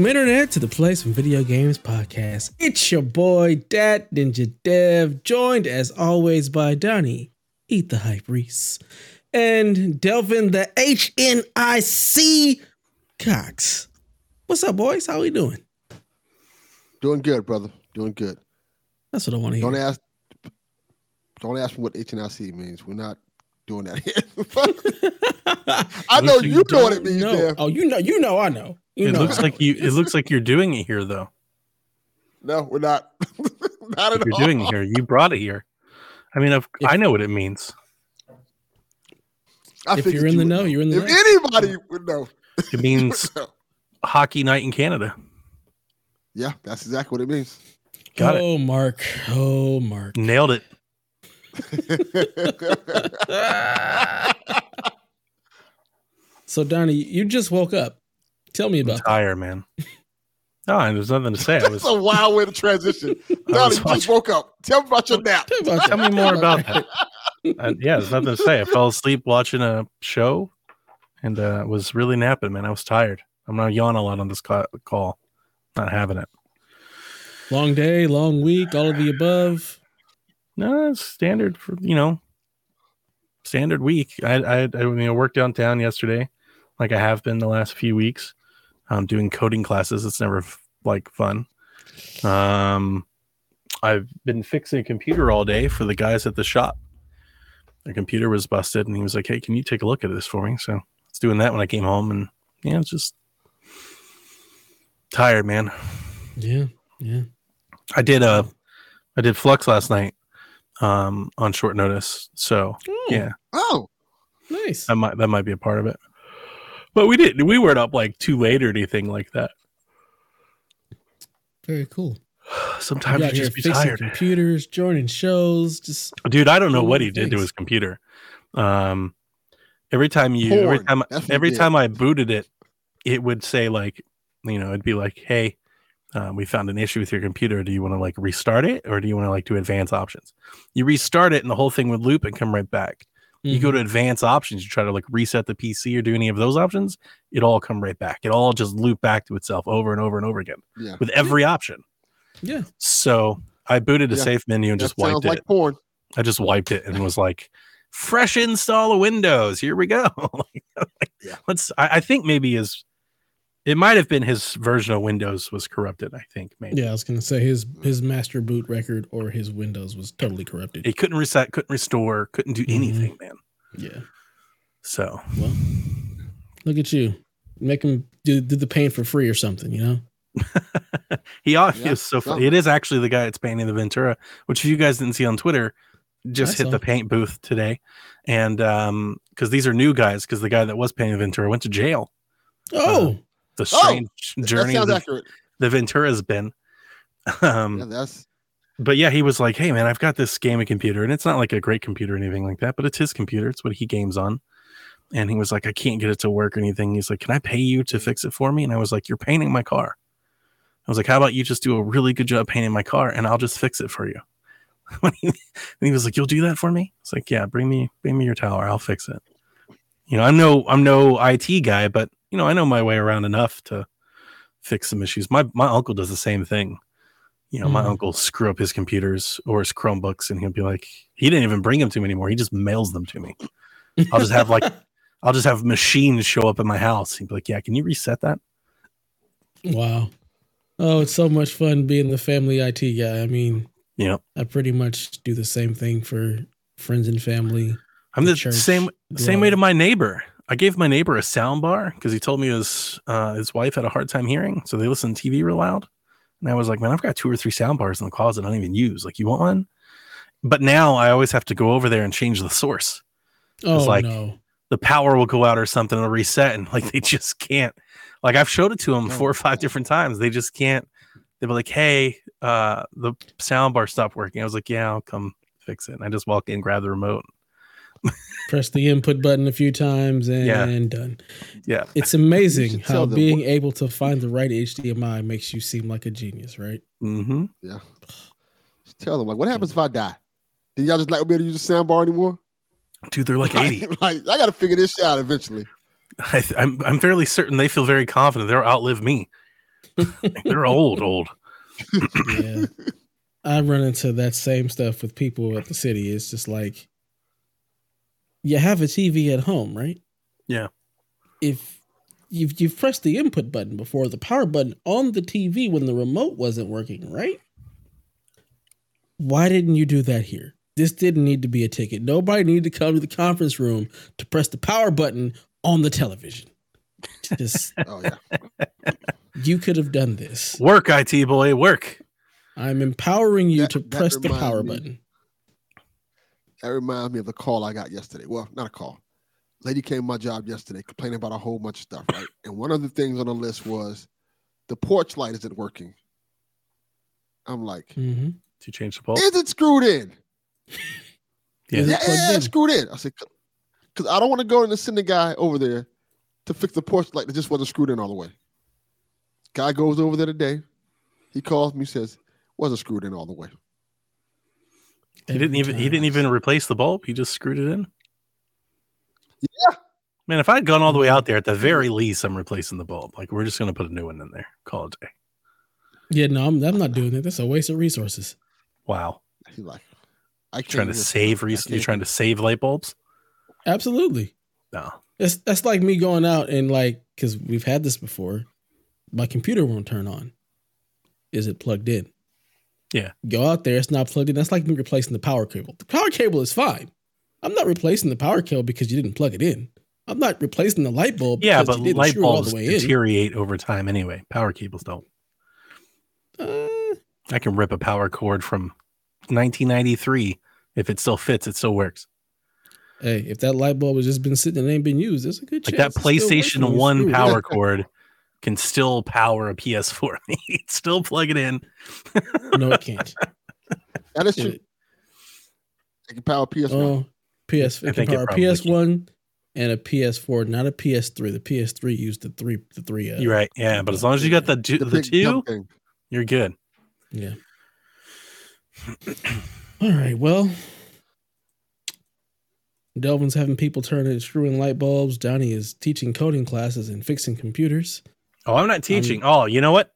Welcome, Internet, to the Place from Video Games podcast. It's your boy, Dat Ninja Dev, joined as always by Donnie, Eat the Hype Reese, and Delvin the HNIC Cox. What's up, boys? How we doing? Doing good, brother. Doing good. That's what I want to hear. Don't ask. Don't ask me what HNIC means. We're not doing that here. I know like you you know what it means. No. There. Oh, you know, you know, I know. You it know, looks I like know. you. It looks like you're doing it here, though. No, we're not. not at all. You're all. doing it here. You brought it here. I mean, if, If- I know what it means. I If you're in you the would know, you're in the If know. anybody would know, It means hockey night in Canada. yeah, that's exactly what it means. Got it. oh, Mark. Oh, Mark. Nailed it. So, Donnie, you just woke up. Tell me I'm about that. tired, man. No, there's nothing to say. I That's was. a wild way to transition. I Donnie, you just woke up. Tell me about your nap. Tell me, about Tell me more about that. Uh, yeah, there's nothing to say. I fell asleep watching a show, and uh, was really napping. Man, I was tired. I'm going to yawn a lot on this call. Not having it. Long day, long week, all of the above. No, it's standard for you know, standard week. I I, I you know, worked downtown yesterday, like I have been the last few weeks. Um, doing coding classes. It's never f- like fun. Um, I've been fixing a computer all day for the guys at the shop. Their computer was busted, and he was like, "Hey, can you take a look at this for me?" So I was doing that when I came home, and yeah, it's just tired, man. Yeah, yeah. I did uh I did Flux last night um on short notice. So Oh, yeah, Oh, nice. that might that might be a part of it. But we didn't we weren't up like too late or anything like that. Very cool. Sometimes You you just be tired. computers, joining shows, just Dude, I don't know what he other did to his computer. Um every time you every time That's what he every did. time I booted it, it would say like, you know, it'd be like, "Hey, uh, we found an issue with your computer. Do you want to like restart it or do you want to like do advanced options?" You restart it and the whole thing would loop and come right back. you go Mhm. to advanced options, you try to like reset the PC or do any of those options, it all come right back. It all just loop back to itself over and over and over again yeah. with every option. yeah. So I booted a Yeah, safe menu and That just wiped sounds it. porn. I just wiped it and was like, fresh install of Windows. Here we go. Like, like, Yeah. Let's I, I think maybe his it might have been his version of Windows was corrupted, I think, maybe. Yeah, I was gonna say his his master boot record or his Windows was totally corrupted. He couldn't reset, couldn't restore, couldn't do Mhm. anything, man. Yeah. So Well, look at you. Make him do, do the paint for free or something, you know? he, al- Yeah, is so funny. It is actually the guy that's painting the Ventura, which if you guys didn't see on Twitter, just I hit saw. the paint booth today. And um, because these are new guys, because the guy that was painting the Ventura went to jail. Oh, The strange That journey sounds the, accurate. the Ventura's been. Um, Yeah, that's but yeah, he was like, "Hey man, I've got this gaming computer, and it's not like a great computer or anything like that, but it's his computer. It's what he games on." And he was like, "I can't get it to work or anything." He's like, "Can I pay you to fix it for me?" And I was like, "You're painting my car." I was like, "How about you just do a really good job painting my car, and I'll just fix it for you." And he was like, "You'll do that for me?" It's like, "Yeah, bring me bring me your tower. I'll fix it." You know, I'm no I'm no IT guy, but you know, I know my way around enough to fix some issues. My my uncle does the same thing. You know, my Mhm. uncle screw up his computers or his Chromebooks, and he'll be like, he didn't even bring them to me anymore. He just mails them to me. I'll just have like, I'll just have machines show up in my house. He'd be like, yeah, can you reset that? wow. Oh, it's so much fun being the family IT guy. I mean, yeah, I pretty much do the same thing for friends and family. I'm The the same same way to my neighbor. I gave my neighbor a sound bar because he told me his uh, his wife had a hard time hearing, so they listen to TV real loud. And I was like, man, I've got two or three sound bars in the closet I don't even use. Like, you want one? But now I always have to go over there and change the source. Oh like- no. the power will go out or something and reset and like they just can't like i've showed it to them four or five different times they just can't they'll be like hey uh the sound bar stopped working i was like yeah i'll come fix it and i just walk in grab the remote Press the input button a few times and Yeah. done. yeah It's amazing how being what- able to find the right HDMI makes you seem like a genius, right? mm-hmm. Yeah. Just tell them like, what happens if I die? Do y'all just not be able to use the soundbar anymore? dude they're like 80 like, I got to figure this shit out eventually. I, th- I'm I'm fairly certain they feel very confident they'll outlive me. They're old, old. yeah. I run into that same stuff with people at the city. It's just like you have a TV at home, right? Yeah. If you've you've pressed the input button before the power button on the TV when the remote wasn't working, right? Why didn't you do that here? This didn't need to be a ticket. Nobody needed to come to the conference room to press the power button on the television. Just Oh yeah. you could have done this. Work, IT boy, work. I'm empowering you That- to press the power me- button. That reminds me of the call I got yesterday. Well, not a call. Lady came to my job yesterday complaining about a whole bunch of stuff, right? And one of the things on the list was the porch light isn't working. I'm like, Mm-hmm. Did you change the bulb? is it screwed in? Yeah. Yeah, plugged yeah, in? it's screwed in. I said, because I don't want to go in and send the guy over there to fix the porch light that just wasn't screwed in all the way. Guy goes over there today. He calls me, says, wasn't screwed in all the way. He didn't even he didn't even replace the bulb. He just screwed it in. Yeah. Man, if I'd gone all the way out there, at the mm-hmm. very least, I'm replacing the bulb. Like we're just gonna put a new one in there. Call it a day. Yeah, no, I'm, I'm not doing it. That's a waste of resources. Wow. He's like, I can't Trying to save I res- You're trying to save light bulbs? Absolutely. No. That's that's like me going out and like because we've had this before. My computer won't turn on. Is it plugged in? Yeah. Go out there, it's not plugged in. That's like me replacing the power cable. The power cable is fine. I'm not replacing the power cable because you didn't plug it in. I'm not replacing the light bulb. Yeah, because but light bulbs way in. deteriorate over time anyway. Power cables don't. Uh, I can rip a power cord from 1993. If it still fits, it still works. hey, if that light bulb has just been sitting and ain't been used, there's a good chance. Like chance. that it's still working PlayStation 1 power cord can still power a PS4. still plug it in. No, it can't. That is true. It- It can power PS4. Oh, PS. I can think it power probably PS One and a PS4, not a PS3. The PS3 used the three. The three. Uh, You're right. Yeah, but as long as you got the two, the the, two thing. you're good. Yeah. All right. Well, Delvin's having people turn and screwing light bulbs. Johnny is teaching coding classes and fixing computers. Oh, I'm not teaching. oh, you know what?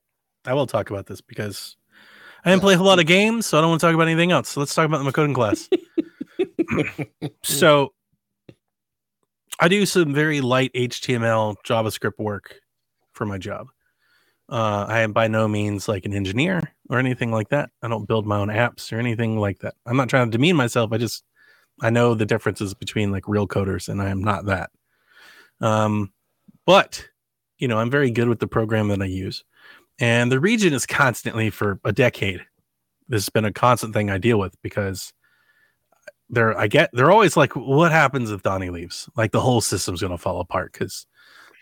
I will talk about this because I didn't play a whole lot of games, so I don't want to talk about anything else. So let's talk about the coding class. so I do some very light HTML JavaScript work for my job. Uh, I am by no means like an engineer or anything like that. I don't build my own apps or anything like that. I'm not trying to demean myself. I just I know the differences between like real coders, and I am not that. Um, but you know, I'm very good with the program that I use, and the region is constantly for a decade. This has been a constant thing I deal with because they're I get they're always like, what happens if Donnie leaves? Like the whole system's gonna fall apart because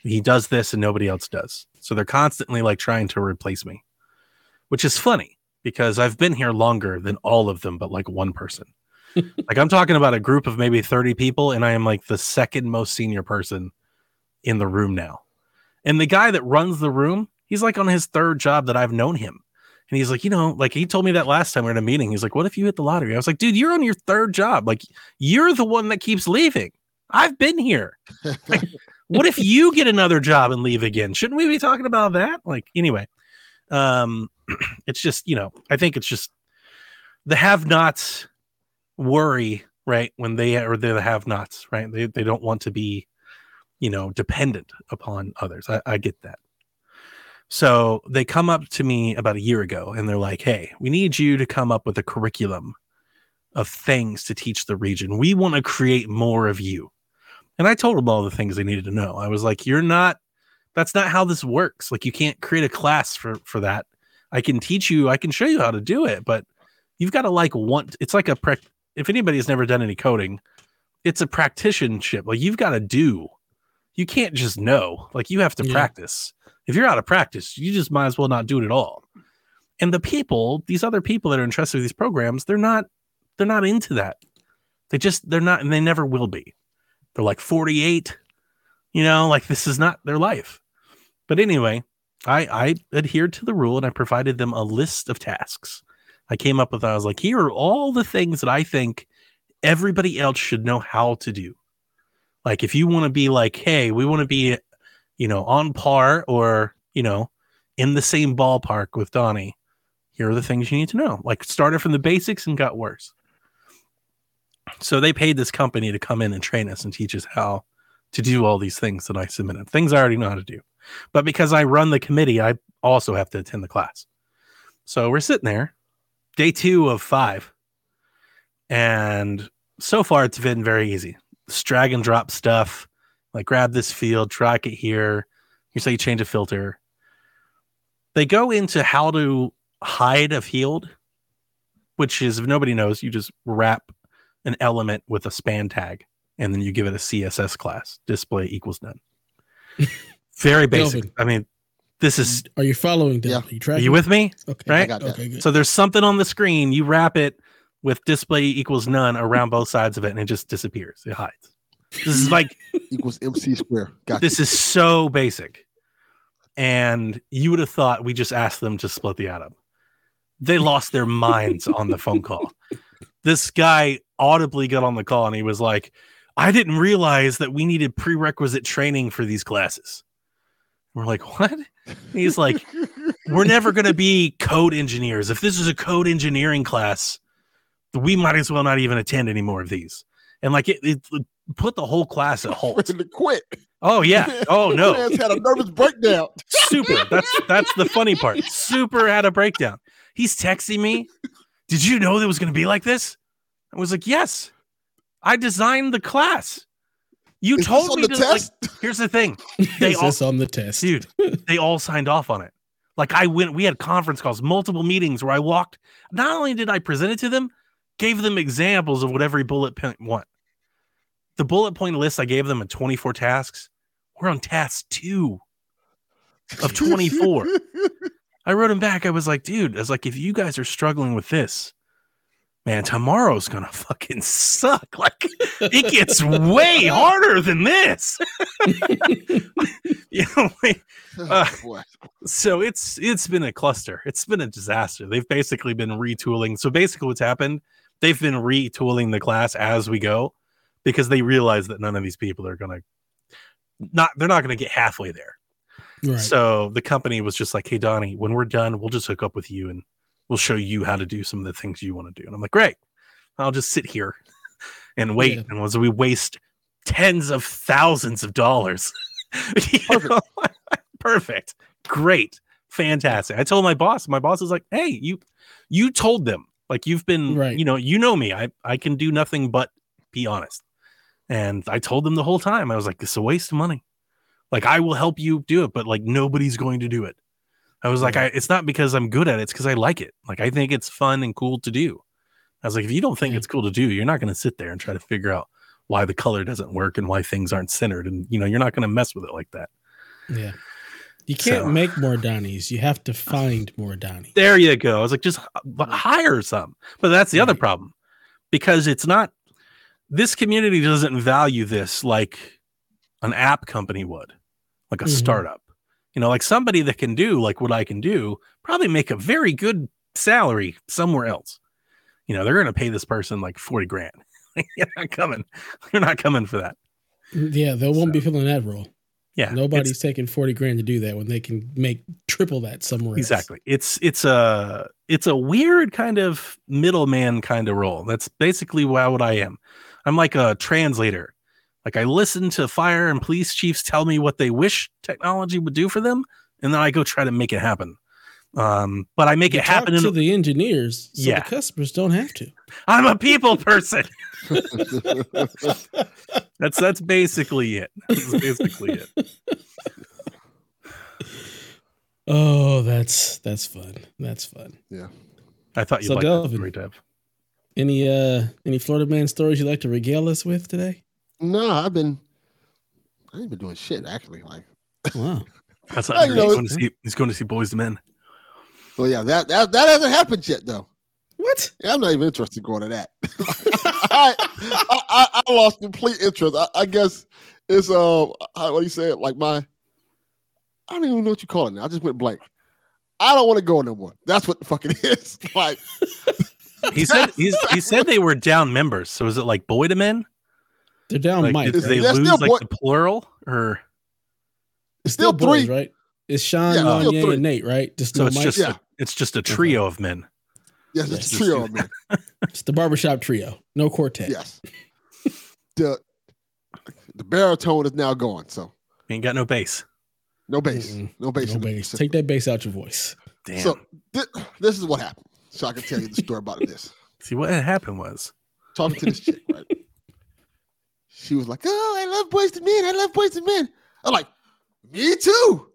he does this and nobody else does. So they're constantly like trying to replace me, which is funny because I've been here longer than all of them, but like one person. like I'm talking about a group of maybe 30 people, and I am like the second most senior person in the room now. And the guy that runs the room, he's like on his third job that I've known him. And he's like, you know, like he told me that last time we were in a meeting. He's like, what if you hit the lottery? I was like, dude, you're on your third job. Like, you're the one that keeps leaving. I've been here. what if you get another job and leave again? Shouldn't we be talking about that? Like, anyway, um, it's just, you know, I think it's just the have nots worry, right? When they are the have nots, right? They, they don't want to be, you know, dependent upon others. I, I get that. So they come up to me about a year ago and they're like, hey, we need you to come up with a curriculum of things to teach the region. We want to create more of you. And I told them all the things they needed to know. I was like, you're not, that's not how this works. Like, you can't create a class for, for that. I can teach you, I can show you how to do it, but you've got to like want, it's like a, prac- if anybody has never done any coding, it's a practitionship. Like, you've got to do, you can't just know, like, you have to Yeah. practice. If you're out of practice, you just might as well not do it at all. And the people, these other people that are interested in these programs, they're not, they're not into that. They just, they're not, and they never will be. They're like 48, you know, like this is not their life. But anyway, I, I adhered to the rule and I provided them a list of tasks. I came up with, I was like, here are all the things that I think everybody else should know how to do. Like if you want to be like, hey, we want to be, you know, on par or, you know, in the same ballpark with Donnie, here are the things you need to know. Like started from the basics and got worse. So they paid this company to come in and train us and teach us how to do all these things that I submitted, things I already know how to do. But because I run the committee, I also have to attend the class. So we're sitting there, day two of five. And so far, it's been very easy. Just drag and drop stuff, like grab this field, track it here. You say you change a filter. They go into how to hide a field, which is, if nobody knows, you just wrap an element with a span tag and then you give it a CSS class. Display equals none. Very basic. Delvin. I mean, this is. Are you following them? Yeah. Are you Are you with me? Okay. right? I got that. Okay. Good. So there's something on the screen. You wrap it with display equals none around both sides of it, and it just disappears. It hides. This is like Equals MC square. Got this is so basic. And you would have thought we just asked them to split the atom. They lost their minds on the phone call. This guy audibly got on the call and he was like, I didn't realize that we needed prerequisite training for these classes. We're like, what? He's like, we're never going to be code engineers. If this is a code engineering class, we might as well not even attend any more of these. And like, it, it put the whole class at halt. to quit. Oh yeah. Oh no. Man's had a nervous breakdown. Super. That's that's the funny part. Super had a breakdown. He's texting me. Did you know that was going to be like this? I was like, yes. I designed the class. You Is told this on me the to. Like, test? here's the thing, they Is all- this on the test? dude. They all signed off on it. Like I went. We had conference calls, multiple meetings where I walked. Not only did I present it to them, gave them examples of what every bullet point want. The bullet point list I gave them at 24 tasks. We're on task two of 24. I wrote him back. I was like, dude, I was like, if you guys are struggling with this, man, tomorrow's gonna fucking suck. Like it gets way harder than this. you know, like, Uh, Oh, so it's it's been a cluster. It's been a disaster. They've basically been retooling. So basically, what's happened? They've been retooling the class as we go because they realize that none of these people are gonna not. They're not gonna get halfway there. Right. So the company was just like, "Hey, Donnie, when we're done, we'll just hook up with you and we'll show you how to do some of the things you want to do." And I'm like, "Great, I'll just sit here and wait." Yeah. And was we waste tens of thousands of dollars? Perfect. Perfect, great, fantastic. I told my boss. My boss is like, "Hey, you, you told them like you've been, Right. you know, you know me. I I can do nothing but be honest." And I told them the whole time. I was like, "It's a waste of money." Like I will help you do it, but like nobody's going to do it. I was like, I, it's not because I'm good at it; it's because I like it. Like I think it's fun and cool to do. I was like, if you don't think it's cool to do, you're not going to sit there and try to figure out why the color doesn't work and why things aren't centered, and you know, you're not going to mess with it like that. yeah. You can't So- make more Donnies. You have to find more Donnies. There you go. I was like, just hire some. But that's the other problem because it's not. This community doesn't value this like an app company would, like a Mhm. startup. You know, like somebody that can do like what I can do, probably make a very good salary somewhere else. You know, they're going to pay this person like forty grand. you're not coming. You're not coming for that. Yeah, they won't be filling that role. Yeah, Nobody's taking 40 grand to do that when they can make triple that somewhere else. exactly. It's it's a it's a weird kind of middleman kind of role. That's basically why what i am. I'm like a translator. Like i listen to fire and police chiefs tell me what they wish technology would do for them and then i go try to make it happen um but i make You it happen talk in to the engineers so Yeah. the customers don't have to. i'm a people person that's that's basically it that's basically it Oh, that's that's fun. That's fun. Yeah, I thought you'd So like that Delvin. story Any uh any Florida man stories you'd like to regale us with today? no, I've been. I ain't been doing shit actually. Like, Wow. that's I not know he's going to see he's going to see Boyz II Men so yeah, that that that hasn't happened yet though. What? Yeah, I'm not even interested in going to that. I, I, I I lost complete interest. I, I guess it's uh how- what do you say it? Like my I don't even know what you call it now. I just went blank. I don't want to go no more. That's what the fuck it is. Like He said he's, he said they were down members. So is it like boy to men? They're down Like, Mike. did right? they They're lose like boy- the plural or It's still, boys, three. right? It's Shawn, Yeah, still Wanya, three. and Nate, right? Just so no it's Mike. just Yeah. A, it's just a trio of men. Yes, Yes. it's a trio, man. It's the barbershop trio. No quartet. Yes. the the baritone is now gone, so Ain't got no bass. no bass, Mm-mm. no bass. No in the bass. system. Take that bass out your voice. Damn. So thi- this is what happened. So I can tell you the story about this. See what had happened was Talking to this chick, right? She was like, "Oh, I love Boyz II Men. I love Boyz II Men." I'm like, "Me too."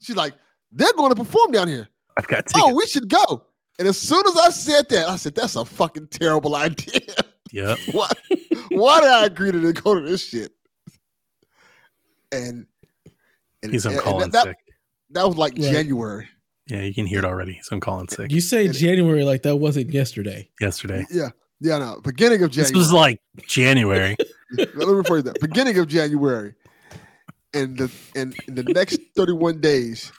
She's like, "They're going to perform down here. I've got tickets. Oh, we should go." And as soon as I said that, I said, "That's a fucking terrible idea. Yeah. why? Why did I agree to go to this shit?" And, and He's on and- and calling that, sick. that was like Right. January. Yeah, you can hear it already. He's on calling sick You say It- January like that wasn't yesterday. yesterday. Yeah, yeah, no, beginning of This January. was like January. Let me rephrase that. Beginning of January, and the and the next thirty-one days,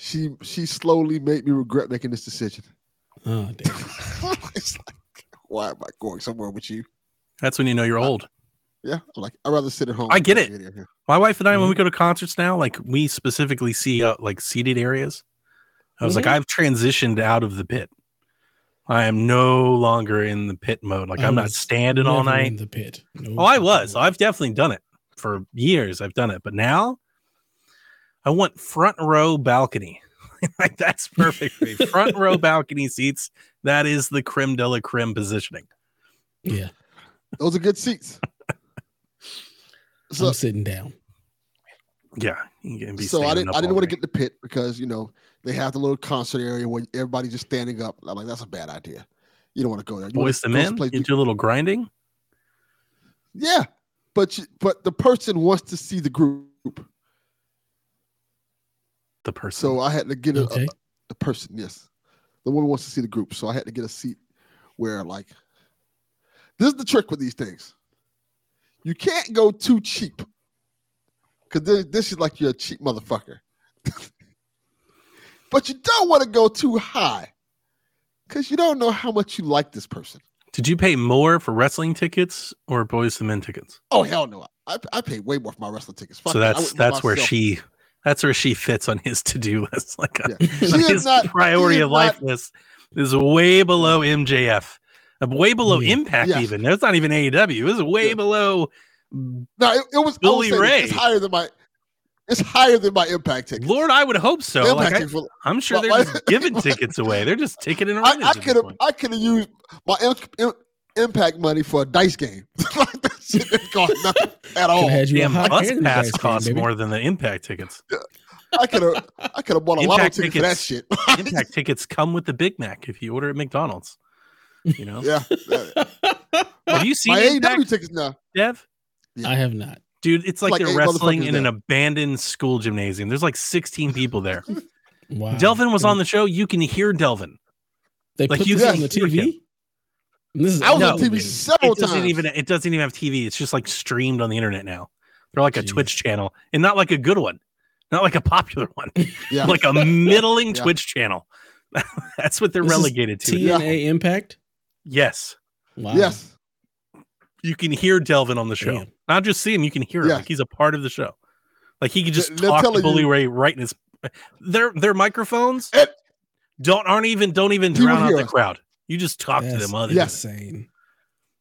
she she slowly made me regret making this decision. Oh damn. it's like, why am I going somewhere with you? That's when you know you're old. Yeah, I'm like I'd rather sit at home. I get it. My wife and I, Mm-hmm. when we go to concerts now, like we specifically see uh, like seated areas. I was like, Mhm. I've transitioned out of the pit. I am no longer in the pit mode. Like I I'm not standing all night. in the pit. No Oh, I was. way. I've definitely done it for years. I've done it, but now I want front row balcony. like that's perfect for me. front row balcony seats. That is the creme de la creme positioning. Yeah, Those are good seats. So I'm sitting down. Yeah, you can be so I didn't I didn't want to day. get the pit because you know they have the little concert area where everybody's just standing up. I'm like that's a bad idea. You don't want to go there. You wanna boys to go men. someplace- You do a little grinding. Yeah, but you, but the person wants to see the group, The person. so I had to get a, Okay. the person. Yes, the woman wants to see the group, so I had to get a seat where like this is the trick with these things. You can't go too cheap because this, this is like you're a cheap motherfucker. but you don't want to go too high because you don't know how much you like this person. Did you pay more for wrestling tickets or Boyz II Men tickets? Oh hell no! I I paid way more for my wrestling tickets. Fuck so that's that's where she that's where she fits on his to do list. Like a, Yeah. On his not- priority she is of life list is way below MJF, uh, way below Yeah. Impact. Yes. Even that's not even AEW. This is way Yeah. below. No, it, it was Billy would Ray. It's higher than my. It's higher than my impact ticket. Lord, I would hope so. Like, I, for, I'm sure they're like- just giving tickets away. They're just taking it I, around. I could have I could have used my im- im- impact money for a dice game. like that cost nothing at all. Could've had you Damn, bus hand in the pass dice game, costs more than the Impact tickets. I could have I could have bought a lotto Impact tickets for that shit. Impact tickets come with the Big Mac if you order at McDonald's. You know, yeah. have you seen My Impact, AEW tickets now. Dev? I have not. Dude, it's like, like they're wrestling motherfuckers in an there. abandoned school gymnasium. There's like 16 people there. Wow. Delvin was on the show. You can hear Delvin. They like, put you this on the TV. him. TV. And This is I was No. on TV several It doesn't times. even it doesn't even have TV. It's just like streamed on the internet now. They're like a Twitch channel and not like a good one, not like a popular one, yeah. like a middling Yeah. Twitch channel. That's what they're This relegated to. TNA Impact. yes, Wow. Yes. you can hear Delvin on the show. Damn. Not just see him, you can hear him. Yeah. Like he's a part of the show. Like he could just They're talk to telling Bully you- Ray right in his. Their their microphones And- don't aren't even don't even drown out the us. crowd. You just talk to them. Other Yes. insane.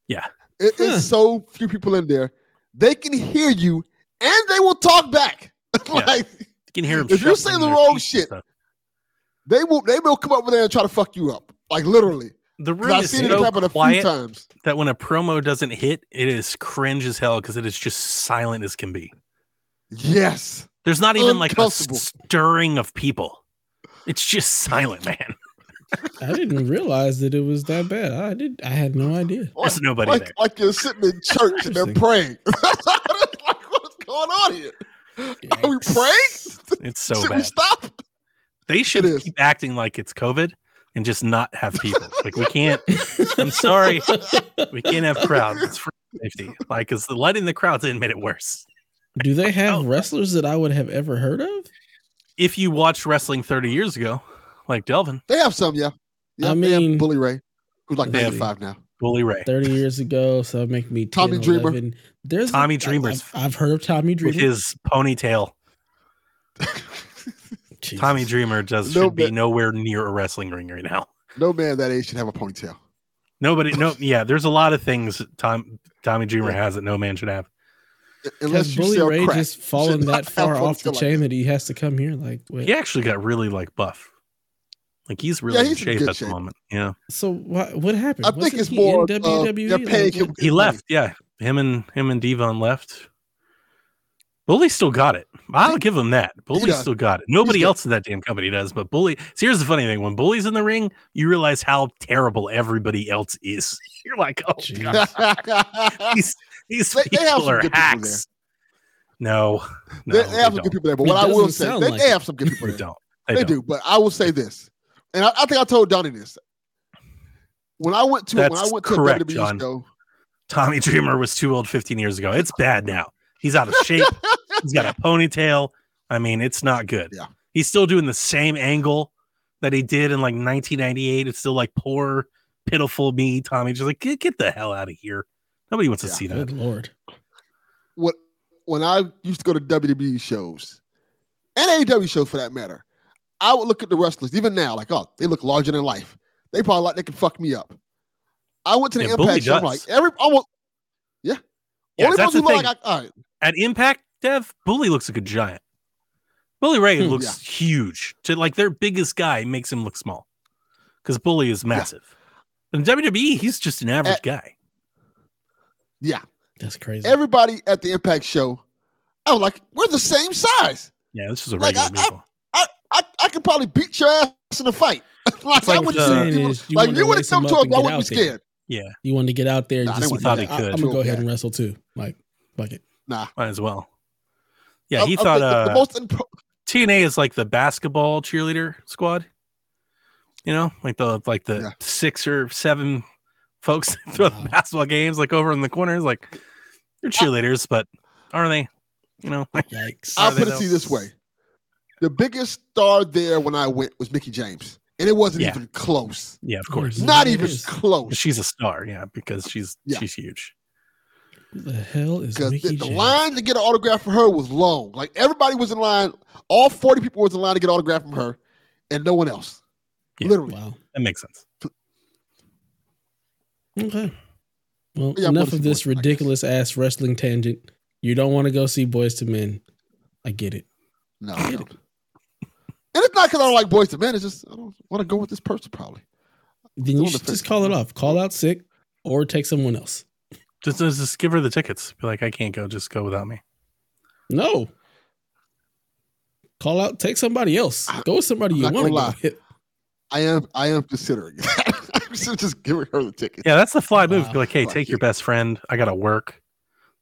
Yeah. It is Huh. Hmm. so few people in there. They can hear you and they will talk back. like you can hear them. If you shuffling say the wrong shit, they will they will come over there and try to fuck you up. Like literally. the 'Cause room I've is seen it so happen a few quiet times. that when a promo doesn't hit, it is cringe as hell because it is just silent as can be. Yes. There's not even like a Uncomfortable. stirring of people. It's just silent, man. I didn't realize that it was that bad. I did. I had no idea. There's nobody like, like you're sitting in church and they're praying. like, what's going on here? Are we Yikes. praying? It's so Should we bad. stop? They should is. keep acting like it's COVID and just not have people. Like we can't. I'm sorry, we can't have crowds. It's for safety. Like, because letting the crowds in made it worse. Do they have Oh. wrestlers that I would have ever heard of? If you watched wrestling 30 years ago, like Delvin, They have some, yeah. Yeah, I they have mean- Bully Ray, who's like They 95 now. Bully Ray. 30 years ago, so it'd make me 10, Tommy Dreamer. 11. There's Tommy I- Dreamer's- I've, I've heard of Tommy with Dreamer. his ponytail. Tommy Dreamer just No, should be nowhere near a wrestling ring right now. No man that age should have a ponytail. Nobody, no, yeah. There's a lot of things Tom Tommy Dreamer Yeah. has that no man should have. Unless Has Bully Ray crack. just fallen that far off the ponytail like chain that. that he has to come here? Like, wait. He actually got really like buff. Like he's really Yeah, in he's in shape good at shape. the moment. Yeah, So what what happened? I think Wasn't it's he more in WWE? they're Like, paying what- he left. Yeah, him and him and D-Von left. Bully still got it. I'll give him that. Bully still got it. Nobody else in that damn company does, but Bully. See, here's the funny thing: when Bully's in the ring, you realize how terrible everybody else is. You're like, oh Jeez. god, these these They- they have people are people hacks. No, no, they, they have some don't. good people there, but He what I will say, sound they, like they have some good people They don't. They, They don't. do, but I will say this, and I, I think I told Donnie this. When I went to when I went to correct, WWE John. show, Tommy Dreamer was too old 15 years ago. It's bad now. He's out of shape. He's got a ponytail. I mean, it's not good. Yeah. He's still doing the same angle that he did in like 1998. It's still like poor, pitiful me, Tommy. Just like, get, get the hell out of here. Nobody wants to Yeah. see that. Good lord. what when I used to go to WWE shows and AEW shows for that matter, I would look at the wrestlers even now like, oh, they look larger than life. They probably like they can fuck me up. I went to the Yeah, Impact show. I'm like every almost yeah. Yeah, Only that's the look thing. like I, all right. At Impact, Dev, Bully looks like a giant. Bully Ray Hmm, looks yeah. huge. To like their biggest guy makes him look small because Bully is massive. In WWE, he's just an average At- guy. Yeah. That's crazy. Everybody at the Impact show, I was like, we're the same size. Yeah, this is a regular I- people. I I, I could probably beat your ass in a fight. like, like I wouldn't the- see Saying people- is you like you would have come up to us, and I get wouldn't be out there. scared. Yeah, You wanted to get out there and Nah, just wouldn't thought like, could. I, could. am gonna go ahead and wrestle too. Like, fuck it. Nah. might as well. Yeah, he I thought think the- uh, the most impro- TNA is like the basketball cheerleader squad. You know, like the like the Yeah. six or seven folks throw Wow. the basketball games like over in the corners. Like they're cheerleaders, but are they? You know, like Yikes. I'll put it to you this way: the biggest star there when I went was Mickie James, and it wasn't Yeah. even close. yeah, of course. Not it even is. close. She's a star, yeah, because she's Yeah. she's huge. Who the hell is Because Mickie the, the James? line to get an autograph from her was long. Like everybody was in line. All forty people was in line to get an autograph from her, and no one else. Yeah. Literally. Wow. That makes sense. Okay. Well, Yeah, enough of this Men, I ridiculous ass wrestling tangent. You don't want to go see Boyz II Men. I get it. No, I don't. And it's not because I don't like Boyz II Men. It's just I don't want to go with this person. Probably. Then you should just call it off. Call out sick or take someone else. Just, just just give her the tickets. Be like, I can't go. Just go without me. No. Call out, take somebody else. Go with somebody I'm you want to gonna go lie. with. I am. I am considering. I'm just giving her the ticket. Yeah, that's the fly move. Wow. Be like, hey, take you. your best friend. I gotta work.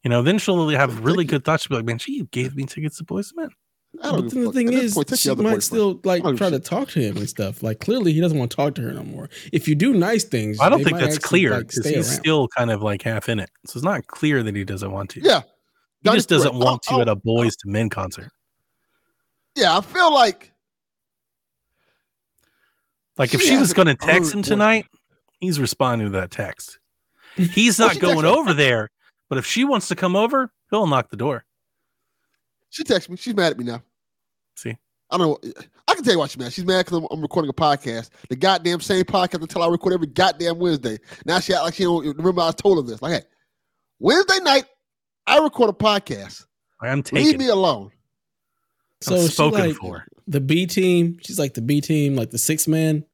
You know, then she'll have really good thoughts. She'll be like, man, she gave me tickets to Boyz II Men. I don't But then the fuck. thing is, point, she might boyfriend. still like try to talk to him and stuff. Like clearly, he doesn't want to talk to her no more. If you do nice things, I don't they think might that's clear because stay he's around. still kind of like half in it. So it's not clear that he doesn't want to. Yeah. he just doesn't correct. want I'll- to at a Boyz II Men concert. Yeah, I feel like Like if She she was going to text him one. tonight, he's responding to that text. He's not she going over there, but if she wants to come over, he'll knock the door. She texted me. She's mad at me now. See, I don't know. I can tell you why she's mad. She's mad because I'm, I'm recording a podcast. The goddamn same podcast until I record every goddamn Wednesday. Now she act like she don't remember I told her this. Like, hey, Wednesday night, I record a podcast. I'm taking. Leave me alone. So I'm spoken like for. the B team. She's like the B team, like the six man.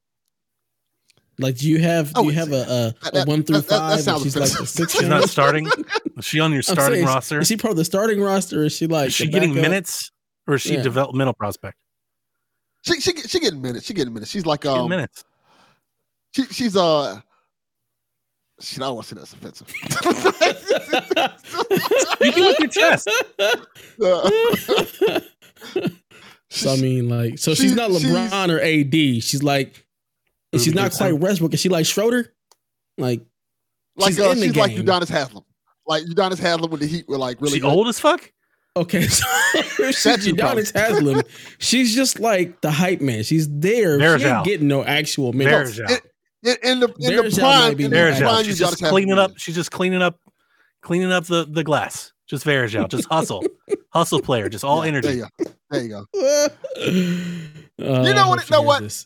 Like, do you have I do you have a, a, That- a that- one through that- that- that five? and she's like the offensive. six She's not starting. Is she on your starting saying, roster? Is she part of the starting roster? Or is she like Is she getting backup? minutes or is she Yeah. developmental prospect? She she she getting minutes. She getting minutes. She's like Getting um minutes. she, she's uh she I don't want to say that's offensive. You can with your chest. Uh, So I mean, like, so she's not LeBron or AD. She's like, and she's not Gibson. quite Westbrook. Is she like Schroeder? Like, like She's uh, in the she's like. Udonis Haslem. Like Udonis Haslem when the Heat were like really she good. old as fuck? okay, so she's That's your problem. Udonis Haslem. She's just like the hype man. She's there. There's she ain't out. getting no actual minutes. There's out. In, in the in the prime, might be in the more Varejao. prime, you just cleaning him. up. She's just cleaning up, cleaning up the the glass. Just Varejao. Just hustle, hustle player. Just all Yeah, There energy. you go. There you go. Uh, You know what- hope she know hears what?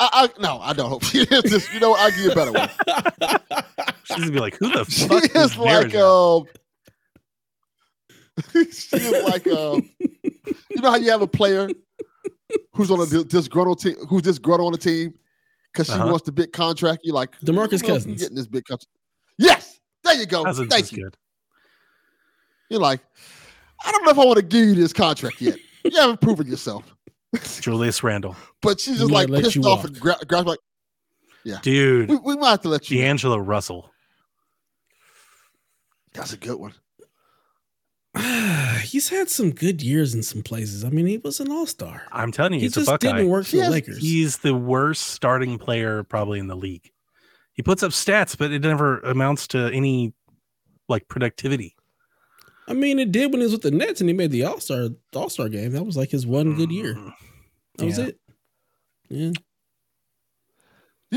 This. I, I no, I don't hope she is this. You know. I'll give you a better one. She's gonna be like, "Who the She fuck is is like Varejao?" um she is like um you know how you have a player who's on a dis- disgruntled team who's disgruntled on the team because she Uh-huh. wants the big contract. You're like DeMarcus "Who else is Cousins. getting this big contract. Yes, there you go. Cousins Thank you. good. You're like, I don't know if I want to give you this contract yet. You haven't proven yourself. Julius Randle, But she's just like pissed off walk. and gra- grabs like, yeah, dude. we, we might have to let you. D'Angelo Russell. That's a good one. He's had some good years in some places. I mean, he was an all star. I'm telling you, He he's a just Buckeye. didn't work for Yes, the Lakers. He's the worst starting player probably in the league. He puts up stats, but it never amounts to any like productivity. I mean, it did when he was with the Nets and he made the All Star All Star game. That was like his one good year. Mm, That was it. Yeah.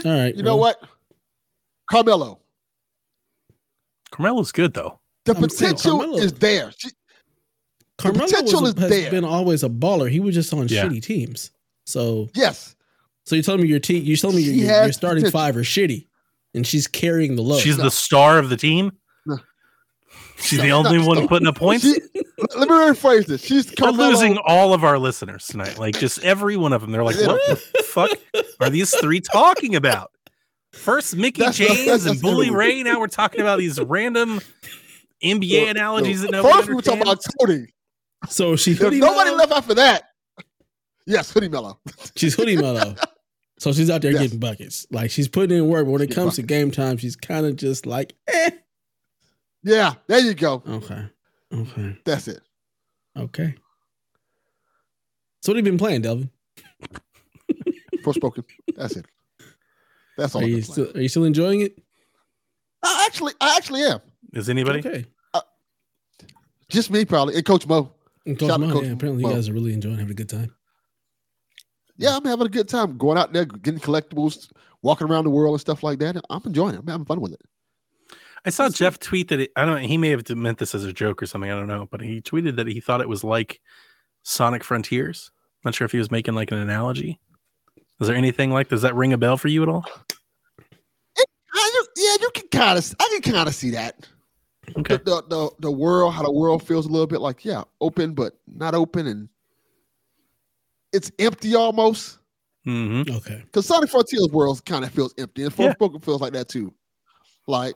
All right. You know what? Carmelo. Carmelo's good though. The I'm potential Carmelo- is there. She, Carmelo potential was, is has there. been always a baller. He was just on Yeah. shitty teams. So, yes, so you telling me your team? You telling me your, She your, your starting potential. five are shitty, and she's carrying the load. She's No. the star of the team. No. She's No, the only no, one no. putting up points. She- let me rephrase this. She's We're Carmelo. losing all of our listeners tonight. Like just every one of them. They're like, what the fuck are these three talking about? First Mickie That's- James that's- and that's Bully true. Ray. Now we're talking about these random NBA Look, analogies look, that nobody First, we were talking about understands. Cody. so she If hoodie nobody mellow. left after that, yes, Hoodie Melo. She's Hoodie Melo. So she's out there Yes. getting buckets. Like she's putting in work. But when it Get comes to game time, she's kind of just like, eh. Yeah, there you go. Okay. Okay. That's it. Okay. So what have you been playing, Delvin? Forspoken. That's it. That's all. Are I've you been playing. still are you still enjoying it? I actually, I actually am. Is anybody? Okay. Uh, just me, probably, and Coach Mo. And Coach Shout Mo, Coach yeah, apparently Mo. you guys are really enjoying having a good time. Yeah, I'm having a good time going out there, getting collectibles, walking around the world and stuff like that. I'm enjoying it. I'm having fun with it. I saw Jeff tweet that it, I don't. He may have meant this as a joke or something. I don't know, but he tweeted that he thought it was like Sonic Frontiers. Not sure if he was making like an analogy. Is there anything like? Does that ring a bell for you at all? I yeah, you can kind of, I can kind of see that. Okay. The, the the the world, how the world feels a little bit like, yeah, open but not open, and it's empty almost. hmm Okay. Because Sonic Frontiers world kind of feels empty, and Yeah. Feels like that too. Like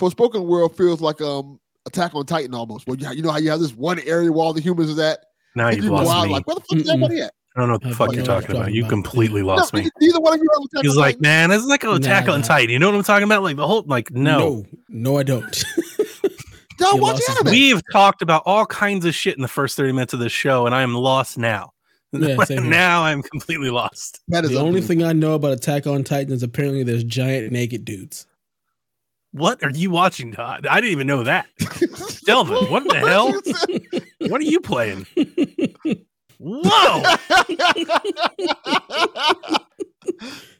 Forspoken world feels like um Attack on Titan almost. Where you, you know how you have this one area where all the humans is at. Now you've you go lost out, me. Like where the fuck is Mm-mm. everybody at? I don't know what the I fuck don't you're know talking you're about. You about. completely No, lost me. neither one of you are He's on like, Titan. man, it's like an attack Nah, on nah. Titan. You know what I'm talking about? Like the whole, like, no. No, no, I don't. Don't you watch anime. We've talked about all kinds of shit in the first 30 minutes of this show, and I am lost now. Yeah, now I'm completely lost. That is the only thing I know about Attack on Titan is apparently there's giant naked dudes. What are you watching, Todd? I didn't even know that. Delvin, what the hell? What are you playing? Whoa!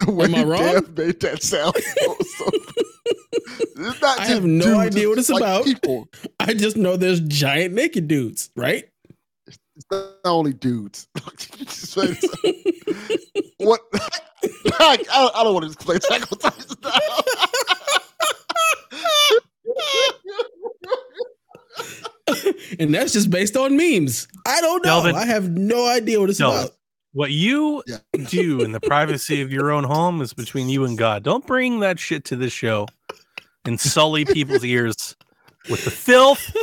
The Am I wrong? Dev made that sound so, so It's not I have no dudes, idea what it's like about. People. I just know there's giant naked dudes, right? It's not only dudes. Just say so. what? I, I, I don't want to explain Attack on Titan now. and that's just based on memes. I don't know. Delvin. I have no idea what it's Delvin. about. What you Yeah. do in the privacy of your own home is between you and God. Don't bring that shit to this show and sully people's ears with the filth.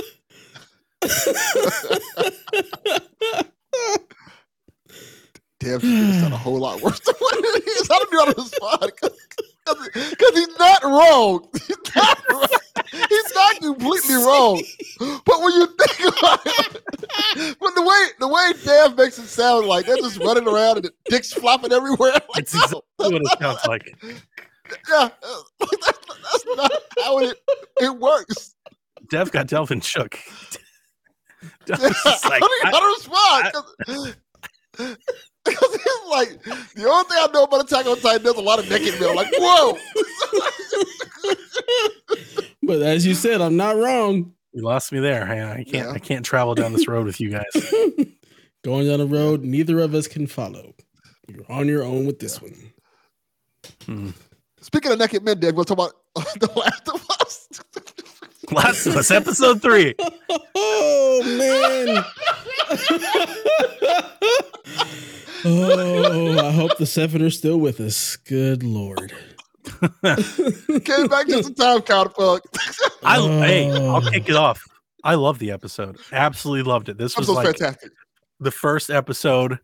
Should make it sound a whole lot worse than what it is. I don't know how to respond because he's not wrong. He's not wrong. He's not completely wrong. But when you think about it, but the way the way Dev makes it sound like they're just running around and the dicks flopping everywhere. Like, It's exactly what it sounds like. yeah, that's, that's not how it it works. Dev got Delvin shook. I Delvin's just like, don't I- know how to respond. 'cause- Because it's like the only thing I know about Attack on Titan, there's a lot of naked men. Like, whoa. But as you said, I'm not wrong. You lost me there. I, I can't. Yeah. I can't travel down this road with you guys. Going down a road neither of us can follow. You're on your own with this one. Hmm. Speaking of naked men, Dave, we'll talk about The Last of Us. Last of Us, episode three. Oh man. Oh, I hope the seven are still with us. Good lord. Came back just in time, counterpart. I hey, Oh. I'll kick it off. I love the episode. Absolutely loved it. This was like fantastic. the first episode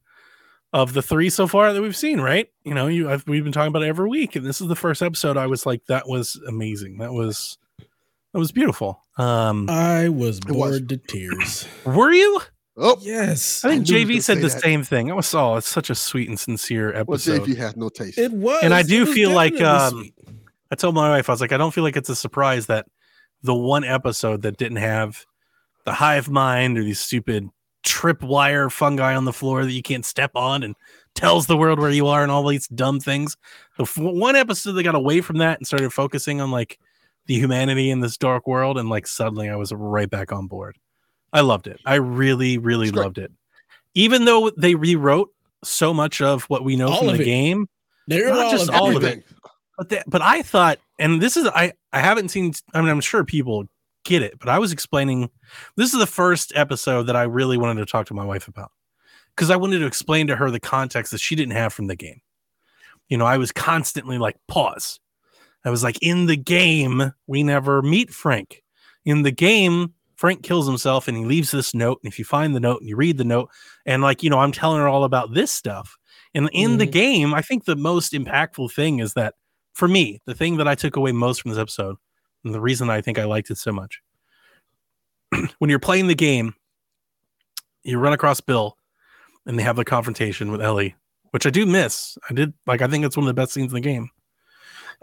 of the three so far that we've seen. Right? You know, you I've, we've been talking about it every week, and this is the first episode. I was like, that was amazing. That was that was beautiful. Um, I was It was. bored to tears. were you? Oh, Yes. I think knew you were JV said the that. same thing. I was oh, it's such a sweet and sincere well, episode. JV has no taste. It was. And I do feel like, um, sweet. I told my wife, I was like, I don't feel like it's a surprise that the one episode that didn't have the hive mind or these stupid tripwire fungi on the floor that you can't step on and tells the world where you are and all these dumb things. The f- one episode that got away from that and started focusing on like the humanity in this dark world, and like suddenly I was right back on board. I loved it. I really, really loved it. Even though they rewrote so much of what we know All from the it. game, They're not all just of all it. of it. But that, but I thought, and this is I I haven't seen. I mean, I'm sure people get it, but I was explaining. This is the first episode that I really wanted to talk to my wife about because I wanted to explain to her the context that she didn't have from the game. You know, I was constantly like, pause. I was like, in the game, we never meet Frank. In the game, Frank kills himself and he leaves this note. And if you find the note and you read the note, and like, you know, I'm telling her all about this stuff. And in the Mhm. game, I think the most impactful thing is that for me, the thing that I took away most from this episode, and the reason I think I liked it so much, when you're playing the game, you run across Bill and they have the confrontation with Ellie, which I do miss. I did like I think it's one of the best scenes in the game.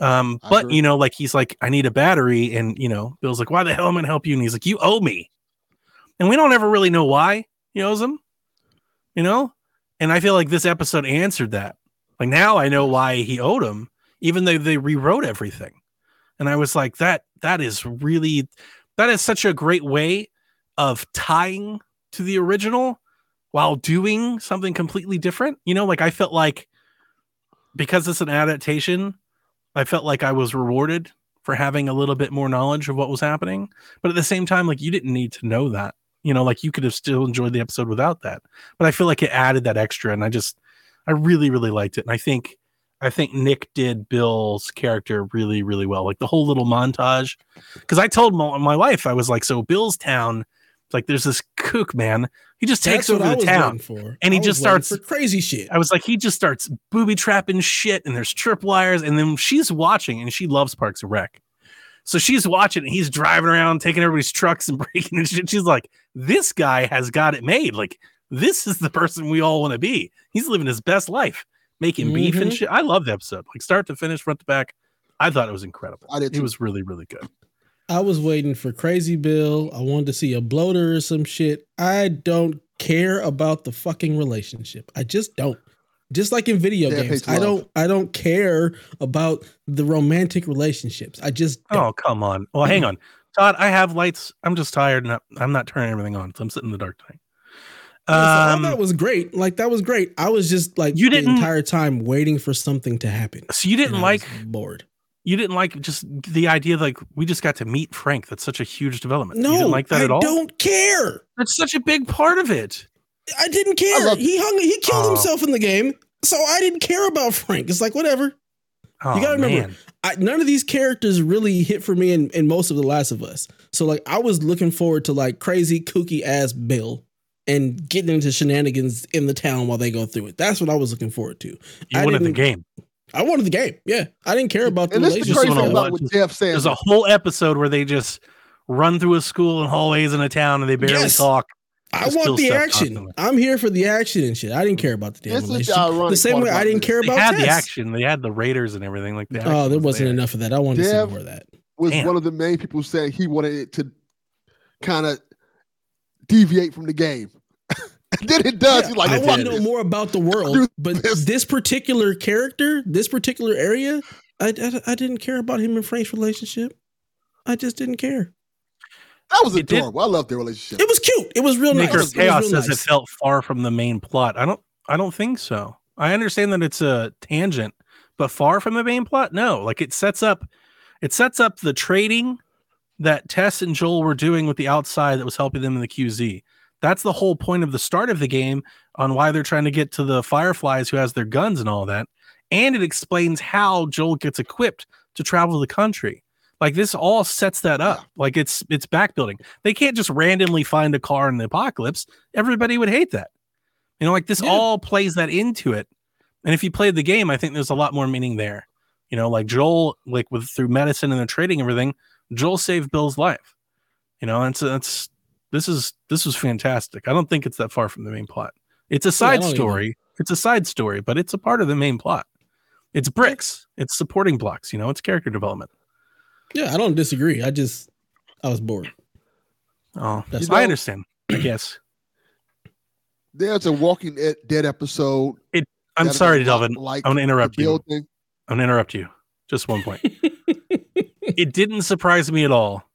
Um, but you know, like he's like, I need a battery, and you know, Bill's like, Why the hell am I gonna help you? And he's like, You owe me. And we don't ever really know why he owes him, you know? And I feel like this episode answered that. Like now I know why he owed him, even though they rewrote everything. And I was like, that that is really that is such a great way of tying to the original while doing something completely different. You know, like I felt like because it's an adaptation, I felt like I was rewarded for having a little bit more knowledge of what was happening. But at the same time, like you didn't need to know that. You know, like you could have still enjoyed the episode without that. But I feel like it added that extra, and I just, I really, really liked it. And I think, I think Nick did Bill's character really, really well. Like the whole little montage. Because I told my, my wife, I was like, so Bill's town, like there's this kook man. He just takes That's what over I the was town. for. and he was just starts- for crazy shit. I was like, he just starts booby trapping shit, and there's tripwires, and then she's watching, and she loves Parks and Rec. So she's watching, and he's driving around, taking everybody's trucks and breaking and shit. She's like, this guy has got it made. Like, this is the person we all want to be. He's living his best life, making beef and Mhm. shit. I love the episode, like start to finish, front to back. I thought it was incredible. I did It was really, really good. I was waiting for Crazy Bill. I wanted to see a bloater or some shit. I don't care about the fucking relationship. I just don't. Just like in video Death games, I don't. I don't care about the romantic relationships. I just. Don't. Oh, come on. Well, hang on. Todd, I have lights. I'm just tired and I- I'm not turning everything on. So I'm sitting in the dark tonight. Listen, Um, that was great. Like that was great. I was just like You didn't- entire time waiting for something to happen. so you didn't and I was like bored. You didn't like just the idea like we just got to meet Frank. That's such a huge development. No, you didn't like that I at all. don't care. That's such a big part of it. I didn't care. love- he hung. He killed Oh. himself in the game, so I didn't care about Frank. It's like whatever. Oh, gotta remember, man. I, none of these characters really hit for me in, in most of The Last of Us. So like I was looking forward to like crazy kooky ass Bill and getting into shenanigans in the town while they go through it. That's what I was looking forward to. you I wanted the game. I wanted the game. Yeah, I didn't care about the And this is the Just crazy thing about watch- what Jeff saying. There's a whole episode where they just run through a school and hallways in a town and they barely Yes. talk. I want the action. constantly. I'm here for the action and shit. I didn't care about the damn This the relationship. The same way I didn't this. care They about had the action. They had the Raiders and everything like that. Oh, there wasn't enough of that. I wanted to see more of that. was Damn. one of the main people saying he wanted it to kind of deviate from the game. And then it does. Yeah, He's like, I want to know more about the world, but this. this particular character, this particular area, I, I, I didn't care about him and Frank's relationship. I just didn't care. that was It did- adorable. I love their relationship. It was cute. It was real nice. Maker It of Chaos real says nice. it felt far from the main plot. I don't. I don't think so. I understand that it's a tangent, but far from the main plot. No, like it sets up. It sets up the trading that Tess and Joel were doing with the outside that was helping them in the QZ. That's the whole point of the start of the game on why they're trying to get to the Fireflies who has their guns and all that. And it explains how Joel gets equipped to travel the country. Like this all sets that up. Like it's it's back building. They can't just randomly find a car in the apocalypse. Everybody would hate that. You know, like this Yeah. all plays that into it. And if you played the game, I think there's a lot more meaning there. You know, like Joel, like with through medicine and the trading everything, Joel saved Bill's life. You know, and so that's this is this was fantastic. I don't think it's that far from the main plot. It's a side don't either. story. It's a side story, but it's a part of the main plot. It's bricks. It's supporting blocks. You know, it's character development. Yeah, I don't disagree. I just I was bored. Oh, That's- You I understand. I guess. There's a Walking Dead- Dead episode. I'm sorry, Delvin. Like I'm gonna interrupt you. building. I'm gonna interrupt you. Just one point. it didn't surprise me at all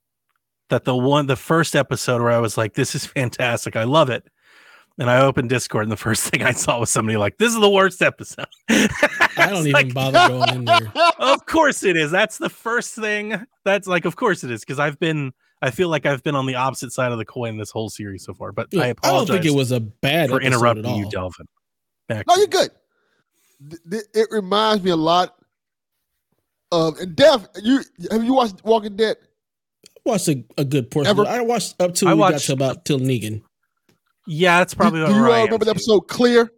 that the one the first episode where I was like, this is fantastic. I love it. And I opened Discord and the first thing I saw was somebody like, this is the worst episode. I don't even bother going in there. of course it is. That's the first thing. That's like, of course it is, because I've been I feel like I've been on the opposite side of the coin this whole series so far. But Yeah, I apologize. I, don't think it was a bad for episode at interrupting you, all. Delvin. Back No, you're good. Th- th- It reminds me a lot of and Dev. You have you watched Walking Dead? Watched a, a good portion. Ever- of it. I watched up to I we got watched- to about till Negan. Yeah, that's probably do, do you where all remember the too. episode Clear?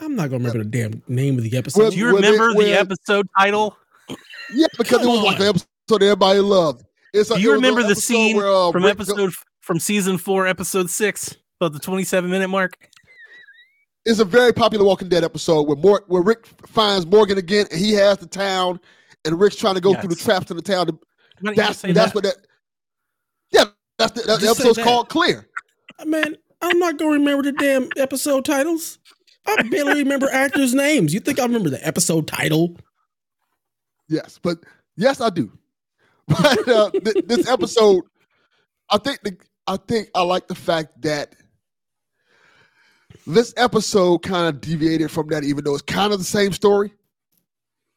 I'm not gonna remember the damn name of the episode. Well, Do you Where they- remember the where- episode title? Yeah, because Come it was like an episode everybody loved. It's a, Do you was remember the scene where, uh, from Rick- episode from season four, episode six, about the 27 minute mark? It's a very popular Walking Dead episode where Mor- where Rick finds Morgan again, and he has the town, and Rick's trying to go through the traps in the town. To, Why don't you that's that's that? what that. Yeah, that's the, that, the episode's that. called Clear. Man, I'm not gonna remember the damn episode titles. I barely remember actors' names. You think I remember the episode title? Yes, but yes, I do. But uh, th- this episode, I think the I think I like the fact that this episode kind of deviated from that, even though it's kind of the same story.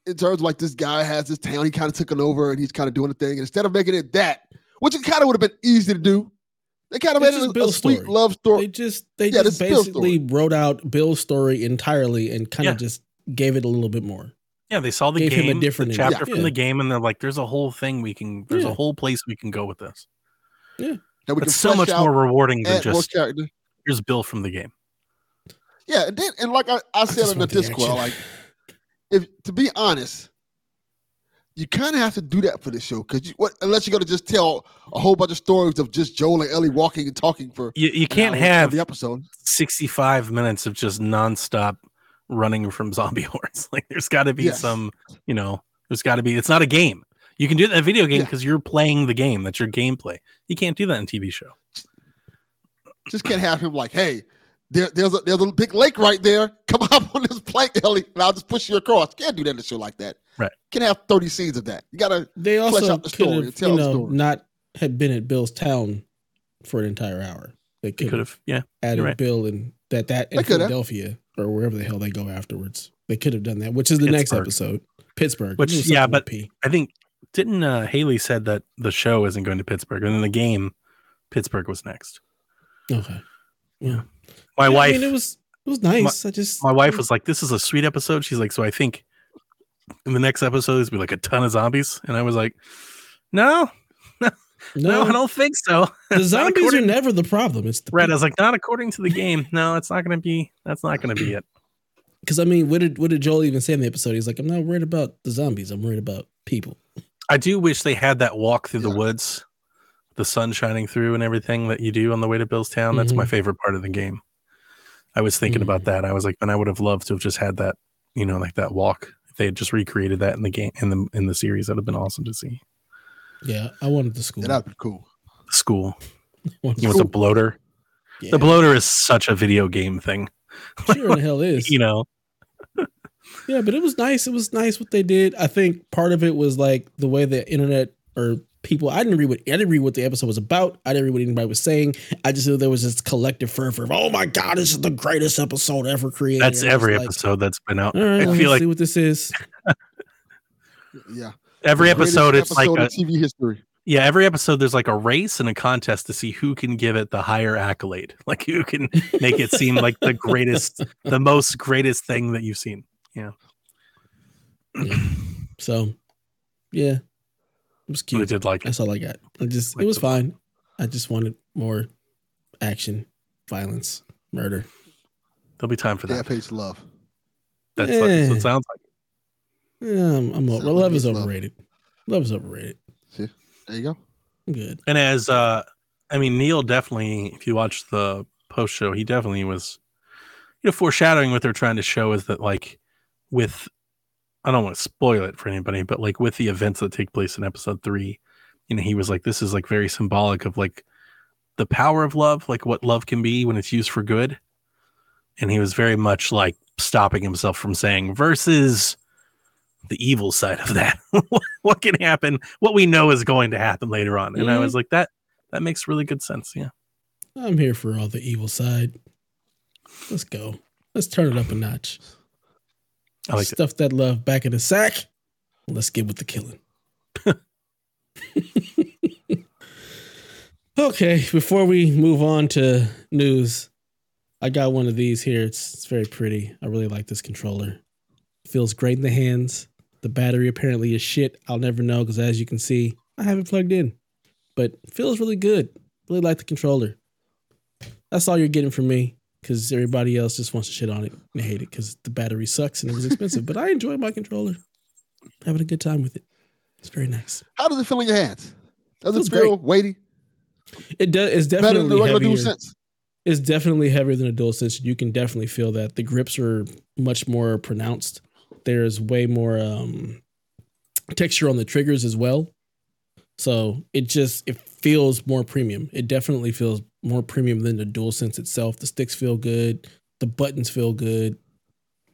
In terms of like this guy has this town, he kind of took it over and he's kind of doing the thing. And instead of making it that, which it kind of would have been easy to do, they kind of It's made it a, a sweet love story. They just they Yeah, just this is Bill's basically wrote out Bill's story entirely and kind Yeah. of just gave it a little bit more. Yeah, they saw the Gave him a game, different the chapter Yeah. from the game, and they're like, "There's a whole thing we can. There's Yeah. a whole place we can go with this. Yeah, that we can It's so much more rewarding than add just character. here's Bill from the game." Yeah, and then and like I, I said just in the Discord, like if to be honest, you kind of have to do that for this show because you, what unless you're gonna just tell a whole bunch of stories of just Joel and Ellie walking and talking for You you can't hour have the episode. 65 minutes of just nonstop running from zombie hordes. Like there's got to be Yes. some, you know, there's got to be. It's not a game. You can do that in a video game Yeah. because you're playing the game. That's your gameplay. You can't do that in TV show. Just can't have him like, hey, there, there's a there's a big lake right there. Come up on this plank, Ellie, and I'll just push you across. Can't do that in a show like that. Right. Can't have 30 scenes of that. You gotta They Flesh also out the could story have, and tell you the know, story. not have been at Bill's town for an entire hour. They could could have have, yeah. added right. Bill and that that in. Philadelphia or wherever the hell they go afterwards. They could have done that, which is the next episode. Pittsburgh. Which- yeah, but- P. I think didn't uh, Haley said that the show isn't going to Pittsburgh, and in the game, Pittsburgh was next. Okay. Yeah. My Yeah, wife, I mean, it was it was nice. I just my wife was like, "This is a sweet episode." She's like, "So I think in the next episode there's be like a ton of zombies," and I was like, "No, no, no. I don't think so." the zombies are never the problem. It's the Red, I was like, not according to the game. No, it's not going to be. That's not going to be it. because I mean, what did what did Joel even say in the episode? He's like, I'm not worried about the zombies. I'm worried about people. I do wish they had that walk through the woods, the sun shining through, and everything that you do on the way to Bill's Town. That's my mm-hmm. favorite part of the game. I was thinking about Mhm. that. I was like, and I would have loved to have just had that, you know, like that walk. If they had just recreated that in the game in the in the series, that'd have been awesome to see. Yeah, I wanted the school. yeah, that'd be cool. School. I wanted You the want the bloater? Yeah, The bloater is such a video game thing. sure in the hell is. You know, Yeah, but it was nice. It was nice what they did. I think part of it was like the way the internet or people. I didn't read what I didn't read what the episode was about. I didn't read what anybody was saying. I just knew there was this collective fervor of, "Oh my god, this is the greatest episode ever created." that's And I was every like, episode that's been out. All right, I let's feel like see what this is. Yeah. every The greatest episode, it's like a, TV history. yeah, every episode there's like a race and a contest to see who can give it the higher accolade, like who can make it seem like the greatest, the most greatest thing that you've seen. Yeah. So, yeah, it was But I did like it. That's all I got. I just Like it was the- fine. I just wanted more action, violence, murder. There'll be time for Yeah, that. hates love. That's, what- that's what Eh. it sounds like. Yeah, I'm, I'm Sounds well, love is it's love. overrated. Love is overrated. There you go. I'm good. And as uh I mean Neil definitely if you watch the post show, he definitely was you know foreshadowing what they're trying to show is that like with I don't want to spoil it for anybody, but like with the events that take place in episode 3, you know, he was like this is like very symbolic of like the power of love, like what love can be when it's used for good. And he was very much like stopping himself from saying versus the evil side of that. what, what can happen? What we know is going to happen later on. And I mm-hmm. was like, that that makes really good sense. Yeah. I'm here for all the evil side. Let's go. Let's turn it up a notch. I like it. Stuff that love back in the sack. Let's get with the killing. okay, before we move on to news, I got one of these here. It's, it's very pretty. I really like this controller. Feels great in the hands. The battery apparently is shit. I'll never know because as you can see, I have it plugged in. But feels really good. Really like the controller. That's all you're getting from me because everybody else just wants to shit on it and hate it because the battery sucks and it was expensive. but I enjoy my controller. Having a good time with it. It's very nice. How does it feel in your hands? Does Feels it feel weighty? It does. It's Better than the definitely heavier. It's definitely heavier than a DualSense. You can definitely feel that the grips are much more pronounced. There's way more um, texture on the triggers as well. So it just it feels more premium. It definitely feels more premium than the DualSense itself. The sticks feel good. The buttons feel good.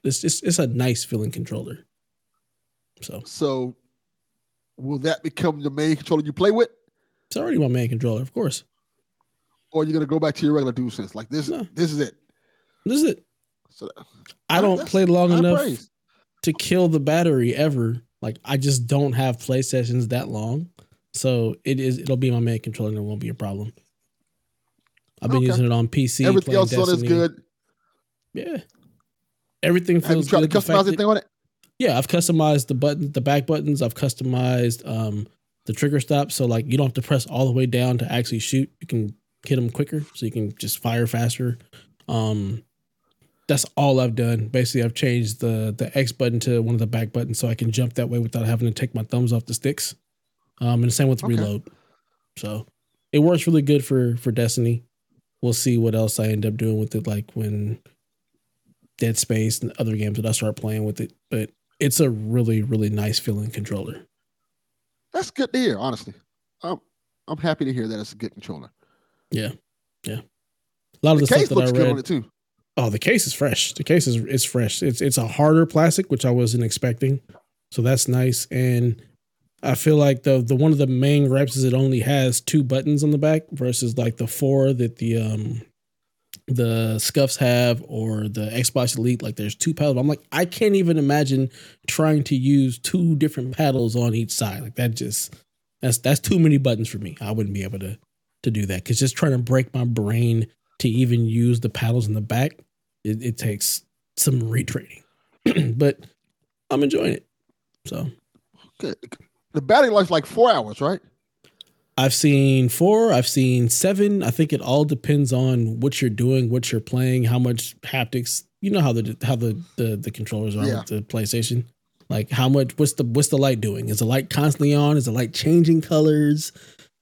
It's just it's a nice feeling controller. So So, will that become the main controller you play with, it's already my main controller, of course. or you're gonna go back to your regular DualSense? Like this, No. this is it. This is it. So, I don't play long enough to kill the battery ever. Like I just don't have play sessions that long. So it is it'll be my main controller and it won't be a problem. I've been Okay. using it on PC. Everything else on it is Destiny. good. Yeah. Everything Have you feels tried good. The customize anything on it? yeah, I've customized the button, the back buttons. I've customized um, the trigger stop, so like you don't have to press all the way down to actually shoot. You can hit them quicker, so you can just fire faster. Um, that's all I've done. Basically, I've changed the the X button to one of the back buttons, so I can jump that way without having to take my thumbs off the sticks. Um, and the same with Okay. reload. So it works really good for for Destiny. We'll see what else I end up doing with it, like when Dead Space and other games that I start playing with it. But it's a really, really nice feeling controller. That's good to hear. Honestly, I'm I'm happy to hear that it's a good controller. Yeah. Yeah. A lot of The the, case stuff that I looks good on read. it too. Oh, the case is fresh. The case is it's fresh. It's it's a harder plastic, which I wasn't expecting. So that's nice. And I feel like the the one of the main gripes is it only has two buttons on the back versus like the four that the um the scuffs have or the Xbox Elite. Like there's two paddles. I'm like, I can't even imagine trying to use two different paddles on each side. Like that just that's that's too many buttons for me. I wouldn't be able to to do that because just trying to break my brain to even use the paddles in the back, it, it takes some retraining. but I'm enjoying it. So Good. The battery life's like four hours, right? I've seen four, I've seen seven. I think it all depends on what you're doing, what you're playing, how much haptics. You know how the how the the, the controllers are Yeah. with the PlayStation. Like how much? What's the what's the light doing? Is the light constantly on? Is the light changing colors?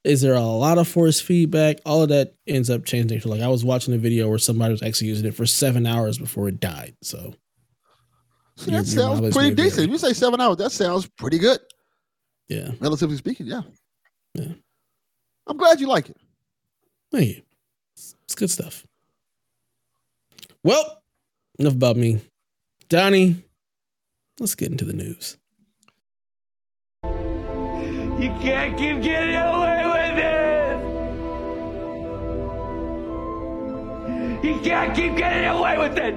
Is there a lot of force feedback? All of that ends up changing. So like I was watching a video where somebody was actually using it for seven hours before it died. So So that sounds pretty decent. If you say seven hours, that sounds pretty good, yeah, relatively speaking. Yeah. Yeah. I'm glad you like it. thank you. It's, it's good stuff. Well, enough about me. Donnie, let's get into the news. You can't keep getting away with it! You can't keep getting away with it!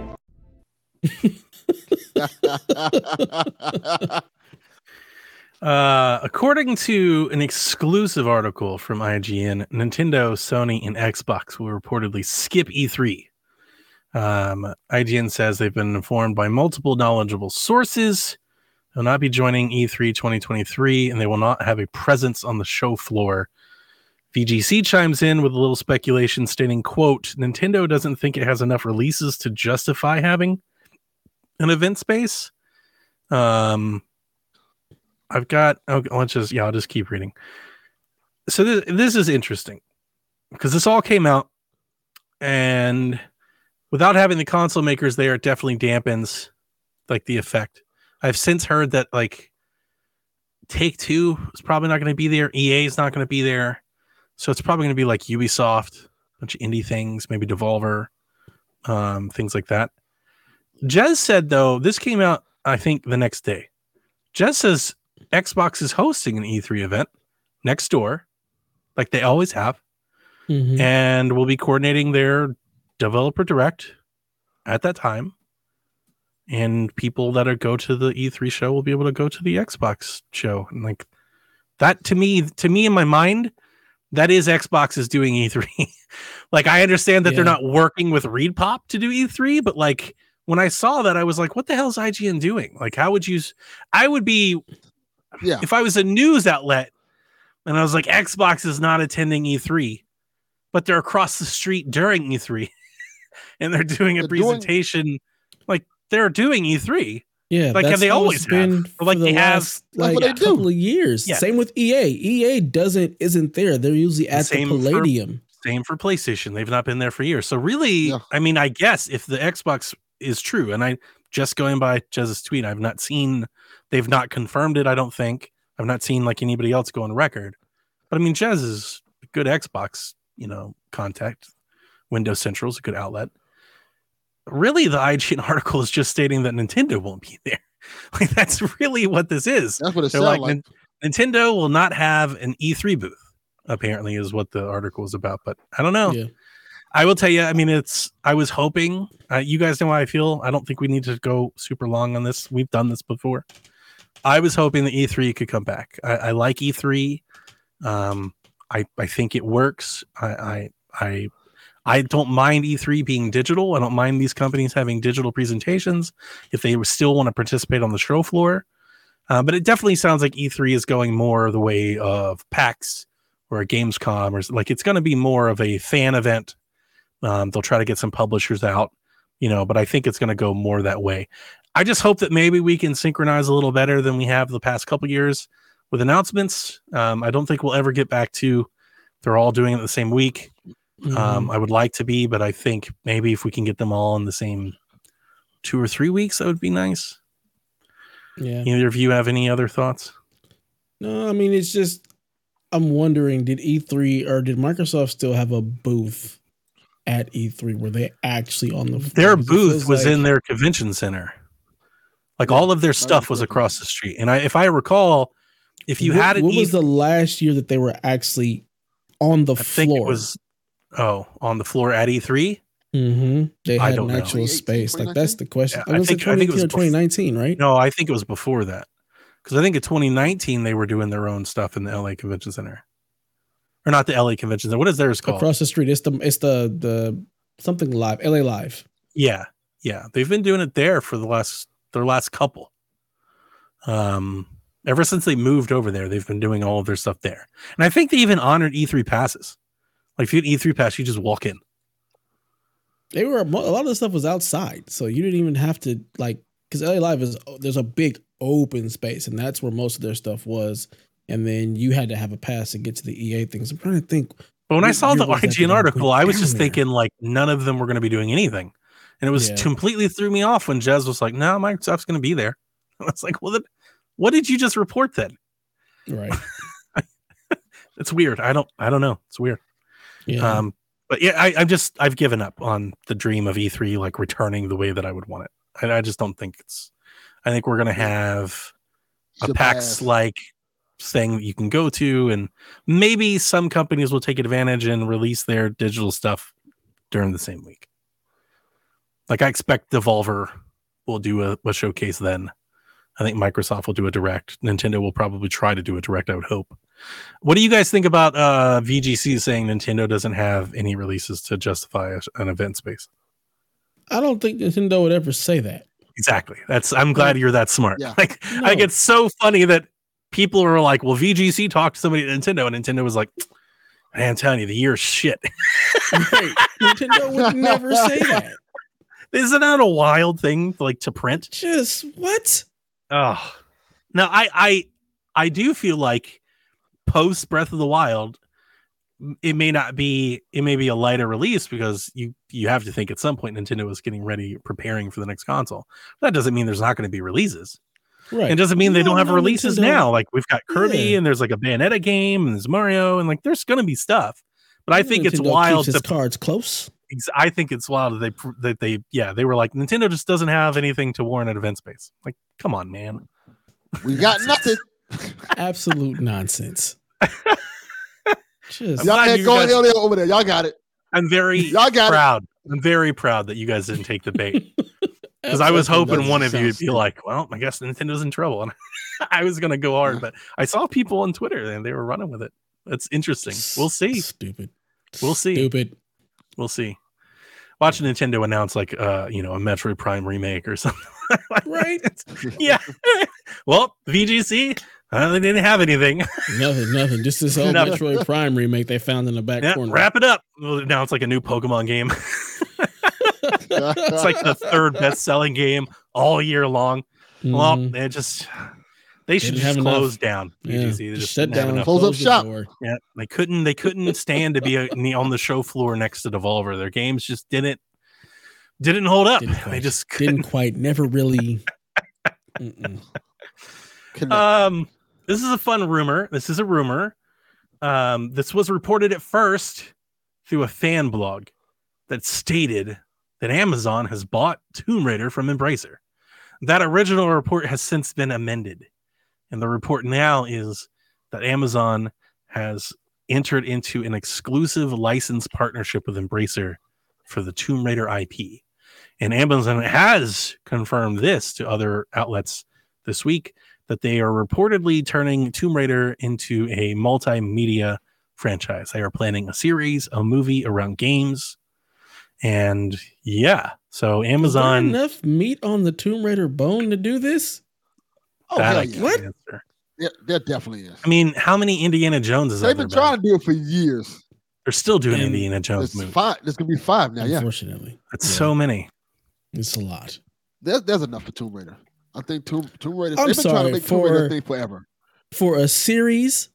Uh, according to an exclusive article from IGN, Nintendo, Sony, and Xbox will reportedly skip E3. Um, IGN says they've been informed by multiple knowledgeable sources. They'll not be joining E E3 2023, and they will not have a presence on the show floor. VGC chimes in with a little speculation stating, quote, Nintendo doesn't think it has enough releases to justify having an event space. Um, I've got. Okay, let's just yeah. I'll just keep reading. So this this is interesting because this all came out, and without having the console makers there, it definitely dampens like the effect. I've since heard that like Take Two is probably not going to be there. EA is not going to be there, so it's probably going to be like Ubisoft, a bunch of indie things, maybe Devolver, um, things like that. Jez said though this came out I think the next day. Jez says Xbox is hosting an E3 event next door, like they always have, Mhm. and will be coordinating their developer direct at that time. And people that are go to the E3 show will be able to go to the Xbox show. And like that to me, to me in my mind, that is Xbox is doing E3. like I understand that they're not working with ReedPop to do E3, but like when I saw that, I was like, what the hell is IGN doing? Like, how would you I would be yeah. if I was a news outlet and I was like, Xbox is not attending E3, but they're across the street during E3 and they're doing a They're doing- presentation, like they're doing E E3. Yeah, Like, that's they always been have. for Like, the they have- last, That's like what they do. couple of years. Yeah. Same with EA. EA doesn't isn't there. They're usually at the Same for- Palladium. Same for PlayStation. They've not been there for years. So really, Yeah. I mean, I guess if the Xbox is true, and I just going by Jez's tweet, I've not seen they've not confirmed it, I don't think. I've not seen like anybody else go on record. But I mean, Jez is a good Xbox, you know, contact. Windows Central is a good outlet. Really, the IGN article is just stating that Nintendo won't be there. Like that's really what this is. That's what it They're sounds like, like. Nintendo will not have an E3 booth. Apparently, is what the article is about. But I don't know. Yeah. I will tell you. I mean, it's. I was hoping. Uh, you guys know how I feel. I don't think we need to go super long on this. We've done this before. I was hoping that E3 could come back. I, I like E3. Um, I I think it works. I I I I don't mind E3 being digital. I don't mind these companies having digital presentations if they still want to participate on the show floor. Uh, but it definitely sounds like E3 is going more the way of PAX or Gamescom, or like it's going to be more of a fan event. Um, they'll try to get some publishers out, you know, but I think it's going to go more that way. I just hope that maybe we can synchronize a little better than we have the past couple years with announcements. Um, I don't think we'll ever get back to they're all doing it the same week. Mm-hmm. Um, I would like to be, but I think maybe if we can get them all in the same two or three weeks, that would be nice. yeah. Either of you have any other thoughts? No, I mean it's just I'm wondering did E3 or did Microsoft still have a booth at E3? Were they actually on the Their booth was like- in their convention center. Like Yeah, all of their stuff was across the street. And I, if I recall, if you what, had it, what was the last year that they were actually on the I think floor? it was oh on the floor at E E3. hmm They I had don't an know. actual 2018, space. Like that's the question. Yeah, I I was think- I think it was bef- 2019, right? No, I think it was before that. Because I think in 2019 they were doing their own stuff in the LA Convention Center, or not the LA Convention Center. What is theirs called? Across the street. It's the it's the the something live. LA Live. Yeah, yeah, they've been doing it there for the last their last couple. Um, ever since they moved over there, they've been doing all of their stuff there, and I think they even honored E3 passes. Like if you had E3 pass, you just walk in. They were a lot of the stuff was outside, so you didn't even have to like because LA Live is there's a big open space, and that's where most of their stuff was. And then you had to have a pass to get to the EA things. I'm trying to think. But when I saw the IGN article, I was just there? thinking like none of them were going to be doing anything, and it was Yeah. completely threw me off when Jez was like, "No, Microsoft's going to be there." I was like, "Well, then, what did you just report then?" Right. It's weird. I don't. I don't know. It's weird. Yeah. Um, but yeah, I, I'm just I've given up on the dream of E3 like returning the way that I would want it. I, I just don't think it's. I think we're gonna have a. PAX like thing that you can go to, and maybe some companies will take advantage and release their digital stuff during the same week. Like I expect Devolver will do a, a showcase then. I think Microsoft will do a direct. Nintendo will probably try to do a direct. I would hope. What do you guys think about uh, VGC saying Nintendo doesn't have any releases to justify a- an event space? I don't think Nintendo would ever say that. Exactly. That's. I'm glad you're that smart. Yeah. Like, I think No. it's so funny that people are like, "Well, VGC talked to somebody at Nintendo, and Nintendo was like." Man, I'm telling you, the year's shit. Right. Nintendo would never say that. Isn't that a wild thing, like to print? Just what? Oh, now I I I do feel like post Breath of the Wild, it may not be it may be a lighter release because you you have to think at some point Nintendo is getting ready, preparing for the next console. That doesn't mean there's not going to be releases. Right. It doesn't mean they don't have no, releases Nintendo- now. Like we've got Kirby Yeah. and there's like a Bayonetta game and there's Mario and like there's going to be stuff. But I think it's wild Keeps to his cards close. Ex- I think it's wild that they that they yeah they were like Nintendo just doesn't have anything to warrant an event space. Like, come on, man. We got nothing. Absolute nonsense. Just Y'all glad ain't you going guys- earlier over there. Y'all got it. I'm very Y'all got it. proud. I'm very proud that you guys didn't take the bait because I was hoping one of you would be stupid. like, "Well, I guess Nintendo's in trouble," and I was gonna go hard, but I saw people on Twitter and they were running with it. That's interesting. We'll see. Stupid. We'll see. Stupid. We'll see. Watch Nintendo announce like uh you know a Metroid Prime remake or something. Right? yeah. well, VGC, uh, they didn't have anything. Nothing, nothing. Just this old Nothing. Metroid Prime remake they found in the back Yeah, corner. wrap it up. Well, now it's like a new Pokemon game. it's like the third best-selling game all year long. Well, Mhm. they just they should didn't just have enough. close down. Yeah, VGC. They just just shut down, enough. Close up the shop. door. Yeah, they couldn't. They couldn't stand to be a, on the show floor next to Devolver. Their games just didn't didn't hold up. Didn't they just couldn't. Didn't quite. Never really. Um, this is a fun rumor. This is a rumor. Um, this was reported at first through a fan blog that stated that Amazon has bought Tomb Raider from Embracer. That original report has since been amended, and the report now is that Amazon has entered into an exclusive license partnership with Embracer for the Tomb Raider IP. And Amazon has confirmed this to other outlets this week that they are reportedly turning Tomb Raider into a multimedia franchise. They are planning a series, a movie around games. And yeah, so Is there Amazon. enough meat on the Tomb Raider bone to do this? Oh, that hell I yeah. What? answer. Yeah, there definitely is. I mean, how many Indiana Joneses They've have there been been? trying to do it for years. They're still doing And Indiana Jones There's movies. five. There's gonna be five now. Yeah, Unfortunately, That's Yeah. so many. it's a lot. there's there's enough for Tomb Raider. I think Tomb Tomb Raider. I'm they've been trying sorry, to make Tomb Raider for- thing forever. For a series,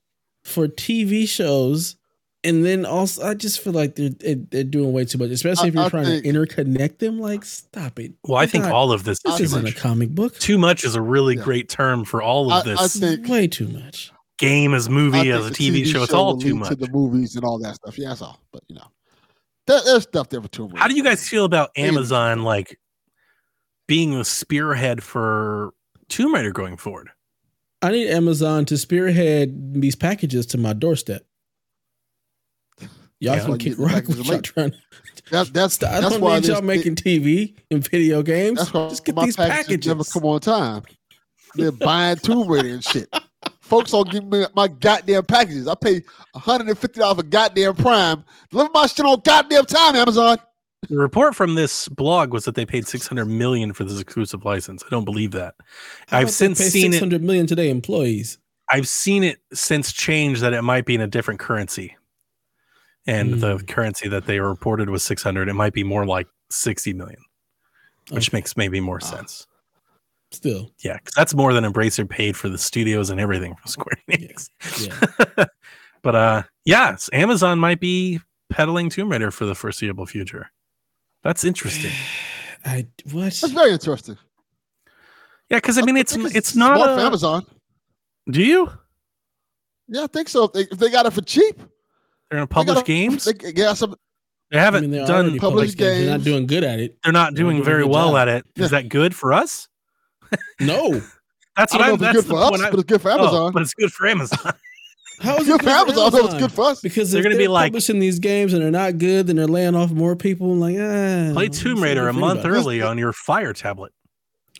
for TV shows, and then also, I just feel like they're they're doing way too much. Especially if you're I trying think- to interconnect them. Like, stop it. Well, I think God, all of this This is too isn't much. a comic book. Too much is a really Yeah. great term for all of I- I this. think- way too much. game as movie as a the TV, show. It's all too much. to the movies and all that stuff. Yeah, that's all. But you know, there, there's stuff there for too much. How do you guys feel about Maybe. Amazon like being the spearhead for Tomb Raider going forward? I need Amazon to spearhead these packages to my doorstep. Y'all Yeah. can Like, kick the rock with are y'all late. trying. That's that's I that's don't why need y'all this- making TV and video games. That's why Just get my these packages never come on time. They're buying Tomb Raider and shit. Folks don't give me my goddamn packages. I pay $150 for goddamn Prime. Deliver my shit on goddamn time, Amazon. The report from this blog was that they paid 600 million for this exclusive license. I don't believe that. How I've about they since pay seen it. 600 million today employees. I've seen it since change that it might be in a different currency. And the Hmm. currency that they reported was 600. It might be more like 60 million, which Okay. makes maybe more Ah. sense. Still, Yeah, because that's more than Embracer paid for the studios and everything from Square Enix. yeah. but uh, yes, Amazon might be peddling Tomb Raider for the foreseeable future. That's interesting. I what? That's very interesting. Yeah, because I mean, it's think it's not smart a, Amazon. Do you? Yeah, I think so. If they, if they got it for cheap, They're gonna publish gotta- games. They, yeah, some, They haven't mean, they're done. published published games. They're not doing good at it. They're not they're doing doing very well job. at it. Is Yeah. that good for us? No. That's what don't I'm. That's good for us. I- but it's good for Oh, Amazon. but it's good for Amazon. How it's is it good for Amazon, so it's good for us. Because They're gonna be like- publishing these games and they're not good, then they're laying off more people. Like, ah, Play it's Tomb Raider a month early on your Fire tablet.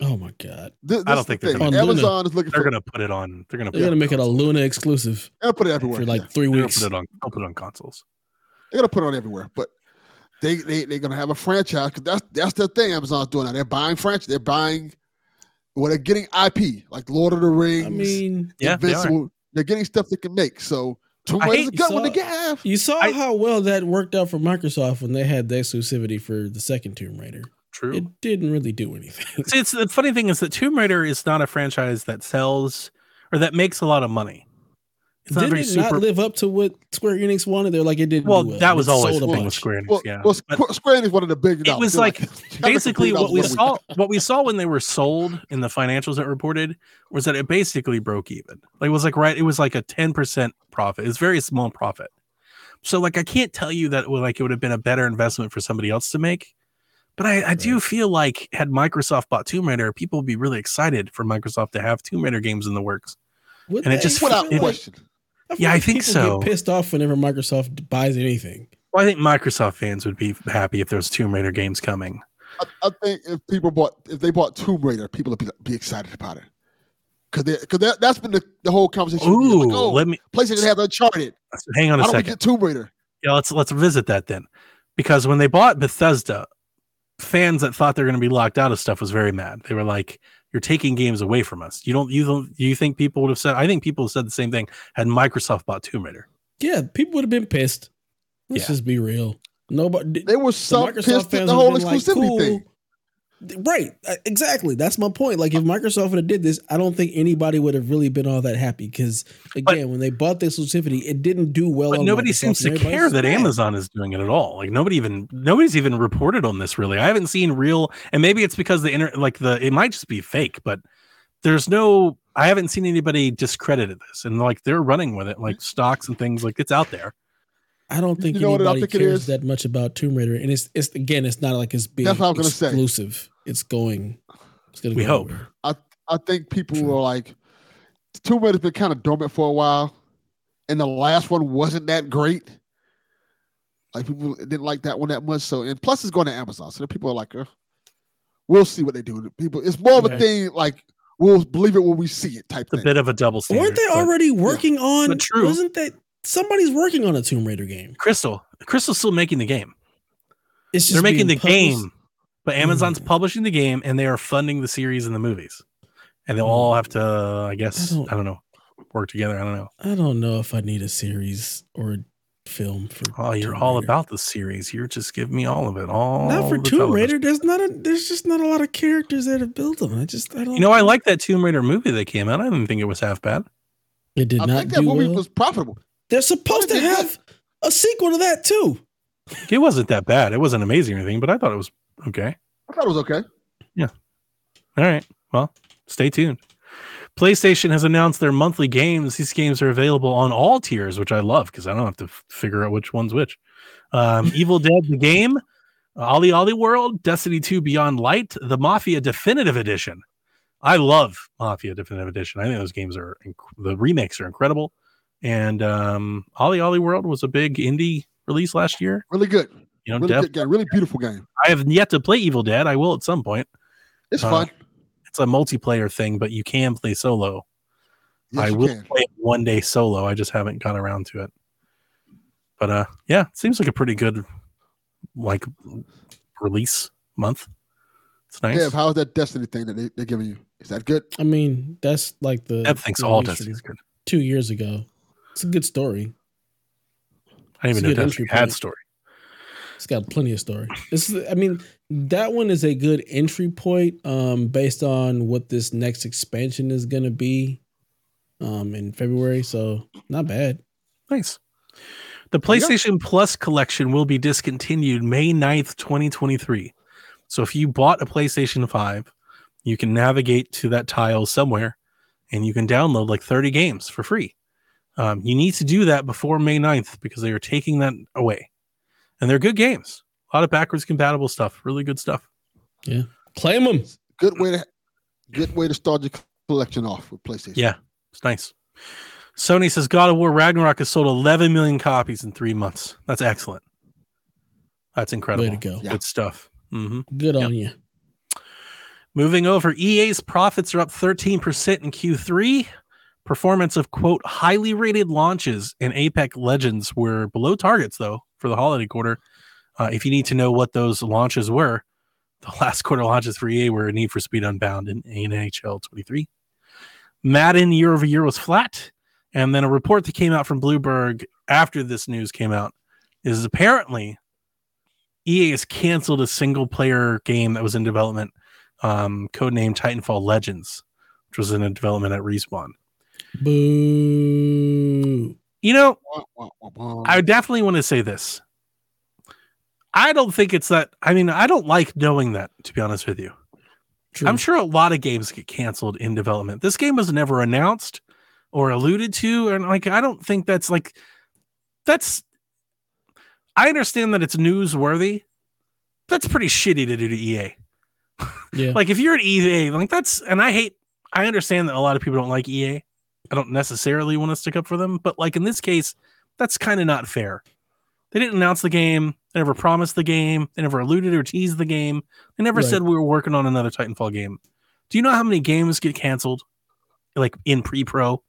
Oh my god, This, I don't think the they're gonna- Amazon is looking They're for. gonna put it on. They're gonna. They're gonna it make it a Luna exclusive They'll put it everywhere. for like yeah. three They're weeks. put it on. They'll put it on consoles. They're gonna put it on everywhere, but they they they're gonna have a franchise because that's that's the thing Amazon's doing now. They're buying franchise. They're buying. Well, they're getting IP like Lord of the Rings. I mean, Yeah, they are. They are getting stuff they can make. So Tomb I Raider's a hate- good one to so- get. You saw I- how well that worked out for Microsoft when they had the exclusivity for the second Tomb Raider. True. It didn't really do anything. See, it's the funny thing is that Tomb Raider is not a franchise that sells or that makes a lot of money. It's not Didn't very it super. not live up to what Square Enix wanted? They're like it didn't. well, do well. that was It always sold the a thing with. Square Enix. Well, yeah, well But Square Enix one of the big. it was like basically what we saw. What we saw when they were sold in the financials that reported was that it basically broke even. Like it was like right. It was like a ten percent profit. It's very small profit. So like I can't tell you that like it would have been a better investment for somebody else to make. But I, I do feel like had Microsoft bought Tomb Raider, people would be really excited for Microsoft to have Tomb Raider games in the works. Would And it they? just- without it- question. feel Yeah, I think people so. Get pissed off whenever Microsoft buys anything. Well, I think Microsoft fans would be happy if there's Tomb Raider games coming. I, I think if people bought if they bought Tomb Raider, people would be, be excited about it. Cause, they, cause that, that's been the, the whole conversation. Ooh, Like, oh, let me PlayStation has Uncharted. hang on a How do we second. get Tomb Raider? Yeah, let's let's visit that then, because when they bought Bethesda, fans that thought they're going to be locked out of stuff was very mad. They were like, "You're taking games away from us." You don't you don't you think people would have said? I think people have said the same thing had Microsoft bought Tomb Raider. Yeah, people would have been pissed. Let's Yeah. just be real. Nobody. They were the so Microsoft pissed at the whole have been like, exclusivity cool. thing. Right, uh, exactly. That's my point. Like, if Microsoft would have did this, I don't think anybody would have really been all that happy. Because again, when they bought the exclusivity, it didn't do well. But nobody Microsoft, seems to care that mad. Amazon is doing it at all. Like nobody even nobody's even reported on this really. I haven't seen real, and maybe it's because the inter like the it might just be fake, but there's no. I haven't seen anybody discredited this, and like they're running with it, like stocks and things. Like it's out there. I don't think You know anybody think cares that much about Tomb Raider, and it's it's again, it's not like it's being That's what I was gonna say. Exclusive. It's going. It's gonna. We go hope. everywhere. I think people True. were like, Tomb Raider's been kind of dormant for a while, and the last one wasn't that great. Like people didn't like that one that much. So and plus it's going to Amazon, so the people are like, uh, we'll see what they do. People, it's more of a Right. thing like we'll believe it when we see it type It's a thing. bit of a double standard. Weren't they but already working on? But true. Wasn't that somebody's working on a Tomb Raider game? Crystal, Crystal's still making the game. It's just They're making the being published- game, but Amazon's Mm. publishing the game, and they are funding the series and the movies, and they'll all have to, I guess, I I don't- don't, know, work together. I don't know. I don't know if I need a series or a film for. Oh, you're Tomb all Raider. about the series. You're just giving me all of it. All Not for Tomb television. Raider. There's not a. There's just not a lot of characters that have built them. I just. I don't. You know, I like that Tomb Raider movie that came out. I didn't think it was half bad. It did I not think that movie well. was profitable. They're supposed to did good. have a sequel to that too. It wasn't that bad. It wasn't amazing or anything, but I thought it was okay. I thought it was okay. Yeah. All right. Well, stay tuned. PlayStation has announced their monthly games. These games are available on all tiers, which I love because I don't have to f- figure out which one's which. Um, Evil Dead, the game, OlliOlli World, Destiny 2 Beyond Light, the Mafia Definitive Edition. I love Mafia Definitive Edition. I think those games are, inc- the remakes are incredible. And um, OlliOlli World was a big indie release last year. Really good. You know, Really Dev- good game. Really beautiful game. I have yet to play Evil Dead. I will at some point. It's Uh, fun. It's a multiplayer thing, but you can play solo. Yes, I will can. play it one day solo. I just haven't got around to it. But uh yeah, it seems like a pretty good like release month. It's nice. Dev, how's that Destiny thing that they, they're giving you? Is that good? I mean, that's like the. Dev thinks all release from Destiny's good. Two years ago, it's a good story. I didn't It's even know good Destiny entry had point. story. It's got plenty of story. This is, I mean, that one is a good entry point, um, based on what this next expansion is gonna be, um, in February. So not bad. Nice. The There you go. PlayStation Plus collection will be discontinued May 9th, 2023. So if you bought a PlayStation 5, you can navigate to that tile somewhere and you can download like 30 games for free. Um, you need to do that before May 9th because they are taking that away. And they're good games. A lot of backwards compatible stuff. Really good stuff. Yeah. Claim them. Good way to good way to start your collection off with PlayStation. Yeah, it's nice. Sony says God of War Ragnarok has sold 11 million copies in three months. That's excellent. That's incredible. Way to go. Yeah. Good stuff. hmm Good Yep. on you. Moving over, EA's profits are up 13% in Q3. Performance of quote highly rated launches in Apex Legends were below targets though for the holiday quarter. Uh, if you need to know what those launches were, the last quarter launches for EA were Need for Speed Unbound and NHL 23. Madden year over year was flat, and then a report that came out from Bloomberg after this news came out is apparently EA has canceled a single player game that was in development um, codenamed Titanfall Legends, which was in a development at Respawn. Boo. You know. I definitely want to say this. I don't think it's that. I mean, I don't like knowing that, to be honest with you. True. I'm sure a lot of games get canceled in development. This game was never announced or alluded to. And like, I don't think that's like, that's, I understand that it's newsworthy. That's pretty shitty to do to EA. Yeah. like if you're an EA, like that's and I hate I understand that a lot of people don't like EA. I don't necessarily want to stick up for them, but like in this case, that's kind of not fair. They didn't announce the game, they never promised the game, they never alluded or teased the game. They never Right. said we were working on another Titanfall game. Do you know how many games get canceled like in pre-pro?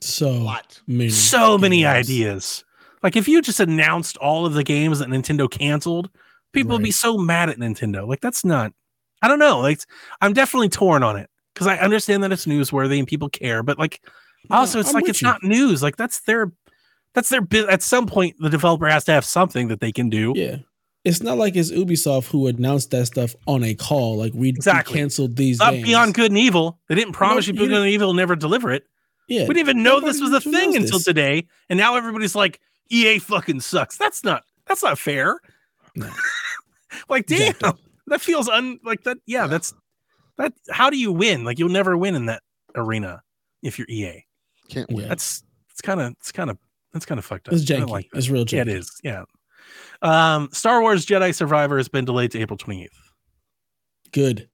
so Lot. many. so many ideas. Like if you just announced all of the games that Nintendo canceled, people would be so mad at Nintendo. Like that's not. I don't know. Like I'm definitely torn on it because I understand that it's newsworthy and people care, but like also it's I'm like it's you. not news. Like that's their that's their bit. At some point, the developer has to have something that they can do. Yeah. It's not like it's Ubisoft who announced that stuff on a call. Like we, we Exactly. canceled these Not games. beyond good and evil. They didn't promise you you good and evil, and never deliver it. Yeah. We didn't even know this was a thing until this. today, and now everybody's like, "EA fucking sucks." That's not. That's not fair. No. like, damn, Exactly. that feels un like that. Yeah, that's that. How do you win? Like, you'll never win in that arena if you're EA. Can't win. That's it's kind of it's kind of that's kind of fucked up. It's I janky. like it's real janky. Yeah, it is. Yeah. Um, Star Wars Jedi Survivor has been delayed to April 28th. Good.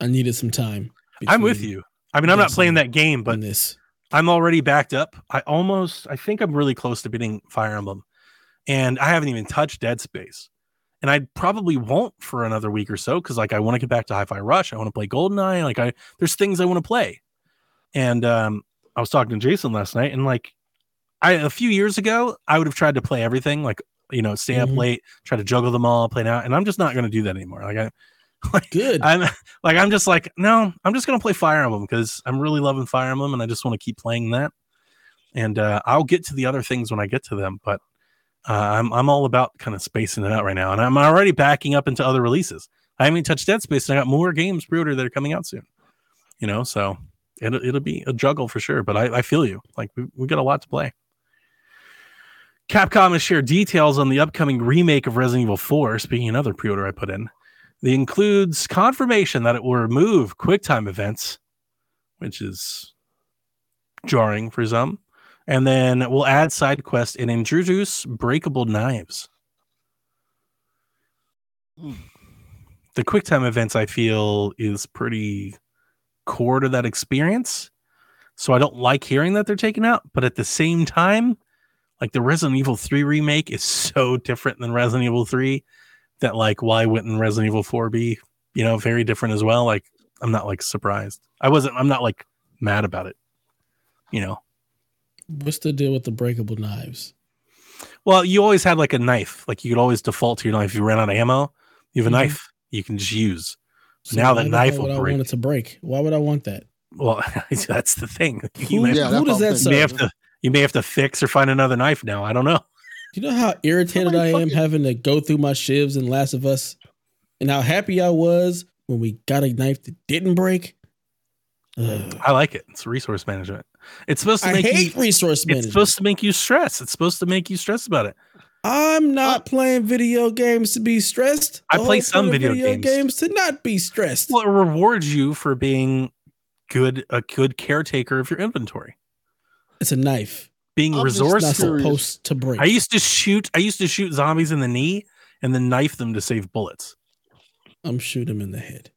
I needed some time. I'm with you. I mean, I'm not playing that game, but this. I'm already backed up. I almost, I think I'm really close to beating Fire Emblem, and I haven't even touched Dead Space. And I probably won't for another week or so because, like, I want to get back to Hi-Fi Rush. I want to play GoldenEye. Like, I there's things I want to play. And um, I was talking to Jason last night, and like, I a few years ago, I would have tried to play everything, like, you know, stay up Mhm. late, try to juggle them all, play now, And I'm just not going to do that anymore. Like, I, like, Good. I'm like I'm just like no, I'm just gonna play Fire Emblem because I'm really loving Fire Emblem and I just want to keep playing that. And uh, I'll get to the other things when I get to them, but uh, I'm I'm all about kind of spacing it out right now, and I'm already backing up into other releases. I haven't touched Dead Space, and I got more games pre-order that are coming out soon. You know, so it'll it'll be a juggle for sure. But I, I feel you. Like we we got a lot to play. Capcom has shared details on the upcoming remake of Resident Evil 4. Speaking another pre-order I put in, it includes confirmation that it will remove QuickTime events, which is jarring for some, and then we'll add side quests and introduce breakable knives. Hmm. The QuickTime events, I feel, is pretty core to that experience. So I don't like hearing that they're taken out, but at the same time, like the Resident Evil 3 remake is so different than Resident Evil 3 that like why wouldn't Resident Evil 4 be, you know, very different as well? Like I'm not like surprised. I wasn't I'm not like mad about it. You know. What's the deal with the breakable knives? Well, you always had like a knife. Like you could always default to your knife. If you ran out of ammo, you have a Mhm. knife you can just use. So now why the the knife will would I break. want it to break. Why would I want that? Well, that's the thing. You Who, may, Yeah, who does that you may have to you may have to fix or find another knife now. I don't know. You know how irritated Somebody I am having to go through my shivs in Last of Us, and how happy I was when we got a knife that didn't break? Ugh. I like it. It's resource management. It's supposed to I make hate you resource it's supposed to make you stress. It's supposed to make you stress about it. I'm not playing video games to be stressed. I The play some point of video games. to not be stressed. Well, it rewards you for being good, a good caretaker of your inventory. It's a knife. being I'm just not resourceful. curious. supposed to break. I used to shoot. I used to shoot zombies in the knee and then knife them to save bullets. I'm shoot them in the head.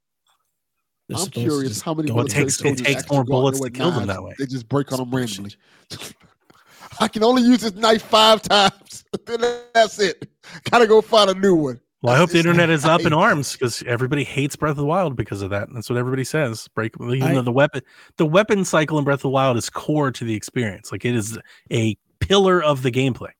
They're I'm curious how many go Well, it takes- it soldiers takes more go out there bullets to kill them that way. They just break on them randomly. I can only use this knife five times. then that's it. Gotta go find a new one. Well, I hope the internet is up in arms because everybody hates Breath of the Wild because of that. That's what everybody says. Break even I- though the weapon the weapon cycle in Breath of the Wild is core to the experience. Like it is a pillar of the gameplay.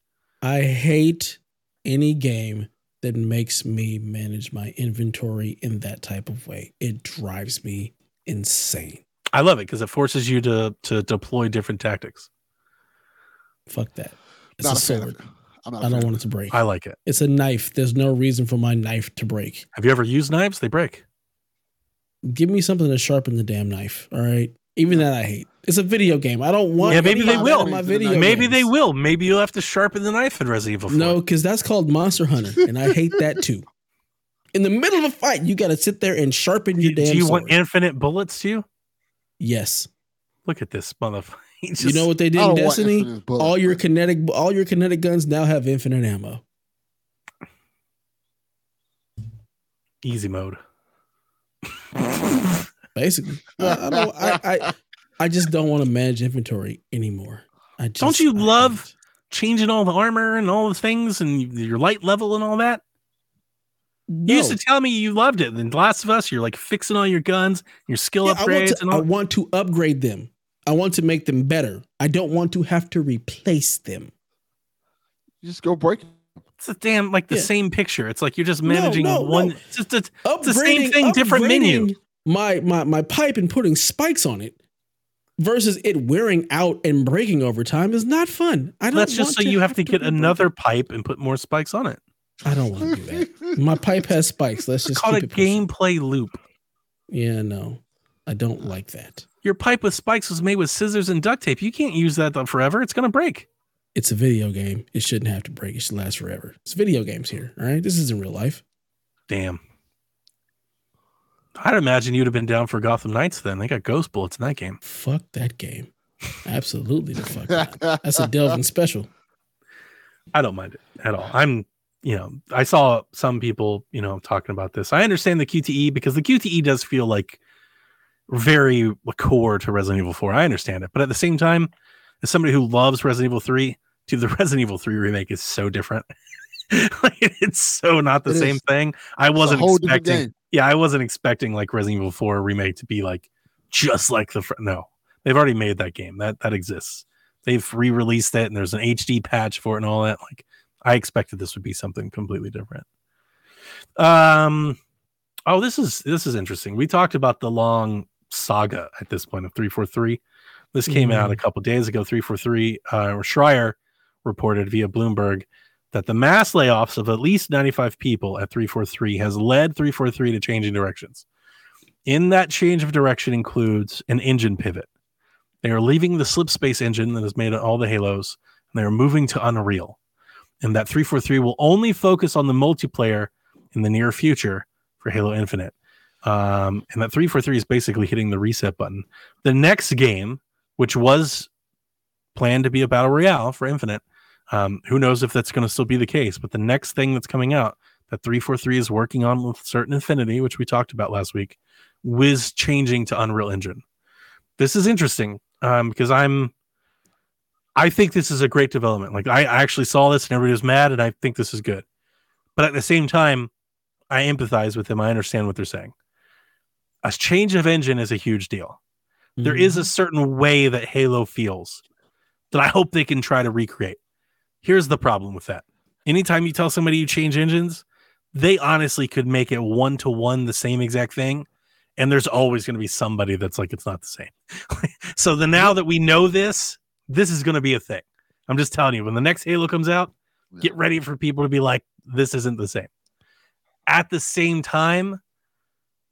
I hate any game that makes me manage my inventory in that type of way. It drives me insane. I love it because it forces you to to deploy different tactics. Fuck that. It's Not a a sword. I'm not a I don't want it to break. I like it. It's a knife. There's no reason for my knife to break. Have you ever used knives? They break. Give me something to sharpen the damn knife. All right. Even that I hate. It's a video game. I don't want. Yeah, maybe they will. My video Maybe they will. Maybe you'll have to sharpen the knife in Resident Evil 4. No, because that's called Monster Hunter, and I hate that too. In the middle of a fight, you got to sit there and sharpen your do damn you sword. want infinite bullets to you? yes. Look at this motherfucker. He you know what they did in Destiny? All your kinetic, all your kinetic guns now have infinite ammo. easy mode. Basically, I, I don't. I, I I just don't want to manage inventory anymore. I just, Don't you I love- hate it. Changing all the armor and all the things and your light level and all that. No. You used to tell me you loved it. In The Last of Us, you're like fixing all your guns, your skill Yeah, I want, upgrades, to, and I want to upgrade them. I want to make them better. I don't want to have to replace them. You just go break. It's a damn like the Yeah. same picture. It's like you're just managing no, one. no. It's just a, Upgrading, the same thing, different menu. My my my pipe and putting spikes on it versus it wearing out and breaking over time is not fun. I don't. that's just want so you have to get another it. pipe and put more spikes on it. I don't want to do that. My pipe has spikes. Let's just called keep a it gameplay loop. Yeah, no, I don't like that. Your pipe with spikes was made with scissors and duct tape. You can't use that forever. It's gonna break. It's a video game. It shouldn't have to break. It should last forever. It's video games here. All right, this isn't real life. Damn. I'd imagine you'd have been down for Gotham Knights then. They got ghost bullets in that game. Fuck that game. Absolutely the fuck. not. That's a Delvin special. I don't mind it at all. I'm, you know, I saw some people, you know, talking about this. I understand the QTE because the QTE does feel like very core to Resident Evil 4. I understand it. But at the same time, as somebody who loves Resident Evil 3, dude, the Resident Evil 3 remake is so different. like, it's so not the It same is. thing. I wasn't expecting yeah, I wasn't expecting like Resident Evil 4 remake to be like just like the fr- no. They've already made that game. That that exists. They've re-released it and there's an HD patch for it and all that. Like I expected this would be something completely different. Um oh, this is this is interesting. We talked about the long saga at this point of 343. This came out a couple days ago. 343 uh or Schreier reported via Bloomberg that the mass layoffs of at least 95 people at 343 has led 343 to changing directions. In that change of direction includes an engine pivot. They are leaving the slip space engine that has made all the Halos, and they are moving to Unreal. And that 343 will only focus on the multiplayer in the near future for Halo Infinite. Um, and that 343 is basically hitting the reset button. The next game, which was planned to be a battle royale for Infinite, um, who knows if that's going to still be the case? But the next thing that's coming out that 343 is working on with certain Infinity, which we talked about last week, was changing to Unreal Engine. This is interesting um, because I'm, I think this is a great development. Like I, I actually saw this and everybody was mad, and I think this is good. But at the same time, I empathize with them. I understand what they're saying. A change of engine is a huge deal. There is Mm-hmm. a certain way that Halo feels that I hope they can try to recreate. Here's the problem with that. Anytime you tell somebody you change engines, they honestly could make it one to one the same exact thing. And there's always going to be somebody that's like, it's not the same. so the now that we know this, this is going to be a thing. I'm just telling you, when the next Halo comes out, get ready for people to be like, this isn't the same. At the same time,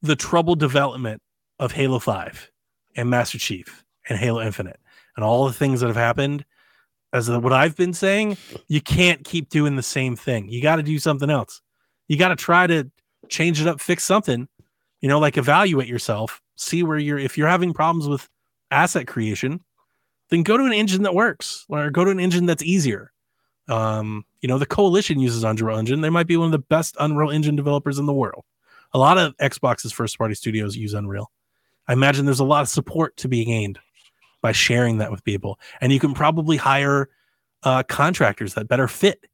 the troubled development of Halo 5 and Master Chief and Halo Infinite and all the things that have happened, as what I've been saying, you can't keep doing the same thing. You got to do something else. You got to try to change it up, fix something, you know, like evaluate yourself, see where you're, if you're having problems with asset creation, then go to an engine that works or go to an engine that's easier. Um, you know, the coalition uses Unreal Engine. They might be one of the best Unreal Engine developers in the world. A lot of Xbox's first party studios use Unreal. I imagine there's a lot of support to be gained by sharing that with people. And you can probably hire uh, contractors that better fit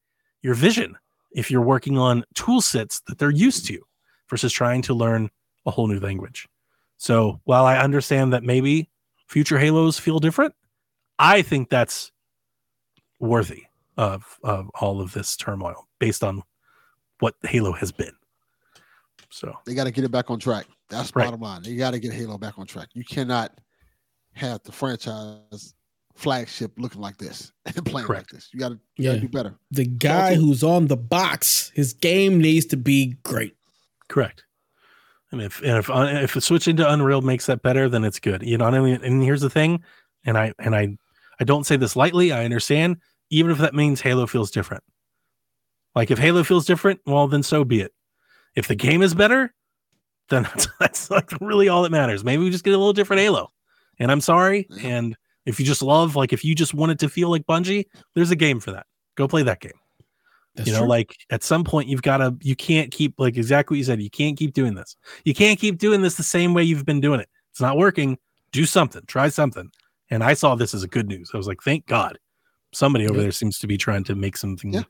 your vision if you're working on tool sets that they're used to versus trying to learn a whole new language. So while I understand that maybe future Halos feel different, I think that's worthy of, of all of this turmoil based on what Halo has been. So They got to get it back on track. That's Right. bottom line. They got to get Halo back on track. You cannot have the franchise flagship looking like this and playing Correct. like this. You got to you gotta Yeah. do better. The guy who's on the box, his game needs to be great. Correct. And if and if uh, if switching to Unreal makes that better, then it's good. You know what I mean? And here's the thing, and I and I I don't say this lightly. I understand, even if that means Halo feels different. Like if Halo feels different, well then so be it. If the game is better, then that's, that's like really all that matters. Maybe we just get a little different Halo. And I'm sorry. Yeah. And if you just love, like if you just want it to feel like Bungie, there's a game for that. Go play that game That's you know true. like at some point you've got to you can't keep like exactly what you said you can't keep doing this you can't keep doing this the same way you've been doing it it's not working do something try something and i saw this as a good news i was like thank god somebody over Yeah. there seems to be trying to make something Yeah.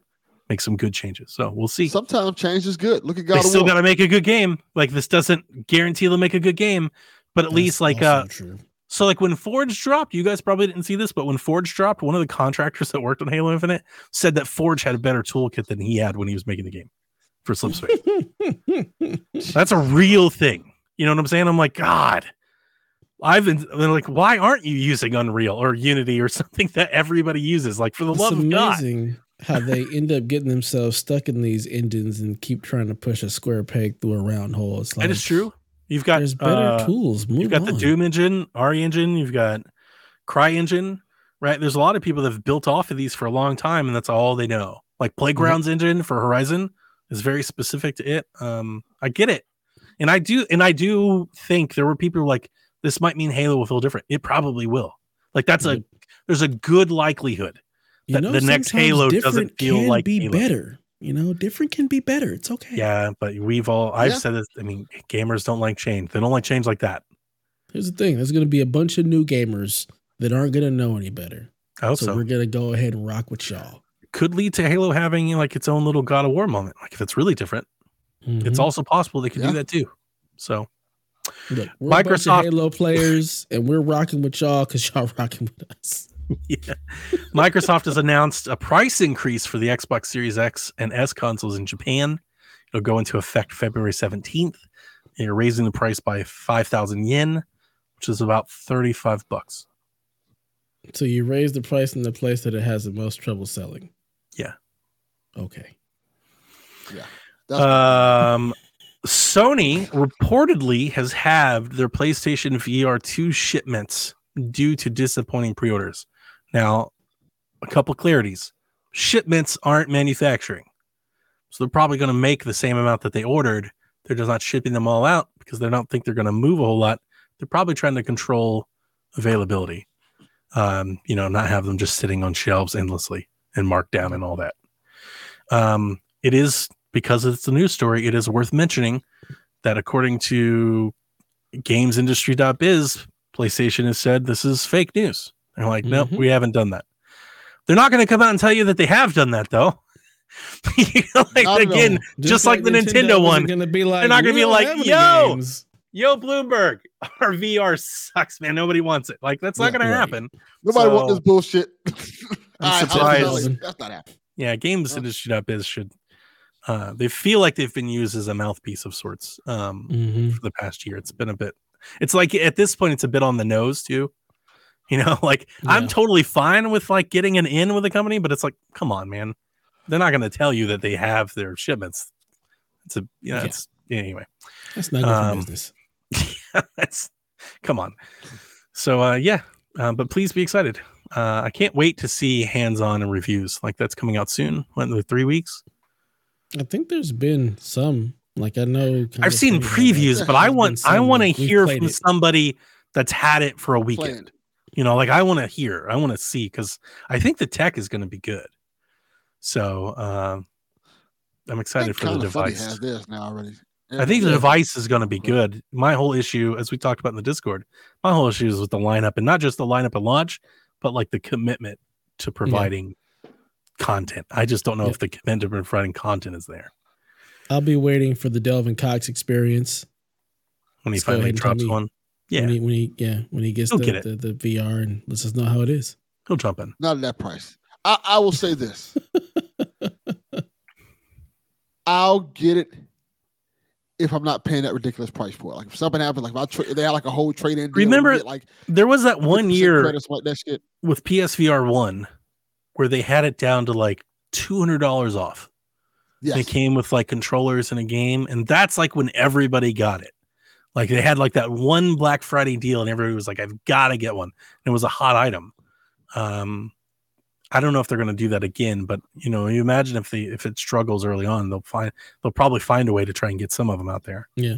make some good changes so we'll see Sometimes change is good. Look at they God of still got to make a good game like this doesn't guarantee they'll make a good game but at That's least like also uh true. So like when Forge dropped, you guys probably didn't see this, but when Forge dropped, one of the contractors that worked on Halo Infinite said that Forge had a better toolkit than he had when he was making the game for Slipspace. That's a real thing. You know what I'm saying? I'm like, God, I've been like, why aren't you using Unreal or Unity or something that everybody uses? Like for the it's love of God. how they end up getting themselves stuck in these engines and keep trying to push a square peg through a round hole. It's like That is true. You've got There's better uh, tools. Move You've got the. Doom engine, RE engine, you've got Cry engine, right? There's a lot of people that have built off of these for a long time, and that's all they know. Like Playgrounds engine for Horizon is very specific to it. Um, I get it, and I do, and I do think there were people like, this might mean Halo will feel different. It probably will. Like that's a there's a good likelihood. You that the next Halo doesn't feel like be Halo. better. You know, different can be better. It's okay. Yeah, but we've all I've Yeah. said this. I mean, gamers don't like change. They don't like change like that. Here's the thing: there's going to be a bunch of new gamers that aren't going to know any better. I hope So, so. we're going to go ahead and rock with y'all. Could lead to Halo having like its own little God of War moment. Like if it's really different. It's Mhm. also possible they could Yeah. do that too. So Look, we're a bunch Microsoft- of Halo players, and we're rocking with y'all because y'all rocking with us. yeah. Microsoft has announced a price increase for the Xbox Series X and S consoles in Japan. It'll go into effect February 17th. You're raising the price by 5,000 yen, which is about 35 bucks. So you raise the price in the place that it has the most trouble selling. Yeah. Okay. That's Um, Sony reportedly has halved their PlayStation VR 2 shipments due to disappointing pre orders. Now, a couple clarities shipments aren't manufacturing. So they're probably going to make the same amount that they ordered. They're just not shipping them all out because they don't think they're going to move a whole lot. They're probably trying to control availability. Um, you know, not have them just sitting on shelves endlessly and marked down and all that. Um, it is because it's a news story, it is worth mentioning that according to gamesindustry.biz, PlayStation has said this is fake news. They're like, nope, Mhm. we haven't done that. They're not going to come out and tell you that they have done that, though. Like Not again, all. just, like, the Nintendo, wasn't one. Gonna be like, They're not gonna be like, "Yo!" games." Yo, Bloomberg, our VR sucks, man. Nobody wants it. Like that's not Yeah, going right. to happen. Nobody want So- this bullshit. I'm surprised. Alex, That's not happening. Yeah, games industry.biz should. Uh, they feel like they've been used as a mouthpiece of sorts. Um, Mhm. for the past year. It's been a bit. It's like at this point, it's a bit on the nose too. You know, like I'm totally fine with like getting an in with a company, but it's like, come on, man. They're not going to tell you that they have their shipments. It's a, you know, Yeah. it's anyway. That's not good for Um, business. That's come on. So uh, yeah, uh, but please be excited. Uh, I can't wait to see hands-on and reviews. Like that's coming out soon. What, in three weeks? I think there's been some. Like I know. kind I've of seen funny how, like, previews, but I want I want to hear from it. somebody that's had it for a weekend. Planned. You know, like I want to hear, I want to see because I think the tech is going to be good. So um, I'm excited for the device. has theirs now already. I think the device is going to be good. My whole issue, as we talked about in the Discord, my whole issue is with the lineup and not just the lineup at launch, but like the commitment to providing content. I just don't know Yeah. if the commitment to providing content is there I'll be waiting for the Delvin Cox experience when he Let's go finally ahead and tell drops one. Yeah, when he when he yeah when he gets the, get the the VR and lets us know how it is. he'll jump in. Not at that price. I, I will say this. I'll get it if I'm not paying that ridiculous price for it. Like if something happens, like if I tra- they had like a whole trade in. Remember like There was that one year credits that shit. with PSVR 1 where they had it down to like $200 off. Yes. They came with like controllers and a game, and that's like when everybody got it. Like they had like that one Black Friday deal, and everybody was like, "I've got to get one." And it was a hot item. Um, I don't know if they're going to do that again, but you know, you imagine if they if it struggles early on, they'll find they'll probably find a way to try and get some of them out there. Yeah.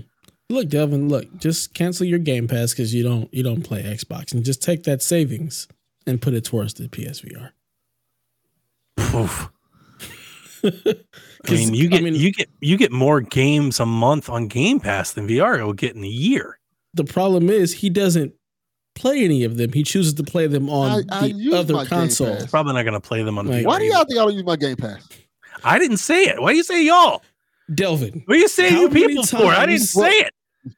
Look, Devin, look, just cancel your Game Pass because you don't you don't play Xbox, and just take that savings and put it towards the PSVR. Oof. I 'Cause, mean, you I get mean- you get you get more games a month on Game Pass than VR will get in a year. The problem is he doesn't play any of them. He chooses to play them on I- I the use other console. Pass. Probably not going to play them on Like- VR. Why do y'all think I don't use my Game Pass? I didn't say it. Why do you say y'all? Delvin, What are you saying How you many people for? I didn't times- say it.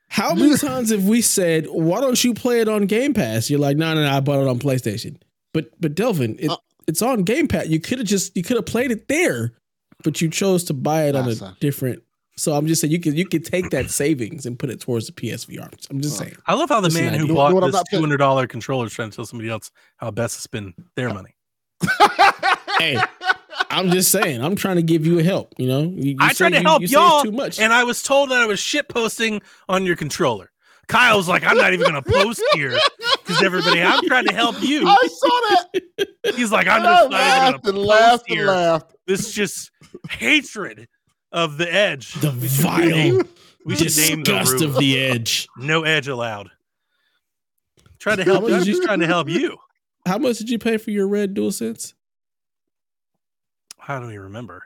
how many times have we said, "Why don't you play it on Game Pass?" You're like, "No, no, no, I bought it on PlayStation." But but Delvin, it, Uh- it's on Game Pass. You could have just you could have played it there, but you chose to buy it on a different. So I'm just saying you could you could take that savings and put it towards the PSVR. I'm just saying. I love how the Listen, man who bought what I'm this not two paying- hundred dollar controller is trying to tell somebody else how best to spend their money. Hey, I'm just saying. I'm trying to give you a help. You know, you, you I say tried to you- help you all too much. and I was told that I was shit posting on your controller. Kyle's like, I'm not even going to post here because everybody. I'm trying to help you. I saw that. He's like, I'm I just not laughed even going to post laughed and here. laughed. This just hatred of the edge. the We vile name- We should name the disgust room. of the edge. No edge allowed. Trying to help. much I'm you- just trying to help you. How much did you pay for your red dual DualSense? I don't even remember.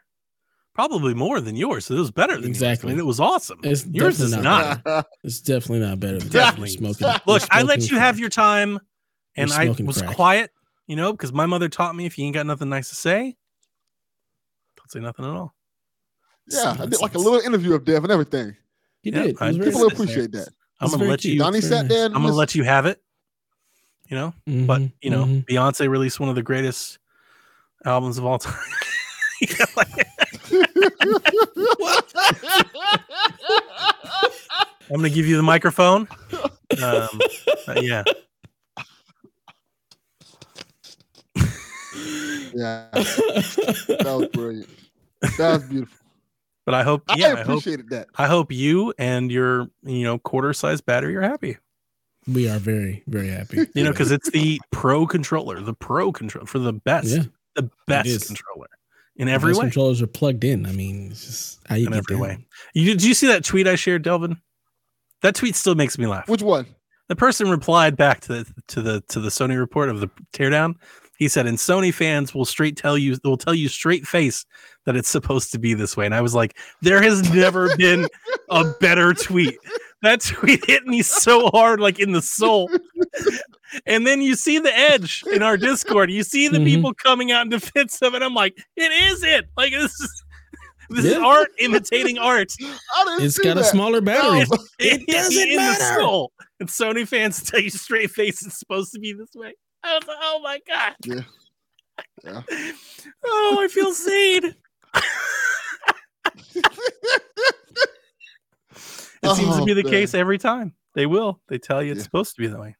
Probably more than yours. It was better than yours. Exactly. I mean, it was awesome. It's yours is not. not It's definitely not better than Definitely. smoking. Look, you're I let smoking you have your time, and I was crack. quiet, you know, because my mother taught me if you ain't got nothing nice to say, don't say nothing at all. yeah, I did like a little interview of Dev and everything. You Yeah, did. I- People appreciate that. I'm gonna let cute. you. Donnie sat nice. there. I'm gonna listened. let you have it. You know, but Mhm, you know, mhm. Beyonce released one of the greatest albums of all time. Yeah, like- I'm gonna give you the microphone. Um, uh, yeah, yeah, that was brilliant. That was beautiful. but I hope. I Yeah, I hope. appreciated that. I hope you and your you know quarter size battery are happy. we are very, very happy. You know, because it's the pro controller, the pro control for the best, Yeah. the best controller in every Those way. controllers are plugged in. I mean, it's just how you In get every down. way. You, did you see that tweet I shared, Delvin? That tweet still makes me laugh. Which one? The person replied back to the to the to the Sony report of the teardown. He said, "And Sony fans will straight tell you will tell you straight face that it's supposed to be this way." And I was like, "There has never been a better tweet." That tweet hit me so hard, like in the soul. And then you see the edge in our Discord. You see the Mhm. people coming out in defense of it. I'm like, it is it. Like this is this is art imitating art. I didn't It's see got a smaller battery. No. It, It doesn't in matter. The. And Sony fans tell you straight face it's supposed to be this way. I was like, oh my god. Yeah. Yeah. Oh, I feel seen. It seems to Oh, be the man. case every time. They will. They tell you it's Yeah. supposed to be that way.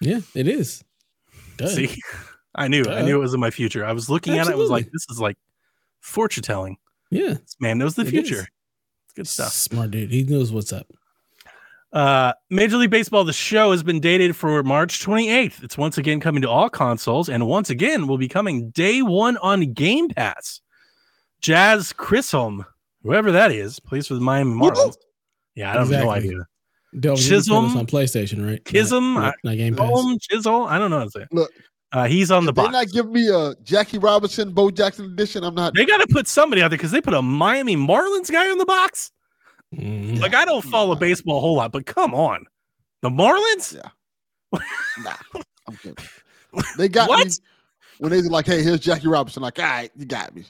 Yeah, it is. See, I knew. I knew it was in my future. I was looking at it. I was like, this is like fortune telling. Yeah, This man knows the It future. is. It's good stuff. Smart dude. He knows what's up. Uh, Major League Baseball, the show has been dated for March 28th. It's once again coming to all consoles, and once again will be coming day one on Game Pass. Jazz Chisholm, whoever that is, plays for the Miami Marlins. Yeah, I don't have no idea. Delvin, you can play this Chisholm? on PlayStation, right? Chisholm? not, not Game Pass. Home Chisel. I don't know how to say. Look, uh, he's on the If they box. not give me a Jackie Robinson, Bo Jackson edition. I'm not. They got to put somebody out there because they put a Miami Marlins guy on the box. Mhm. Like I don't follow baseball a whole lot, but come on, the Marlins. Yeah. Nah, I'm good. They got What? me when they were like, "Hey, here's Jackie Robinson." Like, all right, you got me.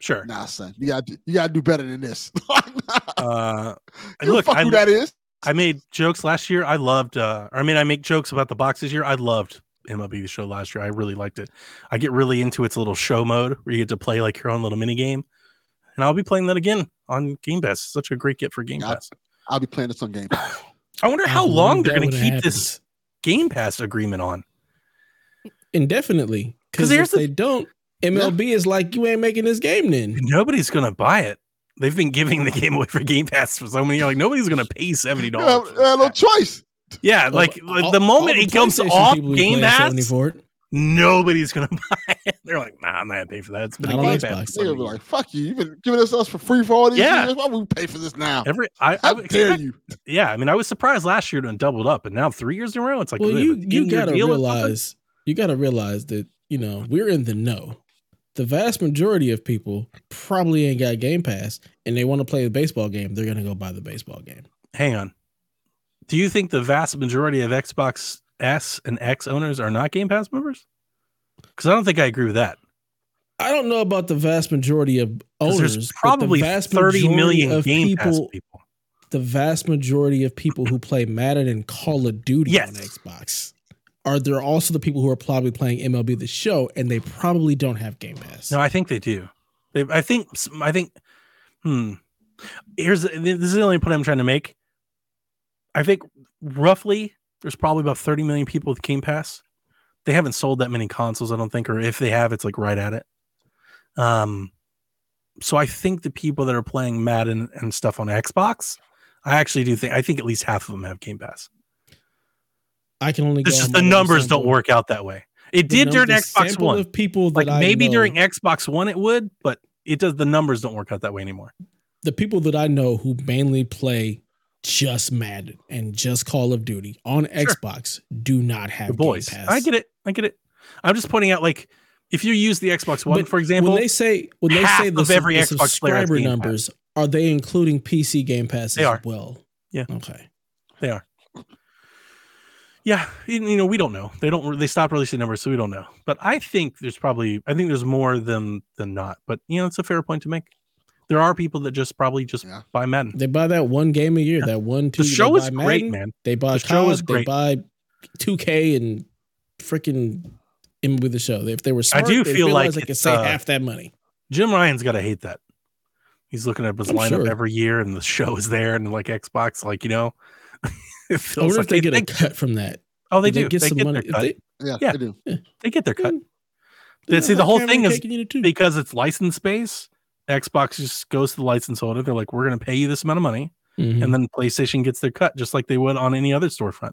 Sure. Nah, son, you got you got to do better than this. Uh, you look, fuck I, who that is. I made jokes last year. I loved. uh or I mean, I make jokes about the box this year. I loved MLB the Show last year. I really liked it. I get really into its little show mode where you get to play like your own little mini game, and I'll be playing that again on Game Pass. Such a great get for Game Pass. I'll be playing this on Game Pass. I wonder how I long they're going to keep happens. this Game Pass agreement on. Indefinitely, Because if the- they don't, MLB is like, you ain't making this game then. Nobody's going to buy it. They've been giving the game away for Game Pass for so many years. Like nobody's going to pay seventy dollars. you uh, no choice. Yeah, like All- the moment all it comes off Game paying 70 Pass, for it. nobody's gonna buy it. They're like, nah, I'm not gonna pay for that. It's been a Not on Game Pass. They'll be like, "Fuck you! You've been giving us us for free for all these Yeah. years. Why would we pay for this now? Every I, I How would dare expect- you?" yeah, I mean, I was surprised last year to have doubled up, and now three years in a row, it's like, well, you you gotta deal or something? realize you gotta realize that you know we're in the know. The vast majority of people probably ain't got Game Pass, and they want to play a baseball game. They're gonna go buy the baseball game. Hang on. Do you think the vast majority of Xbox S and X owners are not Game Pass members? Because I don't think I agree with that. I don't know about the vast majority of owners. Probably the vast 30 majority million of Game Pass people. people. The vast majority of people who play Madden and Call of Duty Yes. on Xbox are there also the people who are probably playing MLB the Show, and they probably don't have Game Pass. No, I think they do. They, I think. I think. Hmm. Here's this is the only point I'm trying to make. I think roughly there's probably about 30 million people with Game Pass. They haven't sold that many consoles, I don't think, or if they have, it's like right at it. Um, so I think the people that are playing Madden and stuff on Xbox, I actually do think I think at least half of them have Game Pass. I can only. It's just the numbers don't work out that way. It the did during Xbox One. Of people Like maybe during Xbox One it would, but it does. The numbers don't work out that way anymore. the people that I know who mainly play just Madden and just Call of Duty on Xbox do not have the boys. Game Pass. I get it. I get it. I'm just pointing out, like, if you use the Xbox One, But for example, when they say when they say the, of every the Xbox player subscriber Pass. numbers, are they including PC Game Pass They as are. well? Yeah. Okay. they are. Yeah, you you know, we don't know. They don't. They stopped releasing numbers, so we don't know. But I think there's probably. I think there's more than than not. But you know, it's a fair point to make. There are people that just probably just Yeah. buy Madden. They buy that one game a year, that one two. The show buy is great, man. They buy The show is COD, great. They buy 2K and freaking in with the show. If they were smart, do feel like realize they could it's, save uh, half that money. Jim Ryan's got to hate that. He's looking at his I'm lineup sure. every year, and the show is there, and like Xbox, like you know, it I feels wonder like if they get a cut from that. Oh, they Do do. get They some get money. their cut. they- Yeah, Yeah. they do. They get their cut. Yeah, See, the whole thing is cake and eat it because it's license space. Xbox just goes to the license holder. They're like, we're going to pay you this amount of money, Mhm. and then PlayStation gets their cut, just like they would on any other storefront.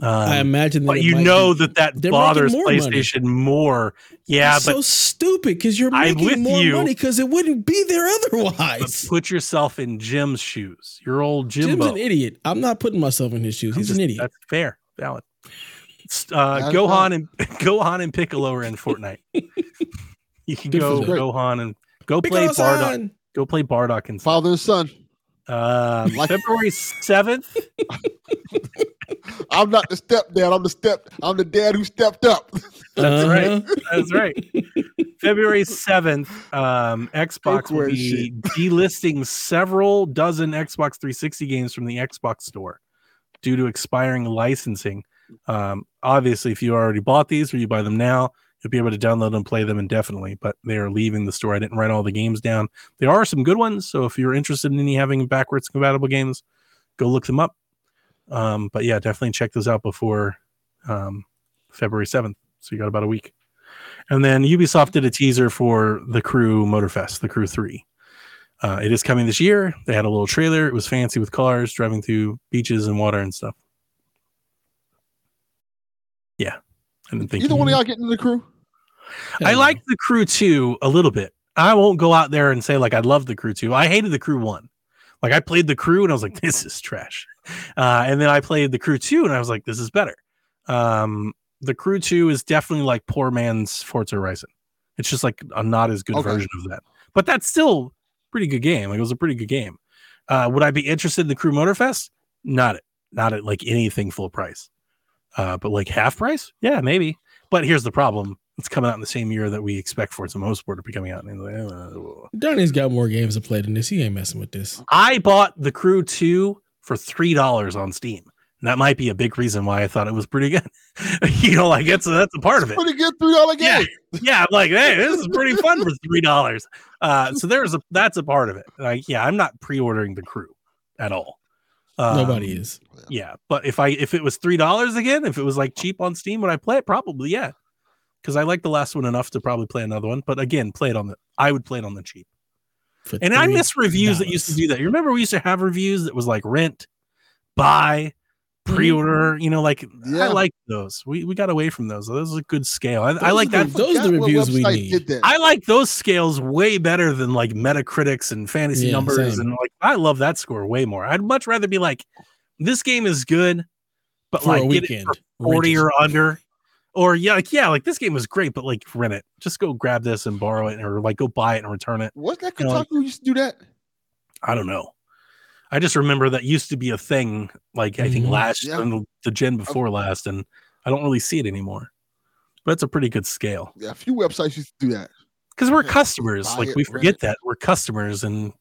I Um, imagine that but you know be- that that bothers more money. PlayStation more. Yeah, That's but, so stupid because you're making with more you. money because it wouldn't be there but otherwise. put yourself in Jim's shoes. Your old Jim's Jimbo. an idiot. I'm not putting myself in his shoes. I'm He's just- an idiot. That's fair, valid. It's, Uh, Gohan and Gohan and Piccolo are in Fortnite. you can Good go for. Gohan and go play Bardock. Piccolo-san! Go play Bardock and Father and son. uh, February seventh. I'm not the stepdad. I'm the step. I'm the dad who stepped up. That's right. Uh-huh. That's right. February 7th, um, Xbox will Cookware be delisting several dozen Xbox 360 games from the Xbox store due to expiring licensing. Um, obviously, if you already bought these or you buy them now, you'll be able to download and play them indefinitely, but they are leaving the store. I didn't write all the games down. There are some good ones. So if you're interested in any having backwards compatible games, go look them up. Um, but yeah, definitely check those out before um, February 7th. So you got about a week. And then Ubisoft did a teaser for the Crew Motorfest, the Crew 3. Uh, it is coming this year. They had a little trailer. It was fancy with cars driving through beaches and water and stuff. Yeah. I didn't think Either one of y'all getting the crew? I Hell like the Crew 2 a little bit. I won't go out there and say like I love the Crew 2. I hated the Crew 1. Like I played the crew and I was like, this is trash. Uh, and then I played the crew two and I was like, this is better. Um, the crew two is definitely like poor man's Forza Horizon. It's just like a not as good Okay. version of that, but that's still pretty good game. Like it was a pretty good game. Uh, would I be interested in the Crew Motorfest? Not at not at like anything full price. Uh, but like half price? Yeah, maybe. But here's the problem: it's coming out in the same year that we expect Forza Motorsport to be coming out. And like, uh, Donnie's got more games to play than this. He ain't messing with this. I bought the Crew Two for three dollars on Steam. And that might be a big reason why I thought it was pretty good. you know, like it's that's a part of it. Pretty good three dollar Yeah. game. yeah, I'm like, hey, this is pretty fun for three dollars. Uh, so there's a that's a part of it. Like, yeah, I'm not pre-ordering the crew at all. Um, Nobody is. Yeah, but if I if it was three dollars again, if it was like cheap on Steam, would I play it? Probably, yeah. Because I like the last one enough to probably play another one. But again, play it on the I would play it on the cheap. For And I miss reviews that used to do that. You remember we used to have reviews that was like rent, buy, Mhm. pre-order. You know, like yeah. I like those. We we got away from those. Those are a good scale. I, I like that. the- those are the reviews we need. I like those scales way better than like Metacritics and fantasy Yeah, numbers same. and like I love that score way more. I'd much rather be like, this game is good, but For a like get it weekend. for forty or under, or yeah, like yeah, like this game was great, but like rent it. Just go grab this and borrow it, or like go buy it and return it. What's that You know, like- used to do that? I don't know. I just remember that used to be a thing, like I think Mhm. last Yeah. and the gen before last, and I don't really see it anymore. But it's a pretty good scale Yeah, a few websites used to do that. because we're Yeah, customers. Like it, we forget that we're customers, and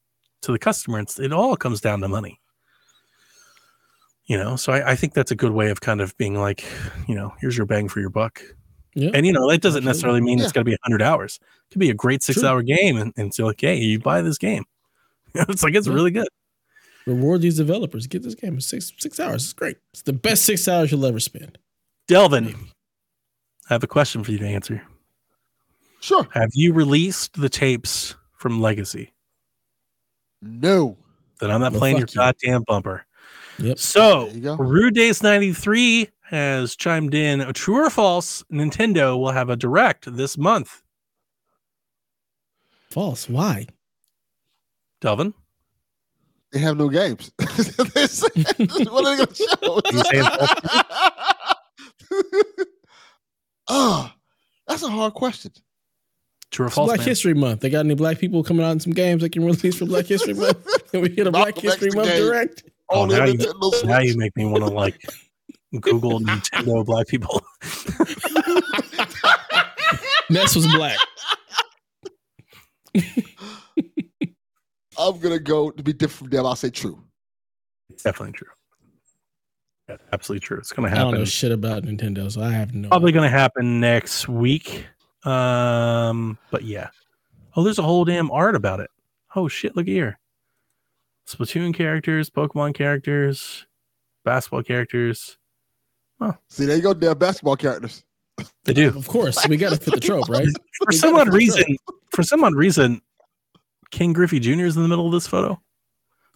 to the customer, it's, it all comes down to money. You know, so I, I think that's a good way of kind of being like, you know, here's your bang for your buck. Yeah. And you know, that doesn't Absolutely. necessarily mean it's Yeah. got to be 100 hours. It could be a great six True. hour game, and, and it's like, hey, you buy this game. it's like it's Yeah. really good. Reward these developers. Get this game in six six hours. It's great. It's the best six hours you'll ever spend. Delvin, Maybe. I have a question for you to answer. Sure. Have you released the tapes from Legacy? No. Then I'm not Well, playing your you. goddamn bumper. Yep. So, Rude Days 93 has chimed in. True or false? Nintendo will have a direct this month. False. Why? Delvin, They have no games. What are they going to show? You saying Ah, that's a hard question. true or It's false? Black man? History Month. They got any black people coming out in some games they can release for Black History Month? Can we get a Black Malcolm History Month game. direct? Oh, now you- Now you make me want to like Google Nintendo black people. Ness was black. I'm gonna go to be different from them. I'll say true. It's definitely true. Yeah, absolutely true. It's going to happen. I don't know shit about Nintendo, so I have no. Probably going to happen next week. Um, but yeah. Oh, there's a whole damn art about it. Oh shit! Look here. Splatoon characters, Pokemon characters, basketball characters. See, there you go. They're basketball characters. They do. Of course, we got to fit the trope, right? For We some odd reason, for some odd reason, King Griffey Jr. is in the middle of this photo.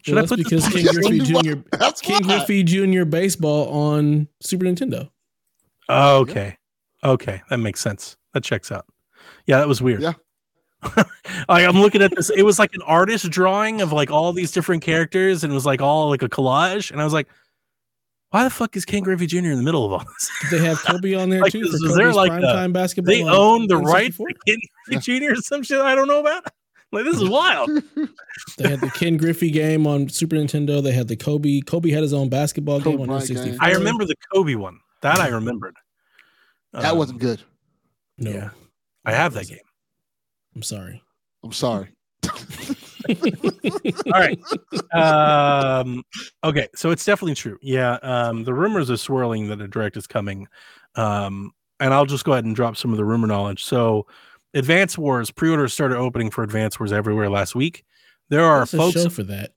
Should Well, I that's put because King Griffey Jr. That's King why. Griffey Jr. baseball on Super Nintendo. Oh, okay. Okay. That makes sense. That checks out. Yeah, that was weird. Yeah. like I'm looking at this. It was like an artist drawing of like all these different characters, and it was like all like a collage. And I was like, why the fuck is King Griffey Jr. in the middle of all this? Did they have Kobe on there Like, too is- for is there, Kobe's like, a- primetime basketball? They on own the rights N64? to King Griffey Jr. or some shit I don't know about. Like this is wild. They had the Ken Griffey game on Super Nintendo. They had the Kobe. Kobe had his own basketball Kobe game on N64. I remember the Kobe one. That I remembered. that Um, wasn't good. No, Yeah. I have that game. I'm sorry. I'm sorry. All right. Um, okay, so it's definitely true. Yeah. Um, the rumors are swirling that a direct is coming. Um, and I'll just go ahead and drop some of the rumor knowledge. So, Advance Wars pre-orders started opening for Advance Wars everywhere last week. There are There's a folks. show for that.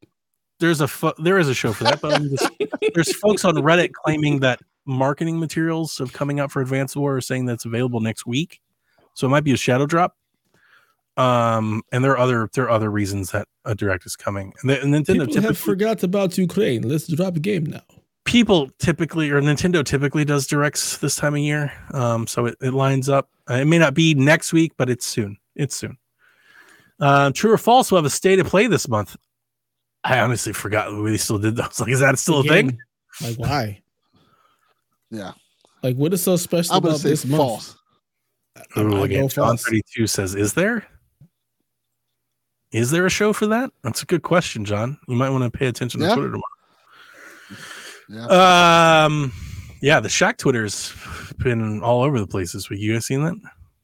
There's a fo- there is a show for that, but just, there's folks on Reddit claiming that marketing materials of coming out for Advance War are saying that's available next week. So it might be a shadow drop. Um, and there are other there are other reasons that a direct is coming. And, the, and Nintendo People typically have forgot about Ukraine. Let's drop a game now. people typically or Nintendo typically does directs this time of year. Um, so it, it lines up. Uh, it may not be next week, but it's soon. It's soon. Uh, true or false? We'll have a state of play this month. I honestly forgot we still did those. Like, is that still a thing? Like why? Yeah. Like what is so special I'm about say this month? false. I- Ooh, I again, go John false. 32 says, Is there? Is there a show for that? That's a good question, John. You might want to pay attention to Yeah. Twitter Yeah. tomorrow. Um, yeah, the Shack Twitter's been all over the place this week. You guys seen that?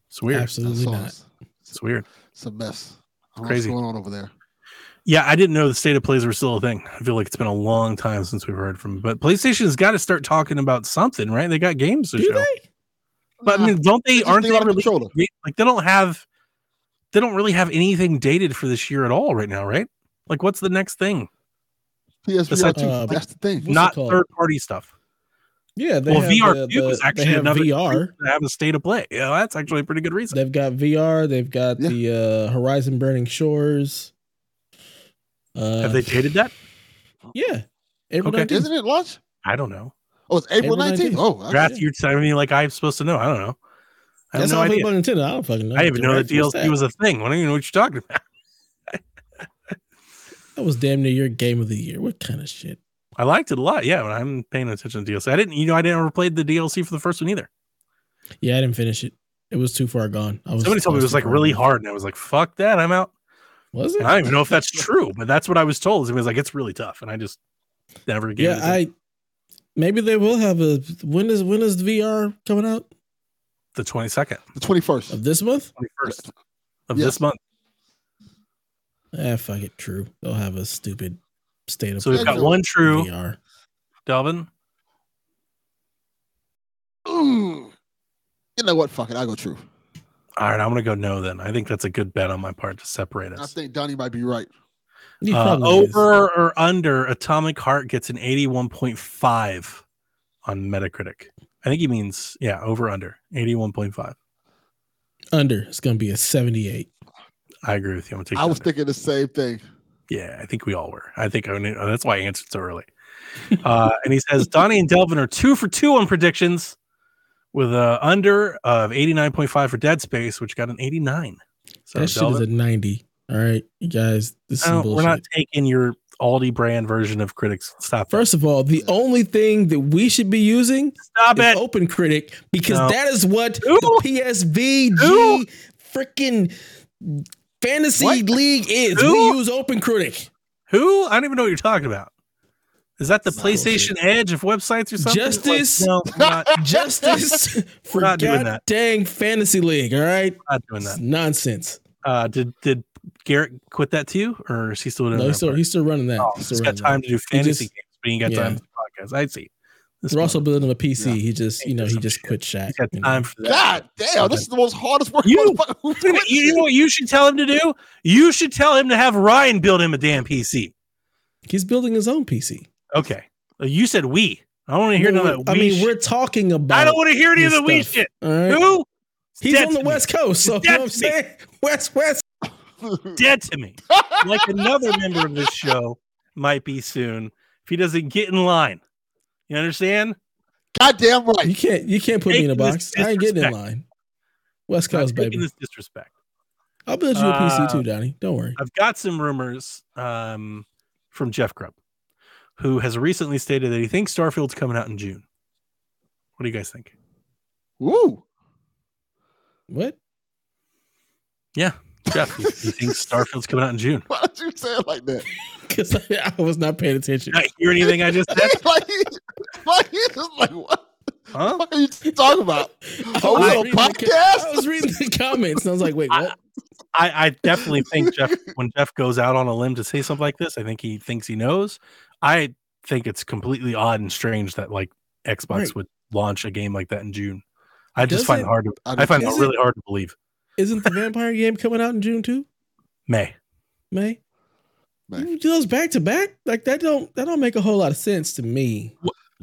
It's weird. Absolutely not. It's, It's weird. it's a mess. I Crazy. What's going on over there? Yeah, I didn't know the state of plays were still a thing. I feel like it's been a long time since we've heard from. But PlayStation's got to start talking about something, right? They got games to Do show. they? But I mean, don't they? Aren't think they about a really controller. like they don't have? They don't really have anything dated for this year at all right now, right? Like, what's the next thing? PSVR Besides- two. Uh, That's the thing. What's Not third party stuff. Yeah, they well, have VR the- the- is they actually have another VR. reason to have a state of play. Yeah, that's actually a pretty good reason. They've got VR. They've got Yeah. the uh, Horizon Burning Shores. Uh, have they dated that? Yeah, April Okay. 19th. Isn't it launch? I don't know. Oh, it's April April nineteenth. 19th. Oh, okay. That's you telling me like I'm supposed to know. I don't know. I have That's no I feel idea. Nintendo. I don't fucking know. I didn't even know that DLC that? was a thing. I don't even know what you're talking about. That was damn near your game of the year. What kind of shit? I liked it a lot. Yeah, but I'm paying attention to DLC. I didn't, you know, I didn't ever played the DLC for the first one either. Yeah, I didn't finish it. It was too far gone. I was. Somebody told me it was like really hard, and I was like, "Fuck that, I'm out." Was it? And I don't even know if that's true, but that's what I was told. It was like it's really tough, and I just never gave yeah, I. Maybe they will have a. When is when is the VR coming out the 22nd, the twenty first. of this month? 21st of Yeah. this month. Ah, fuck it. True. They'll have a stupid state of. So we've got one true, VR. Delvin. Mm. You know what? Fuck it. I go true. All right, I'm gonna go no then. I think that's a good bet on my part to separate us. I think Donnie might be right. Uh, probably is. over or under Atomic Heart gets an 81.5 on Metacritic. I think he means yeah, over under 81.5. under. It's gonna be a seventy-eight. I agree with you. I'm gonna take I was under. thinking the same thing. Yeah, I think we all were. I think I knew, that's why I answered so early. Uh, and he says Donnie and Delvin are two for two on predictions with a under of 89.5 for Dead Space, which got an 89. So that shit is a ninety. All right, you guys. This is no, some we're not taking your Aldi brand version of critics. Stop. that. First of all, the only thing that we should be using Stop is it. Open Critic because No. that is what Who? the PSVG freaking fantasy What? league is. Who? We use Open Critic. Who? I don't even know what you're talking about. Is that the It's PlayStation Edge of websites or something? Justice? Like, no, not, Justice for not doing that. dang fantasy league. All right, not doing It's that. nonsense. Uh, did did Garrett quit that too, or is he still doing No, that he's still part? he's still running that. Oh, he's he's still got running time that. to do fantasy just- games, but he ain't got yeah. time for the podcast. I see. This We're also building a PC. Yeah. He just, you know, he just shit. quit Shaq. He's got you know. time for that. God damn, this is the most hardest working You- motherfucker who's doing You know what you should tell him to do? You should tell him to have Ryan build him a damn PC. He's building his own PC. Okay. Uh, You said we. I don't want to hear No, none of that. I mean, shit. we're talking about. I don't want to hear any of this the we shit. All right. Who? He's Dead on the me. West Coast, so you know what I'm Dead to me. saying? West, West. Dead to me. like another member of this show might be soon if he doesn't get in line. You understand? Goddamn You right. You can't, you can't put me in a box. I ain't getting in line. West Not Coast, taking baby. this disrespect. I'll build you a PC Uh, too, Donnie. Don't worry. I've got some rumors um, from Jeff Grubb, who has recently stated that he thinks Starfield's coming out in June. What do you guys think? Woo. What? Yeah, Jeff, you, he thinks Starfield's coming out in June. Why did you say it like that? Because I, I was not paying attention. Did I hear anything I just said? like, like, like, what Huh? fuck are you talking about? I Oh, was we a reading the podcast? I was reading the comments and I was like, wait, what? I, I definitely think Jeff, when Jeff goes out on a limb to say something like this, I think he thinks he knows. I think it's completely odd and strange that like Xbox Right. would launch a game like that in June. I just Does find it? it hard to. I I find Is it it? really hard to believe. Isn't the vampire game coming out in June too? May. May? May. You do those back to back? Like that don't that don't make a whole lot of sense to me.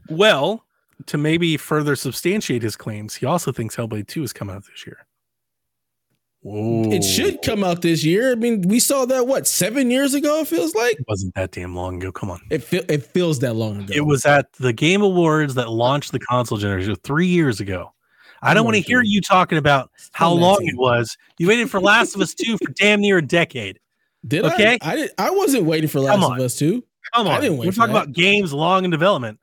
Well, to maybe further substantiate his claims, he also thinks Hellblade 2 is coming out this year. Whoa. It should come out this year. I mean, we saw that what seven years ago. It feels like It wasn't that damn long ago. Come on. it. Feel, it feels that long ago. It was at the Game Awards that launched the console generation three years ago. I don't want to hear you talking about how long it was. You waited for Last of Us 2 for damn near a decade. Did Okay. I? I, did, I wasn't waiting for Last Come of. Us 2. Come I on, didn't wait we're talking that. about games long in development.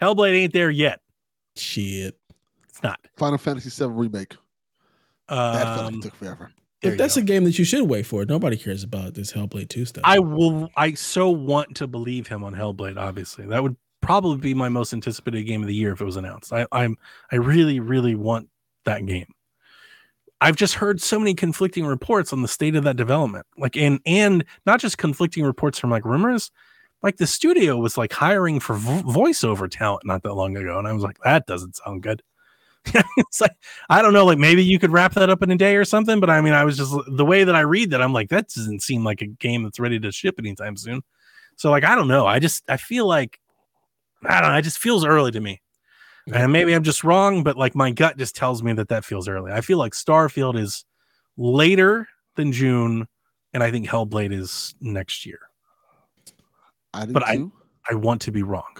Hellblade ain't there yet. Shit. It's not. Final Fantasy VII remake. That felt like Um, it took forever. there But you that's go. a game that you should wait for. Nobody cares about this Hellblade 2 stuff. I will. I so want to believe him on Hellblade. Obviously, that would probably be my most anticipated game of the year if it was announced. I, I'm. I really, really want that game. I've just heard so many conflicting reports on the state of that development. Like, and and not just conflicting reports from like rumors. Like the studio was like hiring for vo- voiceover talent not that long ago, and I was like, that doesn't sound good. it's like I don't know, like maybe you could wrap that up in a day or something. But I mean, I was just the way that I read that, I'm like, that doesn't seem like a game that's ready to ship anytime soon. So like, I don't know. I just I feel like I don't know. It just feels early to me, and maybe I'm just wrong. But like my gut just tells me that that feels early. I feel like Starfield is later than June, and I think Hellblade is next year. I did but I- too. I want to be wrong.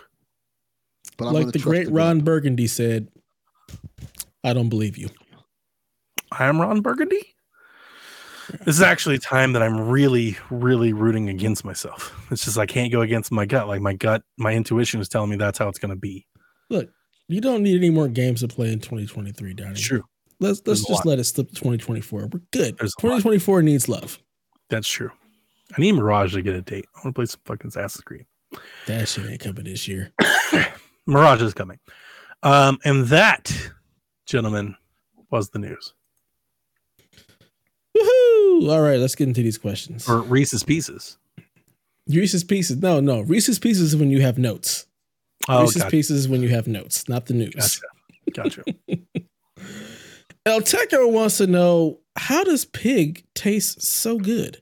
But I'm like the great gut. Ron Burgundy said, I don't believe you. I am Ron Burgundy. This is actually a time that I'm really, really rooting against myself. It's just I can't go against my gut. Like my gut, my intuition is telling me that's how it's going to be. Look, you don't need any more games to play in 2023, Donnie. It's true. Let's There's let's a just let it slip to 2024. We're good. There's 2024 needs love. That's true. I need Mirage to get a date. I want to play some fucking Assassin's Creed. That shit ain't coming this year. Mirage is coming. Um, and that, gentlemen, was the news. Woohoo! All right, let's get into these questions. Or Reese's Pieces. Reese's Pieces. No, no. Reese's Pieces is when you have notes. Oh, Reese's gotcha. Pieces is when you have notes, not the news. Gotcha. Gotcha. El Teco wants to know how does pig taste so good?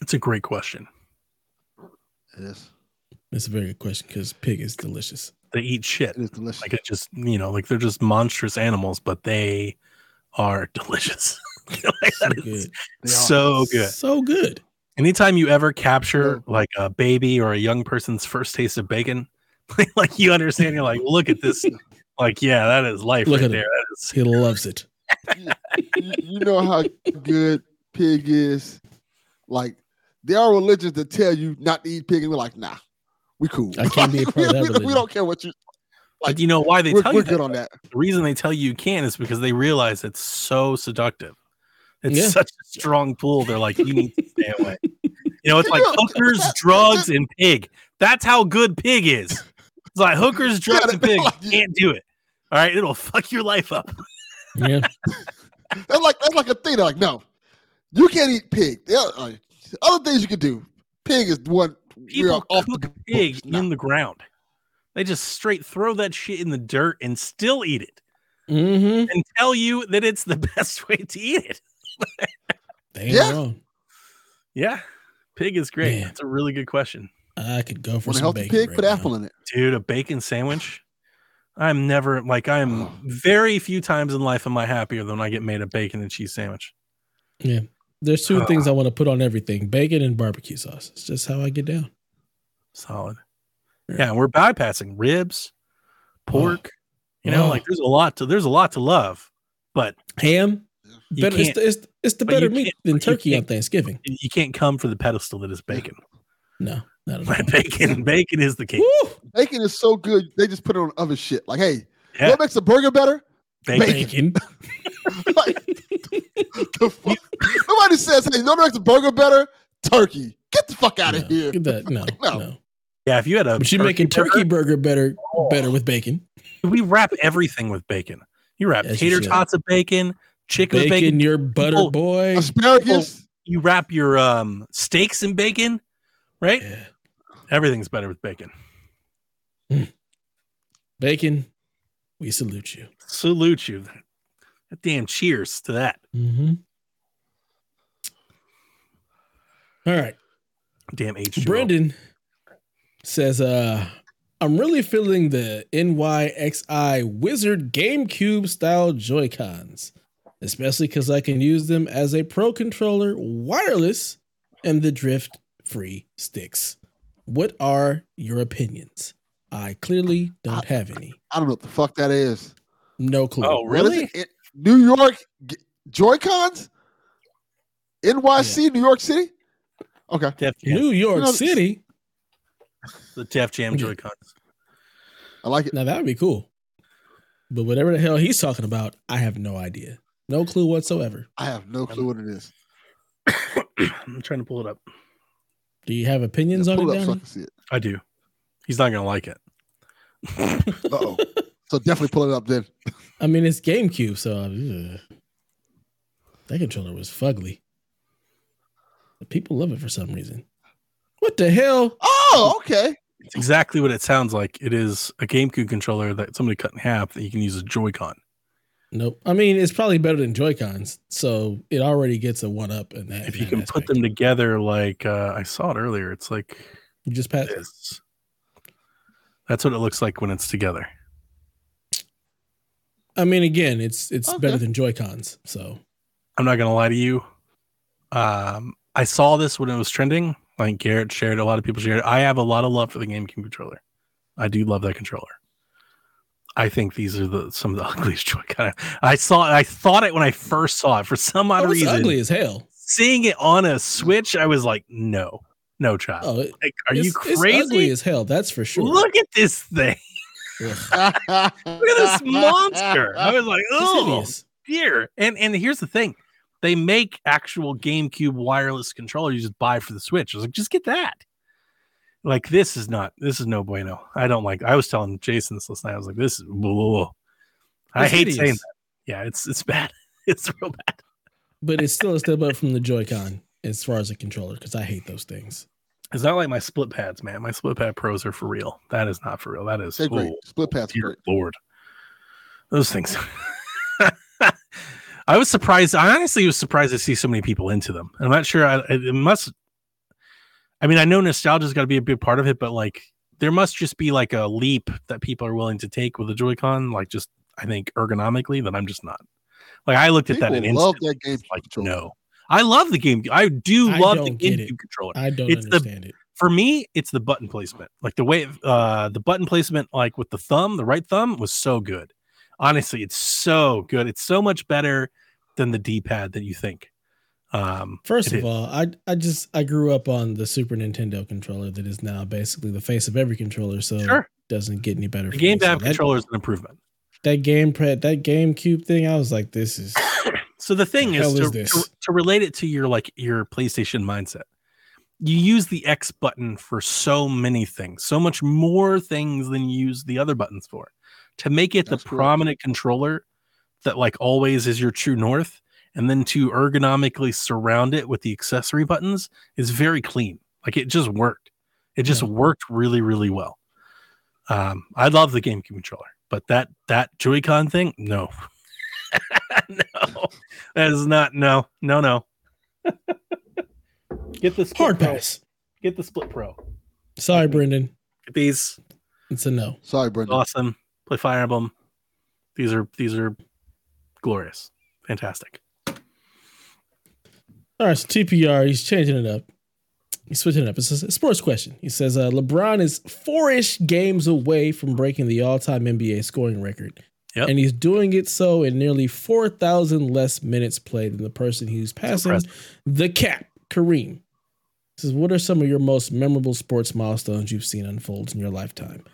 It's a great question. It is. It's a very good question because pig is delicious. They eat shit. It is delicious. Like it just, you know, like they're just monstrous animals, but they are delicious. Like, So good. So good. So good. Anytime you ever capture like a baby or a young person's first taste of bacon, like you understand, you're like, look at this. Like, yeah, that is life Look right at there. him. That is He loves it. you, you know how good pig is. Like there are religions that tell you not to eat pig, and we're like, nah, we cool. I can't be a part of that we, we, religion. we don't care what you. But you know why they we're tell we're you that? good on that. The reason they tell you you can't is because they realize it's so seductive. It's Yeah. such a strong pool. They're like, you need to stay away. You know, it's like hookers, drugs, and pig. That's how good pig is. It's like hookers, drugs, and pig. like- Can't do it. All right, it'll fuck your life up. Yeah. That's like that's like a thing. They're like, no, you can't eat pig. Uh, other things you can do. Pig is one. People off cook the pig now. in the ground. They just straight throw that shit in the dirt and still eat it Mm-hmm. and tell you that it's the best way to eat it. They ain't Yeah. wrong. Yeah, pig is great. Man. That's a really good question. I could go for Want a some healthy bacon pig? right Put now. apple in it. dude a bacon sandwich i'm never like i'm Oh. very few times in life am i happier than when i get made a bacon and cheese sandwich Yeah. There's two Ah. things I want to put on everything bacon and barbecue sauce. It's just how I get down. solid Yeah. yeah, we're bypassing ribs pork you know Oh. like there's a lot to there's a lot to love but Ham. You Better, it's, can't- the, it's, it's the better meat than turkey on Thanksgiving. you can't come for the pedestal that is bacon No, not at all. bacon bacon is the king Woo! Bacon is so good. They just put it on other shit. Like, hey, yeah what makes a burger better? bacon. Bacon. like, the fuck? Nobody says, hey, what makes a burger better? Turkey. Get the fuck out No, of here. Get that. No, No. no. yeah if you had a But you're making turkey burger better better with bacon. we wrap everything with bacon you wrap Yes, tater should. tots of bacon chicken Bacon, bacon your butter People- boy. Asparagus. you wrap your um steaks in bacon right Yeah. everything's better with bacon Bacon, we salute you. salute you. Damn cheers to that. Mm-hmm. All right. Damn H. Brendan says, uh, I'm really feeling the NYXI Wizard GameCube style Joy-Cons, especially because I can use them as a Pro controller wireless and the drift free sticks. What are your opinions? I clearly don't have any. I don't know what the fuck that is. No clue. Oh, really? it? It- New York G- Joy-Cons? NYC, New York City? Okay. Def Jam, New York No, City. the Def Jam Yeah. Joy Cons. I like it. Now that would be cool. But whatever the hell he's talking about, I have no idea. No clue whatsoever. I have no clue what it is. I'm trying to pull it up. Do you have opinions on it, it up so I can see it. I do. He's not gonna like it. Uh oh. so definitely pull it up then. I mean, it's GameCube, so ugh. that controller was fugly. But people love it for some reason. What the hell? Oh, okay. It's exactly what it sounds like. It is a GameCube controller that somebody cut in half that you can use as Joy-Con. Nope. I mean, it's probably better than Joy Cons, so it already gets a one up in that. If in you that can aspect. put them together, like uh, I saw it earlier, it's like you just pass. this. That's what it looks like when it's together. I mean, again, it's it's Okay. better than Joy Cons. So I'm not gonna lie to you. Um, I saw this when it was trending. Like Garrett shared, a lot of people shared. I have a lot of love for the GameCube controller. I do love that controller. I think these are the some of the ugliest Joy-Con. I saw. I thought it when I first saw it. For some odd oh, it's reason, ugly as hell. seeing it on a Switch, I was like, no, no, child. Oh, it, Like, are you It's ugly crazy? as hell. That's for sure. Look at this thing. Look at this monster. I was like, oh dear. And and here's the thing. They make actual GameCube wireless controller you just buy for the Switch. I was like, just get that. Like this is not this is no bueno. I don't like I was telling Jason this last night. I was like, this is blah, blah, blah. I hate hideous. saying that. Yeah, it's it's bad. It's real bad. but it's still a step up from the Joy-Con as far as a controller because I hate those things. It's not like my split pads, man. My split pad pros are for real. That is not for real. That is great. oh, Split pads are dear great. lord. Those things. I was surprised. I honestly was surprised to see so many people into them. I'm not sure. I, it must. I mean, I know nostalgia's got to be a big part of it, but like, there must just be like a leap that people are willing to take with the Joy-Con. Like, just I think ergonomically, that I'm just not. Like, I looked at that People and love instant, that game. like, controller. no. I love the game. I do I love the don't it. GameCube controller I don't It's the- it. for me, it's the button placement. Like the way uh the button placement, like with the thumb, the right thumb was so good. Honestly, it's so good. It's so much better than the D-pad that you think. Um First of is. all, I I just I grew up on the Super Nintendo controller that is now basically the face of every controller, so Sure. it doesn't get any better. the game So controller is an improvement. that game that GameCube thing, I was like, this is So the thing The is, to, is to, to relate it to your like your PlayStation mindset. You use the X button for so many things, so much more things than you use the other buttons for. To make it That's the correct. prominent controller that like always is your true north, and then to ergonomically surround it with the accessory buttons is very clean. Like it just worked. It just Yeah. worked really, really well. Um, I love the GameCube controller, but that that Joy-Con thing, no. no, that is not no, no, no. Get the split hard pro. pass. Get the split pro. Sorry, Brendan. Get these It's a no. Sorry, Brendan. awesome. Play Fire Emblem. These are these are glorious, fantastic. All right, so TPR, he's changing it up. He's switching it up. It's a sports question. He says uh, LeBron is four-ish games away from breaking the all-time NBA scoring record. Yep. And he's doing it so in nearly 4,000 less minutes played than the person who's passing the cap, Kareem. He says, what are some of your most memorable sports milestones you've seen unfold in your lifetime?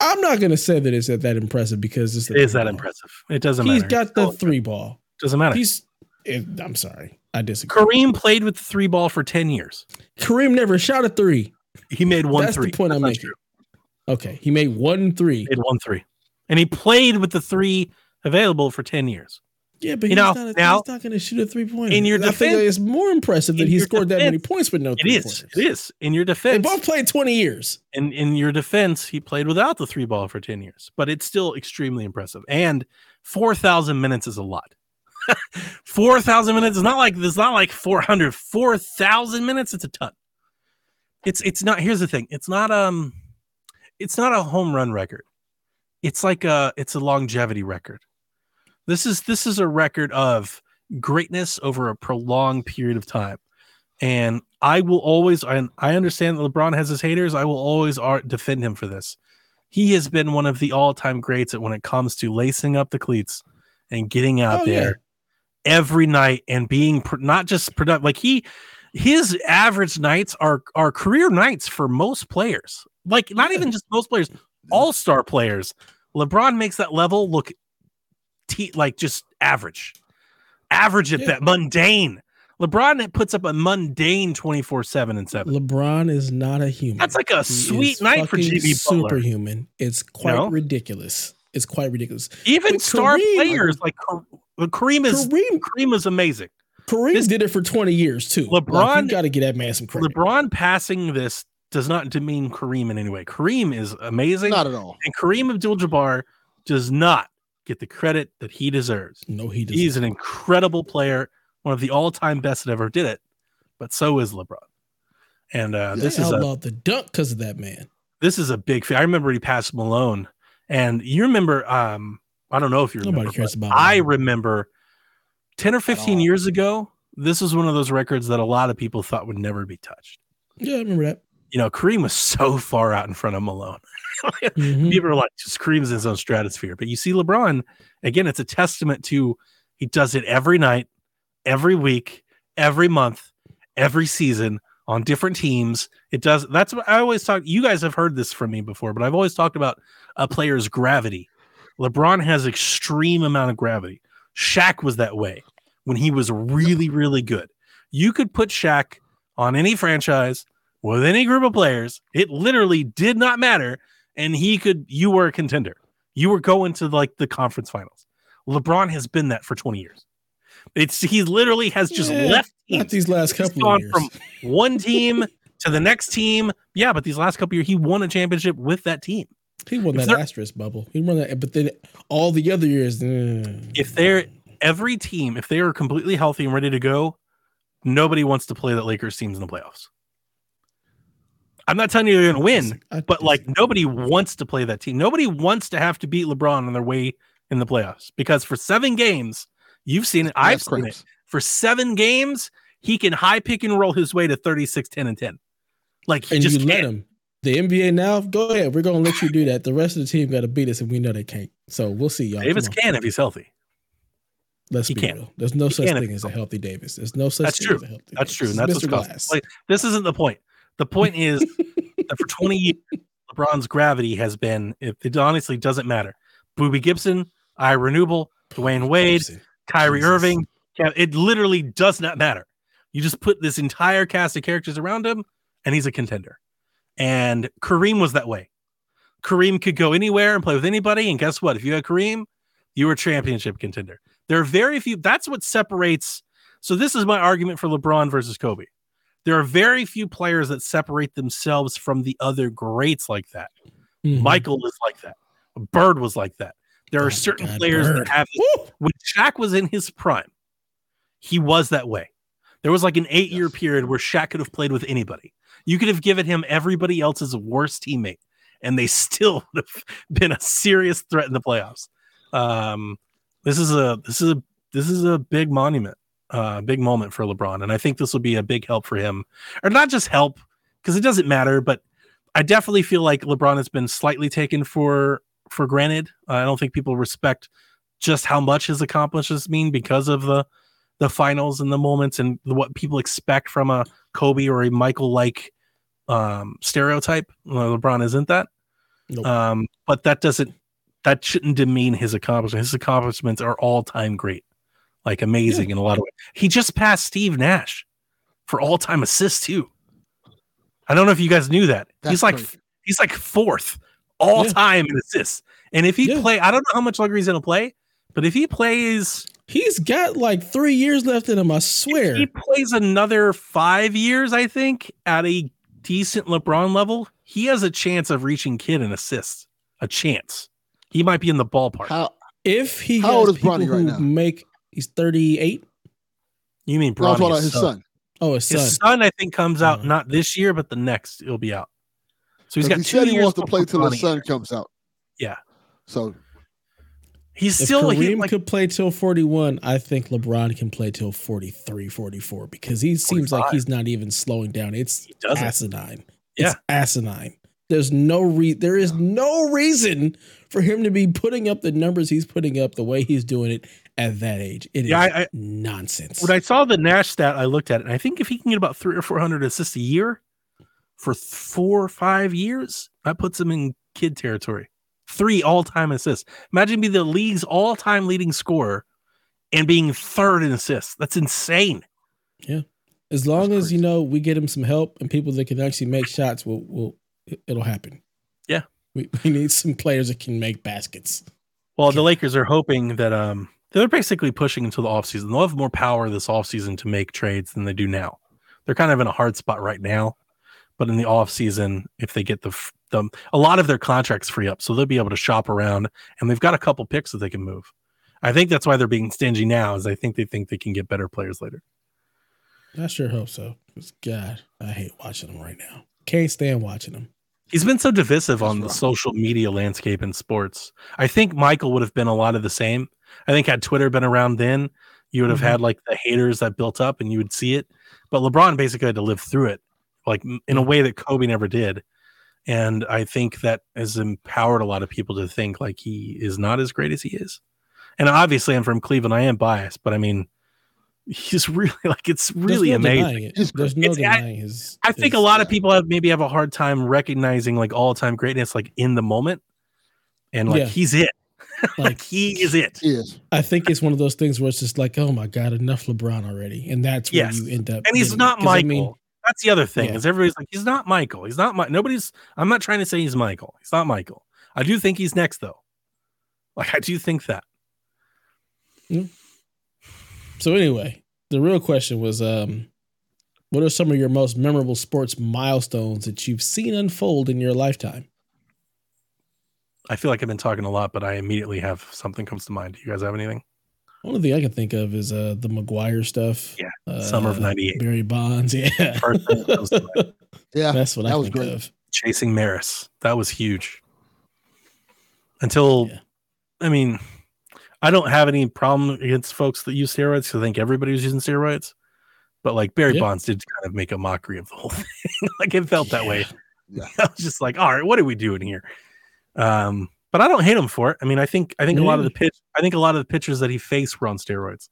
I'm not going to say that it's that impressive because it's It is that ball. impressive. It doesn't He's matter. He's got the three ball. doesn't matter. He's. it- I'm sorry, I disagree. Kareem played with the three ball for 10 years. Kareem never shot a three. He made one That's the three. point I'm making. true. Okay, he made one three. He made one three. And he played with the three available for 10 years. Yeah, but You he's, know, not a, now- he's not going to shoot a three point. In your I think defense- it's more impressive that he your scored that many points with no It three is. pointers. It is. In your defense, They both played 20 years. in, in your defense, he played without the three ball for 10 years, but it's still extremely impressive. And 4,000 minutes is a lot. 4,000 minutes It's not like it's not like 400. 4,000 minutes, it's a ton. It's it's not here's the thing. It's not um it's not a home run record. It's like a it's a longevity record. This is this is a record of greatness over a prolonged period of time. And I will always, and I understand that LeBron has his haters. I will always defend him for this. He has been one of the all-time greats at when it comes to lacing up the cleats and getting out Oh, there every night and being pr- not just productive. Like he, his average nights are are career nights for most players. Like not even just most players, all star players. LeBron makes that level look t- like just average, average at Yeah. that mundane. LeBron puts up a mundane twenty four seven and seven. LeBron is not a human. That's like a He sweet night for GB Butler. Superhuman. It's quite know? ridiculous. It's quite ridiculous. Even But star Kareem- players like Kareem is Kareem, Kareem is amazing. Kareem This- did it for 20 years too. Like, LeBron- you got to get that man some credit. LeBron passing this does not demean Kareem in any way. Kareem is amazing, Not at all. and Kareem Abdul-Jabbar does not get the credit that he deserves. no, he does. He's an incredible player, one of the all-time best that ever did it. But so is LeBron. And uh, Yeah. this They is a the dunk because of that man. this is a big. I remember he passed Malone, and you remember. Um, I don't know if you remember. Nobody cares about I remember ten or fifteen years ago. This was one of those records that a lot of people thought would never be touched. Yeah, I remember that. You know, Kareem was so far out in front of Malone. Mhm. People are like, just Kareem's in his own stratosphere. But you see LeBron, again, it's a testament to he does it every night, every week, every month, every season on different teams. It does. That's what I always talk. You guys have heard this from me before, but I've always talked about a player's gravity. LeBron has extreme amount of gravity. Shaq was that way when he was really, really good. You could put Shaq on any franchise with any group of players. It literally did not matter. And he could, you were a contender. You were going to like the conference finals. LeBron has been that for 20 years. It's he literally has just Yeah, left teams. these last He's couple gone of years. from one team to the next team. Yeah, but these last couple years, he won a championship with that team. he won if that asterisk bubble. He won that, but then all the other years, eh. If they're every team, if they are completely healthy and ready to go, nobody wants to play that Lakers teams in the playoffs. I'm not telling you they're going to win, but like nobody wants to play that team. Nobody wants to have to beat LeBron on their way in the playoffs because for seven games, you've seen it. I've seen it. For seven games, he can high pick and roll his way to 36, 10, and 10. Like he and just you let can't. him. The NBA now, go ahead. We're gonna let you do that. The rest of the team got to beat us, and we know they can't. So we'll see, y'all. Davis can if he's healthy. Let's he be can't. real. There's no He such thing as a healthy Davis. There's no such That's thing true. as a healthy That's Davis. true. And that's Mr. Glass. Like this isn't the point. The point is that for 20 years, LeBron's gravity has been, if it honestly doesn't matter. Boobie Gibson, I Renewable, Dwyane Wade, Gibson. Kyrie Jesus. Irving. It literally does not matter. You just put this entire cast of characters around him, and he's a contender. And Kareem was that way. Kareem could go anywhere and play with anybody. And guess what? If you had Kareem, you were a championship contender. There are very few. That's what separates. So this is my argument for LeBron versus Kobe. There are very few players that separate themselves from the other greats like that. Mhm. Michael is like that. Bird was like that. There Oh are my certain God, players Bird. that have Woo! when Shaq was in his prime, he was that way. There was like an eight year Yes. period where Shaq could have played with anybody. You could have given him everybody else's worst teammate, and they still would have been a serious threat in the playoffs. Um, this is a this is a this is a big monument, uh, big moment for LeBron, and I think this will be a big help for him, or not just help because it doesn't matter, but I definitely feel like LeBron has been slightly taken for for granted. I don't think people respect just how much his accomplishments mean because of the the finals and the moments and what people expect from a Kobe or a Michael like um, stereotype. Well, LeBron isn't that, Nope. um, but that doesn't that shouldn't demean his accomplishments. His accomplishments are all time great, like amazing in a lot of ways. He just passed Steve Nash for all time assists too. I don't know if you guys knew that. That's he's like crazy. he's like fourth all Yeah. time in assists. And if he Yeah. play, I don't know how much longer he's gonna play, but if he plays, He's got like three years left in him. I swear. he plays another five years, I think, at a decent LeBron level, he has a chance of reaching Kidd and assists. A chance. He might be in the ballpark. How if he How old is Bronny right now? make he's 38. you mean no, I'm talking Bronny? about his son. Oh, his son. His son, I think, comes out Uh. not this year, but the next. It'll be out. So he's 'Cause got he two said he years wants to play till his Bronny. son comes out. Yeah. So He's If still he, Kareem like, could play till 41, I think LeBron can play till 43, 44 because he seems like he's not even slowing down. It's asinine. Yeah. It's asinine. There's no re there is no reason for him to be putting up the numbers he's putting up the way he's doing it at that age. It is Yeah, I- I- nonsense. When I saw the Nash stat, I looked at it, and I think if he can get about three or four hundred assists a year for four or five years, that puts him in Kidd territory. Three all-time assists. Imagine being the league's all-time leading scorer and being third in assists. That's insane. Yeah. As long as you know we get him some help and people that can actually make shots, will will it'll happen. Yeah. we, we need some players that can make baskets. Well, the Lakers are hoping that um they're basically pushing into the offseason. They'll have more power this offseason to make trades than they do now. They're kind of in a hard spot right now, but in the offseason, if they get the the a lot of their contracts free up, so they'll be able to shop around and they've got a couple picks that they can move. I think that's why they're being stingy now, is I think they think they can get better players later. I sure hope so. 'Cause God, I hate watching them right now. Can't stand watching them. He's been so divisive That's on the rough. social media landscape in sports. I think Michael would have been a lot of the same. I think had Twitter been around then, you would have Mhm. had like the haters that built up and you would see it. But LeBron basically had to live through it, like in a mm-hmm. way that Kobe never did. And I think that has empowered a lot of people to think like he is not as great as he is. And obviously, I'm from Cleveland. I am biased, but I mean, he's really like it's really There's no amazing. denying it. There's great. no It's- I- denying his. I think a his- lot of uh, people have maybe have a hard time recognizing like all time greatness, like in the moment, and like Yeah. he's it, like Like he is it. He is. I think it's one of those things where it's just like, oh my god, enough LeBron already, and that's where Yes. you end up. And he's getting- not 'cause I Michael. mean, That's the other thing Yeah. is everybody's like he's not Michael. He's not my nobody's. I'm not trying to say he's Michael. He's not Michael. I do think he's next though. Like I do think that. So anyway, the real question was, um, what are some of your most memorable sports milestones that you've seen unfold in your lifetime? I feel like I've been talking a lot, but I immediately have something comes to mind. Do you guys have anything? Only thing I can think of is uh, the McGwire stuff. Yeah, uh, Summer of '98. Barry Bonds. Yeah, First that comes to mind. Yeah. that's what I was think great. of. Chasing Maris. That was huge. Until Yeah. I mean, I don't have any problem against folks that use steroids 'cause I think everybody was using steroids. But like Barry Yeah. Bonds did kind of make a mockery of the whole thing. like it felt that way. Yeah. I was just like, all right, what are we doing here? Um, but I don't hate him for it. I mean, I think I think a lot of the pitch I think a lot of the pitchers that he faced were on steroids.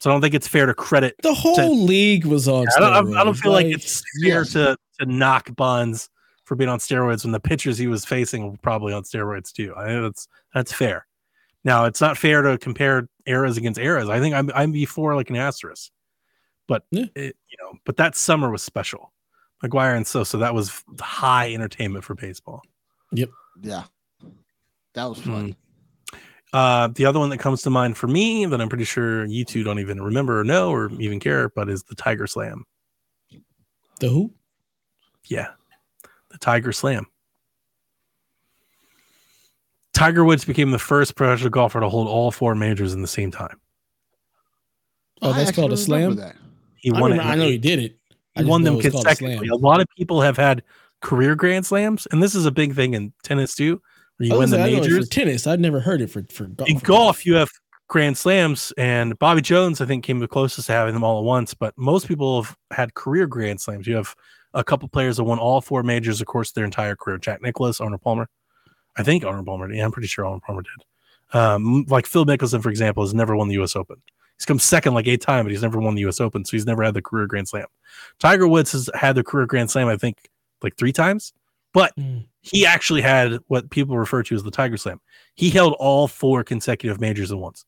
So I don't think it's fair to credit The whole league was on. I don't, I don't feel like, it's fair Yes. to to knock Bonds for being on steroids when the pitchers he was facing were probably on steroids too. I think that's that's fair. Now it's not fair to compare eras against eras. I think I'm I'm before like an asterisk, but Yeah. it, you know, but that summer was special. McGwire and so so that was high entertainment for baseball. Yep. Yeah. That was fun. Uh, the other one that comes to mind for me that I'm pretty sure you two don't even remember or know or even care, but is the Tiger Slam. the who? Yeah. The Tiger Slam. Tiger Woods became the first professional golfer to hold all four majors in the same time. Oh, I that's called a slam. That. He I, won remember- it. I know he did it. I He just won them it's called a slam. A lot of people have had career grand slams, and this is a big thing in tennis too, where you I win the majors. for tennis. I'd never heard it for for golf. in golf, you have grand slams, and Bobby Jones, I think, came the closest to having them all at once. But most people have had career grand slams. You have a couple players that won all four majors, of course, their entire career. Jack Nicklaus, Arnold Palmer. I think Arnold Palmer. Yeah, I'm pretty sure Arnold Palmer did. Um, like Phil Mickelson, for example, has never won the U.S. Open. He's come second like eight times, but he's never won the U.S. Open, so he's never had the career grand slam. Tiger Woods has had the career grand slam, I think, like three times, but Mm. he actually had what people refer to as the Tiger Slam. He held all four consecutive majors at once.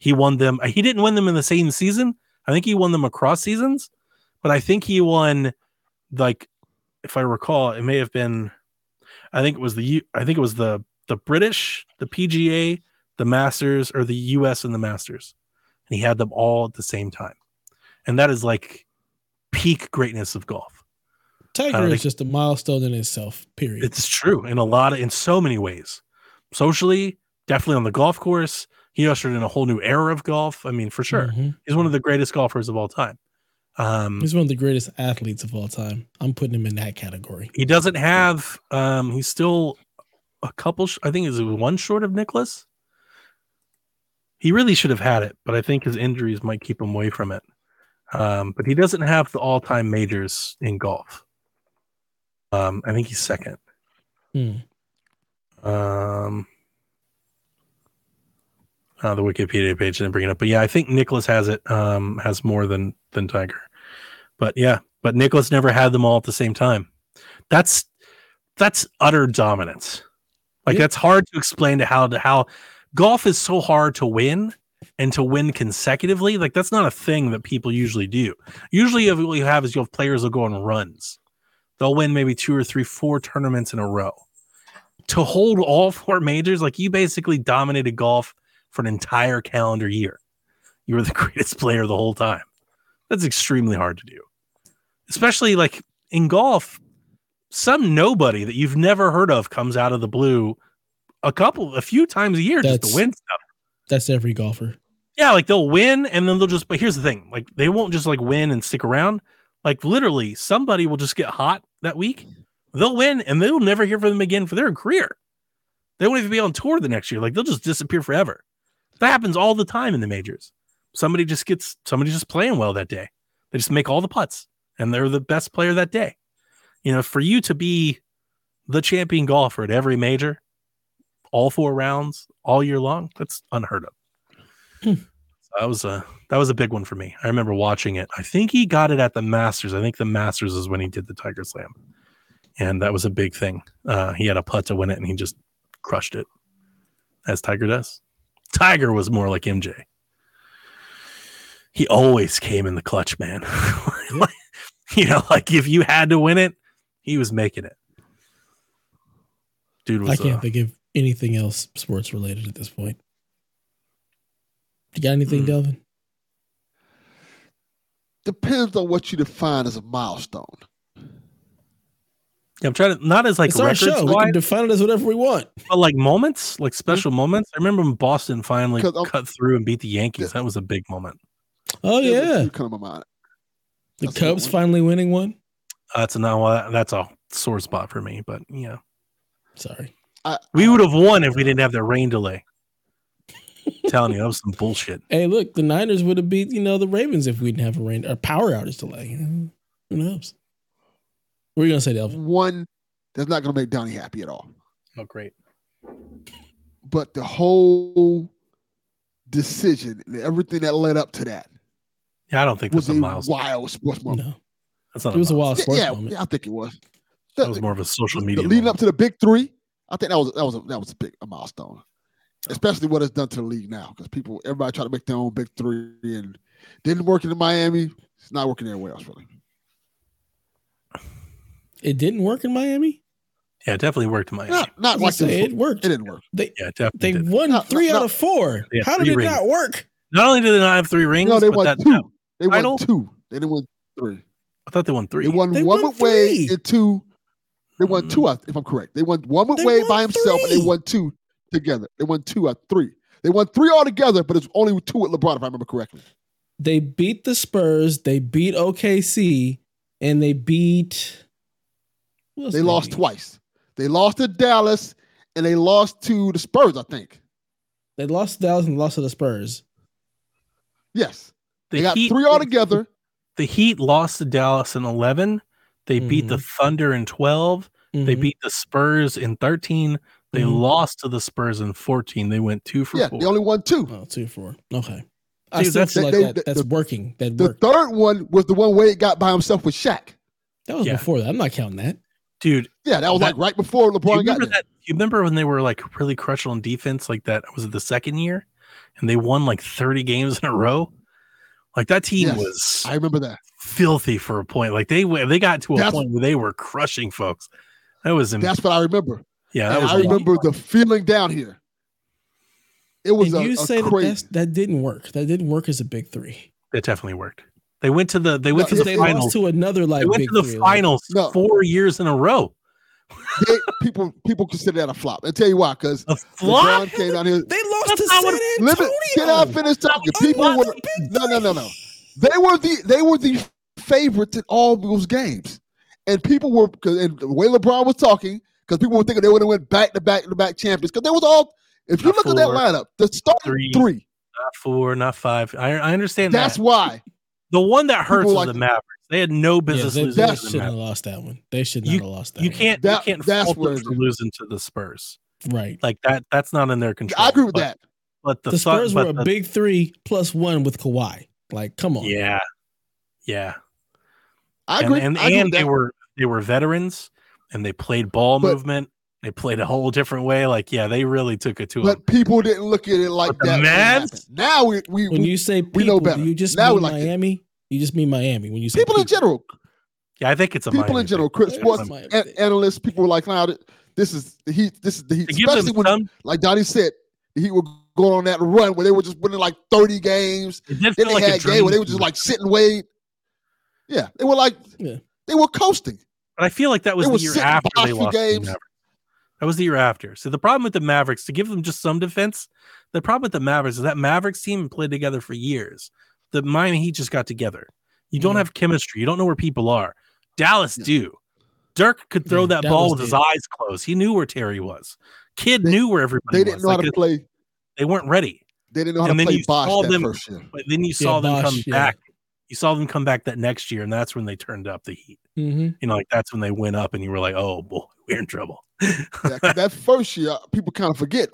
He won them. He didn't win them in the same season. I think he won them across seasons, but I think he won like if I recall, it may have been I think it was the I think it was the the British, the PGA, the Masters, or the US and the Masters. And he had them all at the same time. And that is like peak greatness of golf. Tiger I don't is just a milestone in itself. Period. It's true in a lot of in so many ways. Socially, definitely on the golf course. He ushered in a whole new era of golf. I mean, for sure. Mhm. He's one of the greatest golfers of all time. Um, He's one of the greatest athletes of all time. I'm putting him in that category. he doesn't have um he's still a couple sh- I think is one short of Nicklaus. He really should have had it, but I think his injuries might keep him away from it. Um, but he doesn't have the all-time majors in golf. Um, I think he's second. Hmm. Um, uh, the Wikipedia page didn't bring it up, but yeah, I think Nicklaus has it. Um, has more than than Tiger, but yeah, but Nicklaus never had them all at the same time. That's that's utter dominance. Like Yeah. that's hard to explain to how to how golf is so hard to win and to win consecutively. Like that's not a thing that people usually do. Usually, what you have is you have players that go on runs. They'll win maybe two or three, four tournaments in a row. To hold all four majors, like you basically dominated golf for an entire calendar year. You were the greatest player the whole time. That's extremely hard to do. Especially like in golf, some nobody that you've never heard of comes out of the blue a couple, a few times a year just That's- to win stuff. That's every golfer. Yeah, like they'll win and then they'll just, but here's the thing like they won't just like win and stick around. Like literally, somebody will just get hot that week. They'll win and they'll never hear from them again for their career. They won't even be on tour the next year. Like they'll just disappear forever. That happens all the time in the majors. Somebody just gets, somebody just playing well that day. They just make all the putts and they're the best player that day. You know, for you to be the champion golfer at every major, all four rounds, all year long, that's unheard of. Hmm. That was a that was a big one for me. I remember watching it. I think he got it at the Masters. I think the Masters is when he did the Tiger Slam, and that was a big thing. Uh, he had a putt to win it, and he just crushed it, as Tiger does. Tiger was more like MJ. He always came in the clutch, man. You know, like if you had to win it, he was making it. Dude was I can't uh, think of anything else sports related at this point. You got anything, Hmm. Delvin? Depends on what you define as a milestone. Yeah, I'm trying to not as like it's records show. We can define it as whatever we want. but like moments, like special moments. I remember when Boston finally cut through and beat the Yankees. That was a big moment. Oh There's yeah, few come to my mind. the That's Cubs finally winning one. That's a no, that's a sore spot for me. But yeah, Sorry, I, we would have won if we didn't have the rain delay. Telling you, that was some bullshit. hey, look, the Niners would have beat you know the Ravens if we didn't have a rain or power outage delay. You know, Who knows? What are you gonna say, Delvin? one that's not going to make Donnie happy at all. Oh, great. But the whole decision and everything that led up to that Yeah, I don't think was that's a a milestone. wild sports moment. No, That's not it was a wild Yeah, sports yeah, moment. yeah, I think it was. That was more of a social media. leading moment. up to the big three. I think that was that was a, that was a big a milestone, especially what it's done to the league now. Because people, everybody try to make their own big three, and didn't work in Miami. It's not working anywhere else really. It didn't work in Miami. yeah, it definitely worked in Miami. Not not I like say, it worked. It didn't work. They Yeah, it definitely. they did. won No, no, three no. out of four. How did three it rings. not work? Not only did they not have three rings, No, they but won that, two. They won title? two. They didn't win three. I thought they won three. They won They one won with Wade and two. They won Mm. two, if I'm correct. They won one with They Wade by himself, and they won two together. They won two out three. They won three all together, but it's only two with LeBron, if I remember correctly. They beat the Spurs. They beat OKC, and they beat. who They did lost beat? twice. They lost to Dallas, and they lost to the Spurs, I think. They lost to Dallas and lost to the Spurs. Yes. The They got Heat- three all together. The Heat lost to Dallas in 11. They beat the Thunder in 12. They Mhm. beat the Spurs in 13. They Mhm. lost to the Spurs in 14. They went two for Yeah, four. they only won two. Oh, two four. Okay. I Dude, that's- like they- that, they- that's the- working. That The worked. third one was the one Wade got by himself with Shaq. That was Yeah. before that. I'm not counting that. Dude, Yeah, that was That- like right before do you LeBron got remember there. that? You remember when they were like really crucial on defense like that? Was it the second year? And they won like 30 games in a row? Like that team Yes, was I remember that. filthy for a point. Like they went- they got to a That's- point where they were crushing folks. That was im- That's what I remember. Yeah, that was I a remember the feeling down here. It was and a, you say that crazy. that's, that didn't work. That didn't work as a big three. It definitely worked. They went to the they went No, to the they finals. to another like They went big to the three. like- finals No. four years in a row. they, people people consider that a flop. I'll tell you why, because A flop? LeBron came down here. they lost That's to San Antonio. Let me can I finish talking? People were big no no no no. They were the they were the favorites in all those games, and people were and the way LeBron was talking because people were thinking they would have went back to back to back champions because they was all. If you Not look at that lineup, the starting three. three, Not four, not five. I, I understand that. that's that. why. The one that hurts People was like- the Mavericks. They had no Yeah, business they, losing they to the shouldn't have lost that one. They should not have lost that. You one. can't That- you can't that's fault them for losing to the Spurs. right. Like that that's not in their control. I agree with But that. but the, The Spurs but were a the- big three plus one with Kawhi. Like, come on. yeah, yeah. I and agree. and, I agree and with they that. were they were veterans and they played ball But- movement. They played a whole different way. Like, yeah, they really took it to them. but people didn't look at it like But that. when it Mavs- Now we we, When we- you say we know people, better. do you just Now mean we like it. Miami? You just mean Miami when you say people in general, Yeah, I think it's a people Miami in general. Chris Yeah, sports it's Miami an- thing. analysts, people were like, "Nah, this is the Heat. This is the Heat." To give them Especially when, some, like Donnie said, the Heat were going on that run where they were just winning like thirty games. it Then they like had dream. game where they were just like sitting wait. Yeah, they were like, Yeah. they were coasting. But I feel like that was They the year after they for lost to the games. Mavericks. That was the year after. So the problem with the Mavericks, to give them just some defense, the problem with the Mavericks is that Mavericks team played together for years. The Miami Heat just got together. You don't Yeah. have chemistry. You don't know where people are. Dallas Yeah. do. Dirk could throw Yeah, that Dallas ball with his eyes closed. He knew where Terry was. Kidd They- knew where everybody They didn't was. know how Like, to play. they weren't ready. They didn't know how And to then play you saw Bosh that them- first year. But then you saw them Bosh, come yeah. back. You saw them come back that next year, and that's when they turned up the heat. hmm You know, like that's when they went up, and you were like, "Oh boy, we're in trouble." that, that first year, people kind of forget.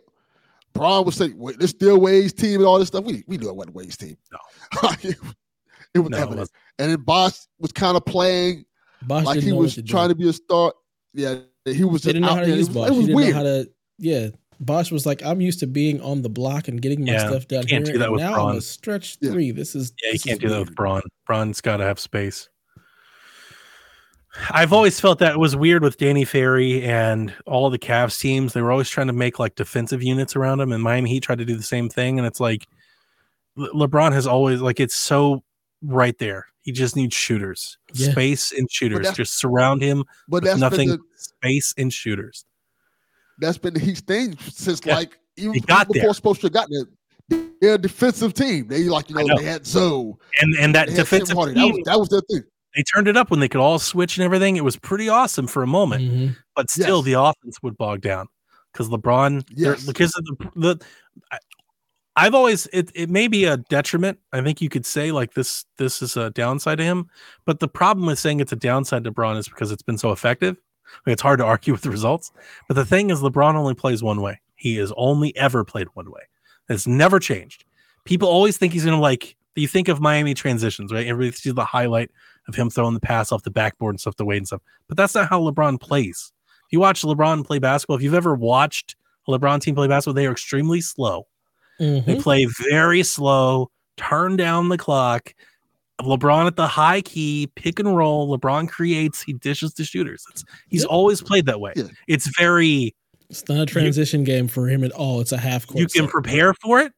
Bron was saying, "Wait, this still Wade's team and all this stuff." We we knew it wasn't Wade's team. No. it, it was No, it evident. wasn't. and then Boss was kind of playing Bosh like he was to trying do. to be a star. Yeah, he was They just didn't know out how to there. use It was, it He was didn't weird. know how to. Yeah, Bosh was like, I'm used to being on the block and getting my Yeah, stuff done can't here. do that and with now Bron. I'm a stretch Yeah. three. This is Yeah, you can't is do that with weird. Bron. Bron's got to have space. I've always felt that it was weird with Danny Ferry and all the Cavs teams. They were always trying to make like defensive units around him, and Miami Heat tried to do the same thing. And it's like Le- LeBron has always like it's so right there. He just needs shooters, Yeah. space and shooters. that's- Just surround him But with that's nothing, the, space and shooters. That's been the Heat's thing since Yeah. like even He got before Spoelstra got there. They're a defensive team. They like you know, know. they had Zo, And and that they had Tim defensive Hardaway. That was that was their thing. they turned it up when they could all switch and everything. It was pretty awesome for a moment. Mhm. but still Yes. the offense would bog down because LeBron, Yes. because of the, the I, I've always it, it may be a detriment. I think you could say like this this is a downside to him, but the problem with saying it's a downside to LeBron is because it's been so effective. It's hard to argue with the results. But the thing is, LeBron only plays one way. He has only ever played one way. It's never changed. People always think he's gonna like. You think of Miami transitions, right? Everybody sees the highlight of him throwing the pass off the backboard and stuff to Wade and stuff. But that's not how LeBron plays. If you watch LeBron play basketball, if you've ever watched a LeBron team play basketball, they are extremely slow. Mhm. They play very slow, turn down the clock. LeBron at the high key, pick and roll. LeBron creates, he dishes to shooters. It's, he's Yep. always played that way. Yeah. It's very, It's not a transition game for him at all. It's a half court. you can set. prepare for it.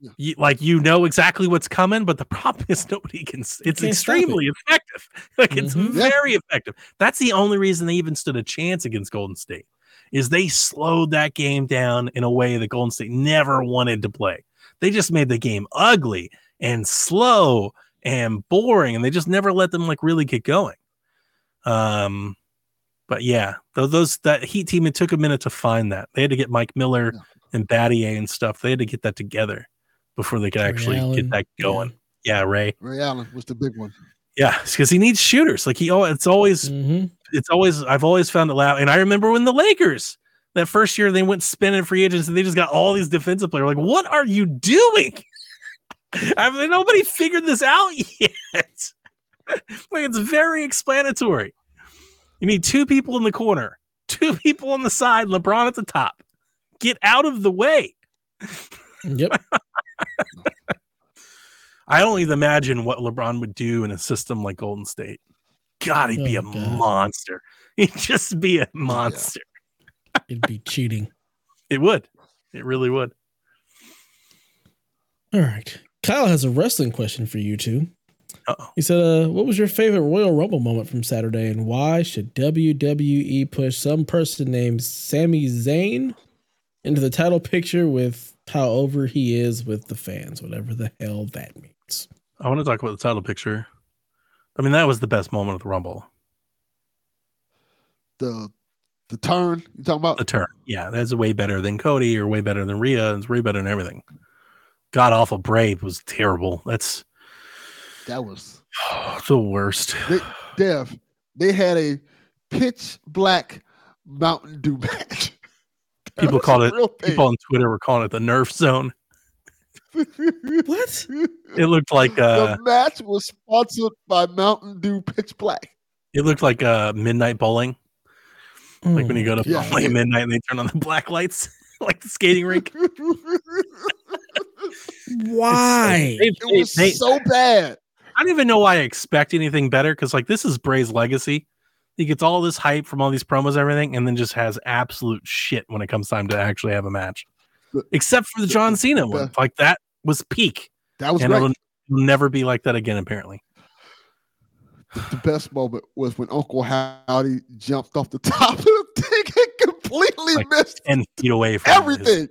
Yeah. You, like you know exactly what's coming, but the problem is nobody can. s- It's can't it. extremely effective. Like it's Mhm. Yeah. very effective. That's the only reason they even stood a chance against Golden State. Is they slowed that game down in a way that Golden State never wanted to play. They just made the game ugly and slow and boring, and they just never let them like really get going. Um, but yeah, those, those that Heat team it took a minute to find that. They had to get Mike Miller Yeah. and Battier and stuff. They had to get that together before they could Ray actually Allen, get that going. Yeah, Ray. Ray Allen was the big one. Yeah, because he needs shooters. Like he, al- it's always, Mhm. it's always. I've always found it loud. And I remember when the Lakers that first year they went spinning free agents and they just got all these defensive players. Like, what are you doing? I mean, nobody figured this out yet. like it's very explanatory. You need two people in the corner, two people on the side, LeBron at the top. Get out of the way. Yep. I don't imagine what LeBron would do in a system like Golden State. God, he'd be Oh, a God. monster. He'd just be a monster. It'd be cheating. It would. It really would. All right. Kyle has a wrestling question for you two. Uh-oh. He said, uh, "What was your favorite Royal Rumble moment from Saturday, and why should WWE push some person named Sami Zayn into the title picture with how over he is with the fans, whatever the hell that means?" I want to talk about the title picture. I mean, that was the best moment of the Rumble. The the turn you talking about? The turn. Yeah, that's way better than Cody or way better than Rhea. It's way better than everything. God awful Bray was terrible. That's That was the worst. they, Dev. They had a pitch black Mountain Dew match. People called it real thing. People on Twitter were calling it the Nerf zone. What? It looked like uh, the match was sponsored by Mountain Dew Pitch Black. it looked like uh, midnight bowling. Like when you go to Yeah. play midnight and they turn on the black lights, like the skating rink. Why? They- It was they- so bad. I don't even know why I expect anything better because like this is Bray's legacy. He gets all this hype from all these promos, and everything, and then just has absolute shit when it comes time to actually have a match. The- Except for the John Cena the- one, like that was peak, That was and great. it'll never be like that again. Apparently, The best moment was when Uncle Howdy jumped off the top of the thing and completely Like, missed ten feet away from his- everything.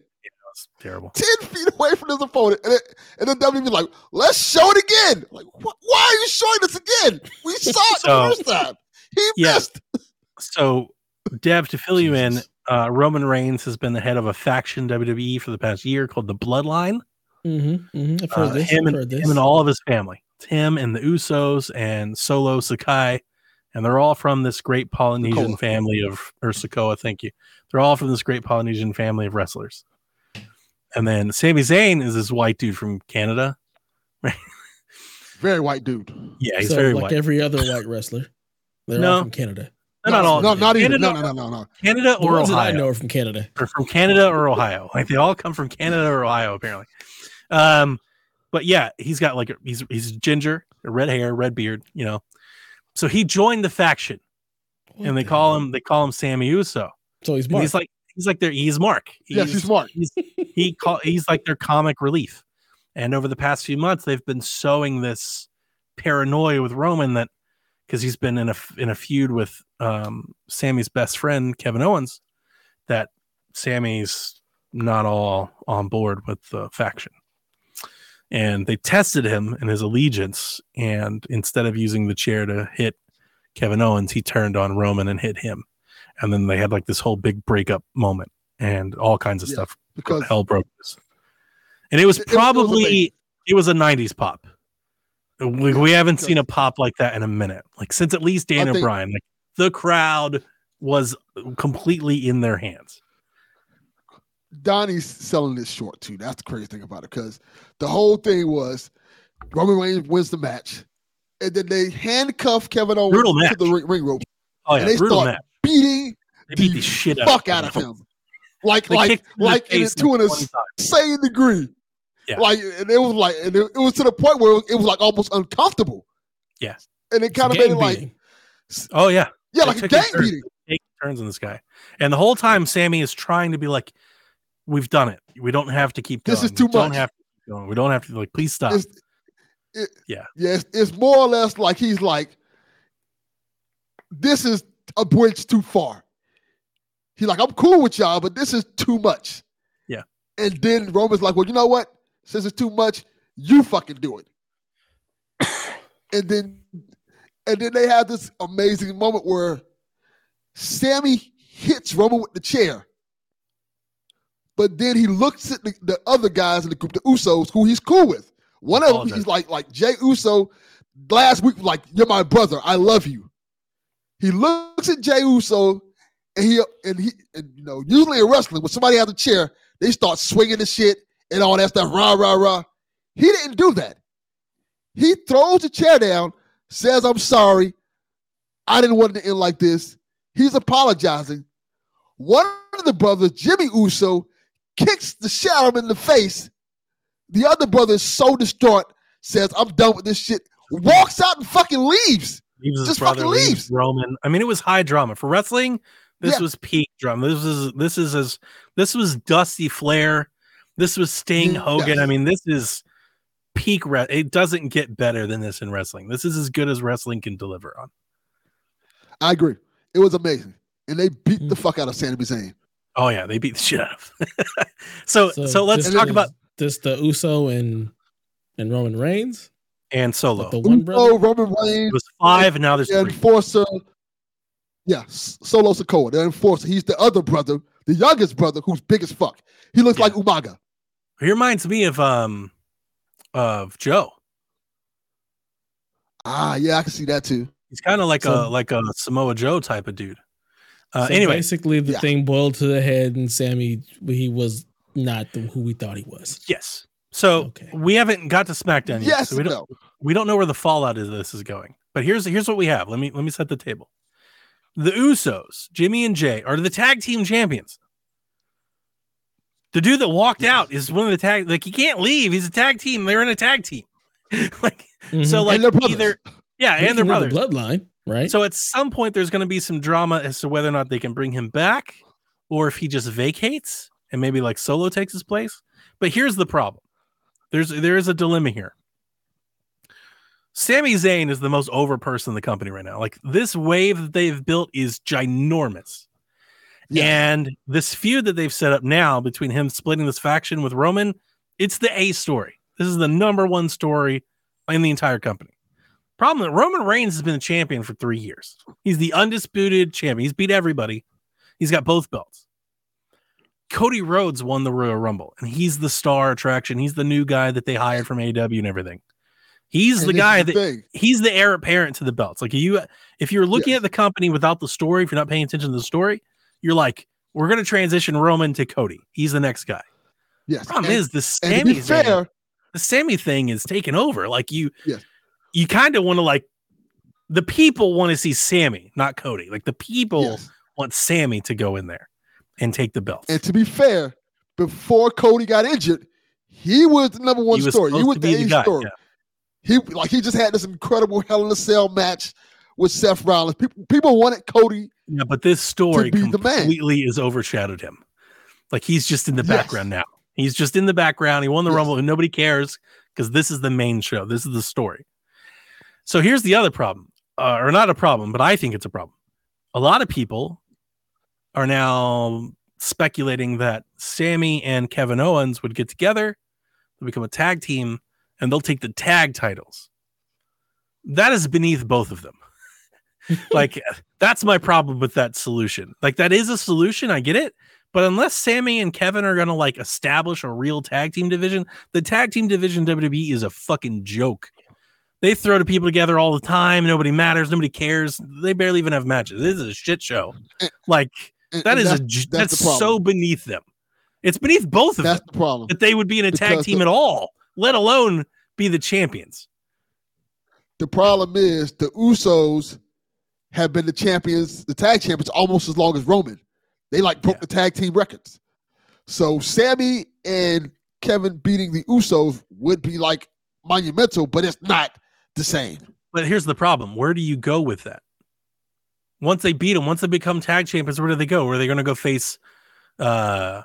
It's terrible. 10 feet away from his opponent. And, it, and then WWE like, let's show it again. Like, wh- why are you showing this again? We saw it So- the first time. He Yeah. missed. So, Dev, to fill you in, uh, Roman Reigns has been the head of a faction WWE for the past year called the Bloodline. Mm-hmm, mm-hmm. I've heard Uh, this. him, I've and, this. him and all of his family. It's him and the Usos and Solo Sakai, and they're all from this great Polynesian Sokoa. family of or Sokoa. Thank you. They're all from this great Polynesian family of wrestlers. And then Sami Zayn is this white dude from Canada. Very white dude. Yeah, he's So, very like white. every other white wrestler. They're No. all from Canada. No, not all. No, not even. Canada, No, no, no, no, no. Canada The or ones that I know are from Canada. or from Canada or Ohio. Like they all come from Canada or Ohio, apparently. Um, but yeah, he's got like a, he's he's ginger, red hair, red beard, you know. So he joined the faction, What and they the call hell? him they call him Sammy Uso. So he's And he's like he's like their he's Mark. Yes, he's Mark. He's, he call he's like their comic relief. And over the past few months, they've been sowing this paranoia with Roman that because he's been in a in a feud with um, Sammy's best friend Kevin Owens, that Sammy's not all on board with the faction. And they tested him and his allegiance, and instead of using the chair to hit Kevin Owens, he turned on Roman and hit him. And then they had like this whole big breakup moment and all kinds of Yeah, stuff. Because Hell broke loose. And it was It- it was probably it was a 90s pop. We, we haven't seen a pop like that in a minute. Like since at least Daniel Bryan. Like the crowd was completely in their hands. Donnie's selling this short too. That's the crazy thing about it. Because the whole thing was Roman Reigns wins the match, and then they handcuff Kevin Owens to the ring, ring rope, Oh yeah, And they brutal start match. Beating beat the the shit fuck out out of him. him. Like, They like, kicked him in the like, in face to an like 20 times. insane degree. Yeah. Like, and it was like, and it, it was to the point where it was like almost uncomfortable. Yeah. And it kind of made it like, beating. Oh yeah. yeah, They like a gang it beating. Take turns on this guy. And the whole time Sammy is trying to be like, We've done it. We don't have to keep going. This is too we don't much. have to going. We don't have to like please stop. It's, it, Yeah. yeah, it's, it's more or less like he's like, this is a bridge too far. He's like, I'm cool with y'all, but this is too much. Yeah. And then Roman's like, well, you know what? Since it's too much, you fucking do it. and then, and then they have this amazing moment where Sammy hits Roman with the chair. But then he looks at the, the other guys in the group, the Usos, who he's cool with. One of them, he's like, like Jay Uso last week, like, you're my brother. I love you. He looks at Jay Uso and he and he and you know, usually in wrestling, when somebody has a chair, they start swinging the shit and all that stuff, rah, rah, rah. He didn't do that. He throws the chair down, says, I'm sorry. I didn't want it to end like this. He's apologizing. One of the brothers, Jimmy Uso, kicks the shit in the face. The other brother is so distraught, says, I'm done with this shit, walks out and fucking leaves. Leaves his just brother, fucking leaves leaves. Roman. I mean, it was high drama for wrestling. This Yeah. was peak drama. This is this is as this was Dusty Flair. This was Sting Hogan. yes. I mean, this is peak. Re- it doesn't get better than this in wrestling. This is as good as wrestling can deliver on. I agree. It was amazing. And they beat the Mm. fuck out of Sami Zayn. Oh yeah, they beat the shit out of. so so, let's talk is- about this the Uso and and Roman Reigns. And Solo. The one brother. Uso, Roman Reigns, was five, and now there's the three. enforcer. Yeah, S- Solo Sokoa, the enforcer. He's the other brother, the youngest brother, who's big as fuck. He looks Yeah. like Umaga. He reminds me of um of Joe. Ah, yeah, I can see that too. He's kind of like So- a like a Samoa Joe type of dude. Uh, so anyway, basically, the Yeah. thing boiled to the head, and Sammy he was not the, who we thought he was. yes, So Okay. we haven't got to SmackDown yet. Yes, so we don't no. we don't know where the fallout of this is going. But here's here's what we have. Let me let me set the table. The Usos, Jimmy and Jay, are the tag team champions. The dude that walked out is one of the tag. Like he can't leave. He's a tag team. They're in a tag team. like Mhm. so, like And they're either yeah, Speaking and their of the brothers. bloodline, right? So at some point, there's going to be some drama as to whether or not they can bring him back, or if he just vacates and maybe like Solo takes his place. But here's the problem: there's there is a dilemma here. Sami Zayn is the most over person in the company right now. Like this wave that they've built is ginormous. Yeah. And this feud that they've set up now between him splitting this faction with Roman, it's the A story. This is the number one story in the entire company. Problem that Roman Reigns has been the champion for three years. He's the undisputed champion. He's beat everybody. He's got both belts. Cody Rhodes won the Royal Rumble, and he's the star attraction. He's the new guy that they hired from AEW and everything. He's And the guy the that thing. he's the heir apparent to the belts. Like you, if you're looking at the company without the story, if you're not paying attention to the story, you're like, we're going to transition Roman to Cody. He's the next guy. Yes. Problem and, is the Sammy be thing, fair, the Sammy thing is taking over. Like you, Yes. you kind of want to like the people want to see Sammy, not Cody. Like the people yes. want Sammy to go in there and take the belt. And to be fair, before Cody got injured, he was the number one He story. He was the A guy, story. yeah. He like he just had this incredible Hell in a Cell match with Seth Rollins. People people wanted Cody. Yeah, but this story be the man. completely has overshadowed him. Like he's just in the Yes. background now. He's just in the background. He won the Yes. Rumble and nobody cares because this is the main show. This is the story. So here's the other problem, uh, or not a problem, but I think it's a problem. A lot of people are now speculating that Sammy and Kevin Owens would get together, they'll become a tag team, and they'll take the tag titles. That is beneath both of them. like that's my problem with that solution. Like that is a solution, I get it, but unless Sammy and Kevin are gonna like establish a real tag team division, the tag team division WWE is a fucking joke. They throw the people together all the time. Nobody matters. Nobody cares. They barely even have matches. This is a shit show. Eh. Like And, that and is a that's, j- that's that's, so beneath them. It's beneath both of that's them the problem. that they would be in a tag Because team the- at all, let alone be the champions. The problem is the Usos have been the champions, the tag champions, almost as long as Roman. They like broke Yeah. the tag team records. So Sammy and Kevin beating the Usos would be like monumental, but it's not the same. But here's the problem: where do you go with that? Once they beat them, once they become tag champions, where do they go? Are they going to go face uh,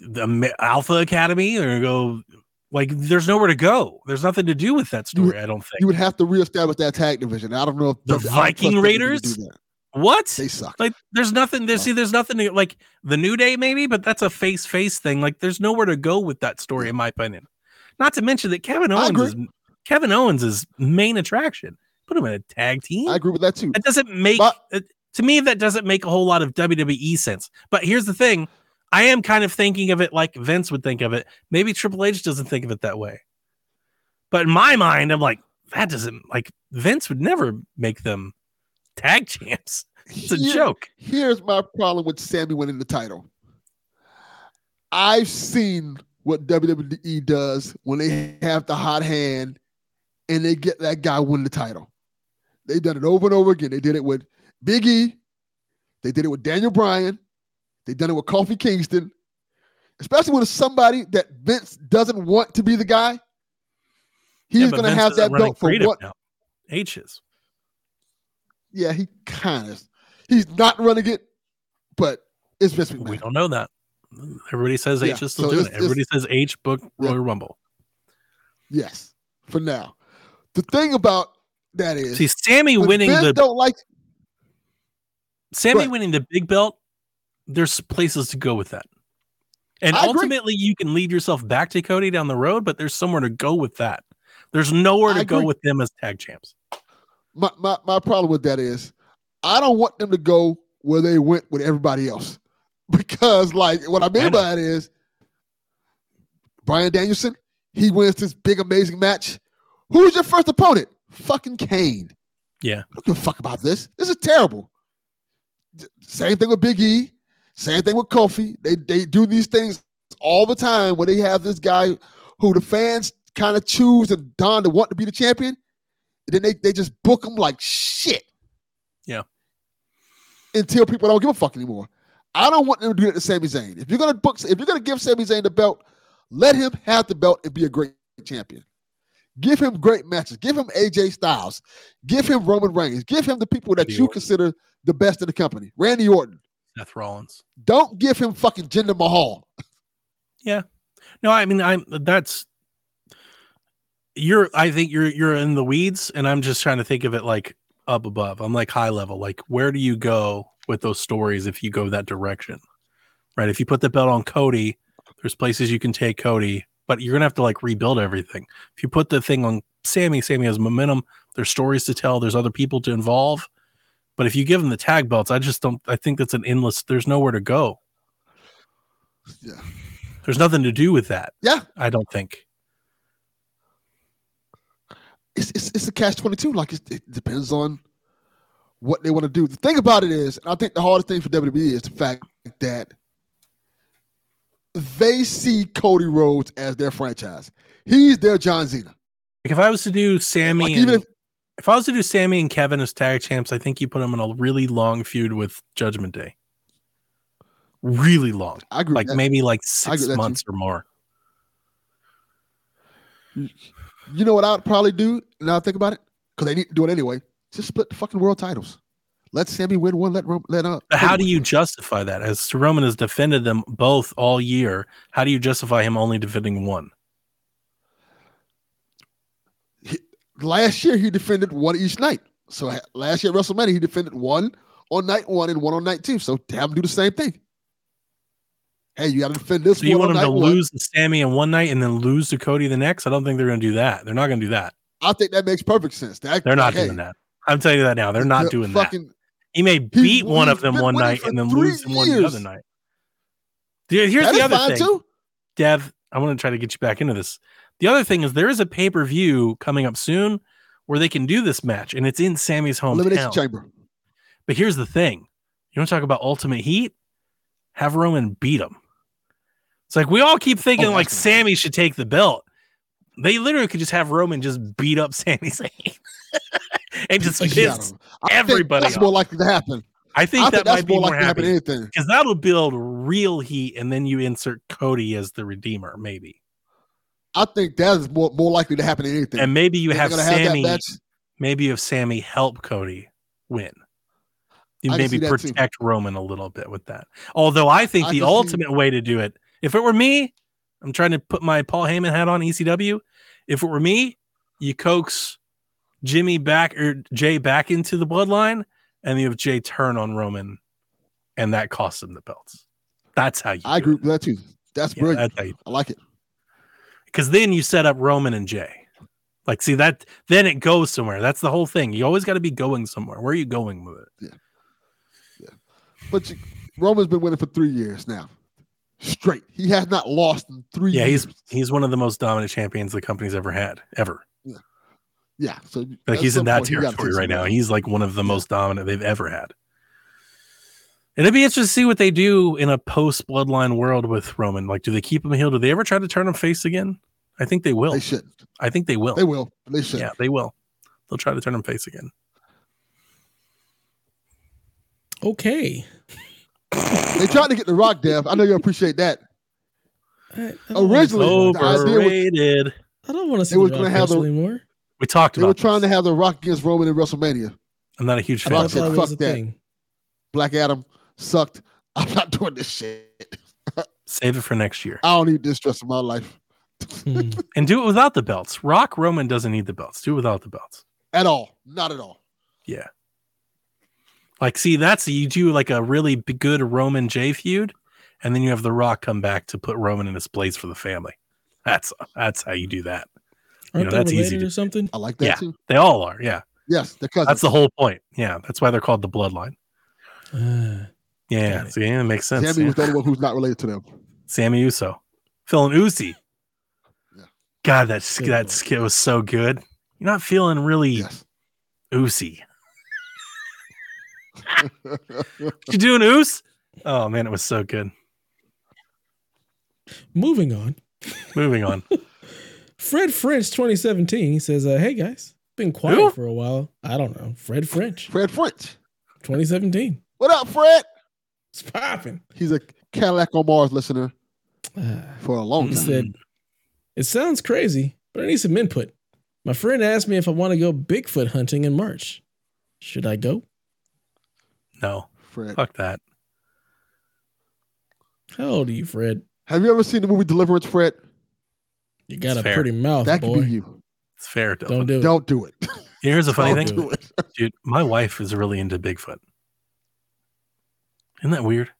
the Alpha Academy, or go like? There's nowhere to go. There's nothing to do with that story. I don't think. You would have to reestablish that tag division. I don't know if The Viking Raiders? what? They suck. Like, there's nothing. There's see, there's nothing to, like the New Day, maybe, but that's a face face thing. Like, there's nowhere to go with that story, in my opinion. Not to mention that Kevin Owens is Kevin Owens is main attraction. Put them in a tag team. I agree with that too. That doesn't make But- to me that doesn't make a whole lot of WWE sense. But here's the thing. I am kind of thinking of it like Vince would think of it. Maybe Triple H doesn't think of it that way. But in my mind, I'm like, that doesn't like Vince would never make them tag champs. It's a Here- joke. Here's my problem with Sammy winning the title. I've seen what WWE does when they have the hot hand and they get that guy win the title. They've done it over and over again. They did it with Big E. They did it with Daniel Bryan. They've done it with Kofi Kingston. Especially when it's somebody that Vince doesn't want to be the guy. He's Yeah, going to have that belt for what? now. H is. Yeah, he kind of. He's not running it, but it's Vince McMahon. We don't know that. Everybody says Yeah, H is still so doing it. Everybody says H book Yeah. Royal Rumble. Yes, for now. The thing about that is, See, Sammy when winning Vince the don't like. Sammy Right. winning the big belt, there's places to go with that. And I agree. ultimately, you can lead yourself back to Cody down the road, but there's somewhere to go with that. There's nowhere I to go agree. with them as tag champs. My, my my problem with that is, I don't want them to go where they went with everybody else, because like what I I mean know. by it is, Bryan Danielson, he wins this big amazing match. Who's your first opponent? Fucking Kane. Yeah. I don't give a fuck about this. This is terrible. Same thing with Big E. Same thing with Kofi. They they do these things all the time where they have this guy who the fans kind of choose and Don to want to be the champion, and then they, they just book him like shit. Yeah. Until people don't give a fuck anymore. I don't want them to do that to Sami Zayn. If you're gonna book, if you're gonna give Sami Zayn the belt, let him have the belt and be a great champion. Give him great matches. Give him AJ Styles. Give him Roman Reigns. Give him the people that Randy you Orton. consider the best in the company. Randy Orton. Seth Rollins. Don't give him fucking Jinder Mahal. Yeah. No, I mean I'm that's you're I think you're you're in the weeds and I'm just trying to think of it like up above. I'm like high level. Like where do you go with those stories if you go that direction? Right? If you put the belt on Cody, there's places you can take Cody, but you're going to have to like rebuild everything. If you put the thing on Sammy, Sammy has momentum, there's stories to tell, there's other people to involve. But if you give them the tag belts, I just don't I think that's an endless there's nowhere to go. Yeah. There's nothing to do with that. Yeah. I don't think. It's it's, it's a cash twenty two. Like it depends on what they want to do. The thing about it is, and I think the hardest thing for WWE is the fact that they see Cody Rhodes as their franchise. He's their John Cena. Like if I was to do Sammy, Like, and, even if, if I was to do Sammy and Kevin as tag champs, I think you put them in a really long feud with Judgment Day. Really long, I agree, like maybe like six with that too. months or more. you know what I'd probably do now I think about it because they need to do it anyway. Just split the fucking world titles. Let Sammy win one. Let Ro- let uh. How do you justify that? As Roman has defended them both all year, how do you justify him only defending one? last year he defended one each night. So last year at WrestleMania he defended one on night one and one on night two. So have him do the same thing. Hey, you got to defend this So you want him to one. lose to Sammy in one night and then lose to Cody the next? I don't think they're going to do that. They're not going to do that. I think that makes perfect sense. That, They're not hey, doing that. I'm telling you that now. They're not doing that. He may beat well, one of them one night and then lose them one the other night. Dude, here's that the other thing. too. Dev, I want to try to get you back into this. The other thing is there is a pay per view coming up soon where they can do this match, and it's in Sammy's Elimination hometown. Chamber. But here's the thing: you want to talk about ultimate heat? Have Roman beat him. It's like we all keep thinking Oh, like Sammy should take the belt. They literally could just have Roman just beat up Sami Zayn and just piss. don't know. I think everybody That's off. more likely to happen. I think I that think might be more more likely to happen than happy anything. because that'll build real heat, and then you insert Cody as the redeemer, maybe, I think that is more, more likely to happen than anything. and maybe you They're have Sammy. match. maybe you have Sammy help Cody win. You I maybe that too. protect Roman a little bit with that. Although I think I the ultimate way to do it, if it were me, I'm trying to put my Paul Heyman hat on ECW. If it were me, you coax Jimmy back or Jay back into the bloodline, and you have Jay turn on Roman, and that costs him the belts. That's how you. I agree with that too. That's. Yeah, brilliant. that's I like it. because then you set up Roman and Jay. Like, see that then it goes somewhere. That's the whole thing. You always got to be going somewhere. Where are you going with it? Yeah, yeah. But you, Roman's been winning for three years now, straight. He has not lost in three Yeah, years. he's he's one of the most dominant champions the company's ever had, ever. Yeah. So Like he's in that point, he gotta territory right now. He's like one of the most dominant they've ever had. And it'd be interesting to see what they do in a post bloodline world with Roman. Like, do they keep him heel? Do they ever try to turn him face again? I think they will. They shouldn't. I think they will. They will. They should. yeah, they will. They'll try to turn him face again. Okay. They tried to get the Rock dev. I know you appreciate that. I, I Originally- wanna the The idea was- Overrated. I don't want to see They was the gonna Rock have the- wrestle anymore. We talked They were about. trying this. to have the Rock against Roman in WrestleMania. I'm not a huge fan. Rock of thought said, that. that "Fuck that." thing. Black Adam sucked. I'm not doing this shit. Save it for next year I don't need this stress in my life Hmm. and do it without the belts. Rock Roman doesn't need the belts. Do it without the belts. at all. Not at all. Yeah. Like, see, that's you do like a really good Roman J feud, and then you have The Rock come back to put Roman in his place for the family. That's that's how you do that. Aren't know, they that's easy related to- or something? I like that Yeah. too. They all are. Yeah, Yes, the cousin. that's the whole point. Yeah, that's why they're called the Bloodline. Uh, Yeah, Got it. so yeah, it makes sense. Sammy yeah. was the only one who's not related to them. Sammy Uso, Phil and Uzi. Yeah. God, that sk- that one. skit was so good. You're not feeling really Yes. Uzi. you doing Oos? Oh man, it was so good. moving on. Moving on. Fred French 2017 he says, uh, "Hey guys, been quiet Who? for a while. I don't know. Fred French Fred French. 2017. What up, Fred? It's popping." He's a Cadillac on Mars listener Ah. for a long time. He time. said, "It sounds crazy, but I need some input. My friend asked me if I want to go Bigfoot hunting in March. Should I go? No, Fred. fuck that. How old are you, Fred? Have you ever seen the movie Deliverance, Fred? You got It's a fair. pretty mouth, That could be you. It's fair. Dylan. Don't do it. Don't do it. Here's the funny Don't thing, do it. dude. My wife is really into Bigfoot. Isn't that weird?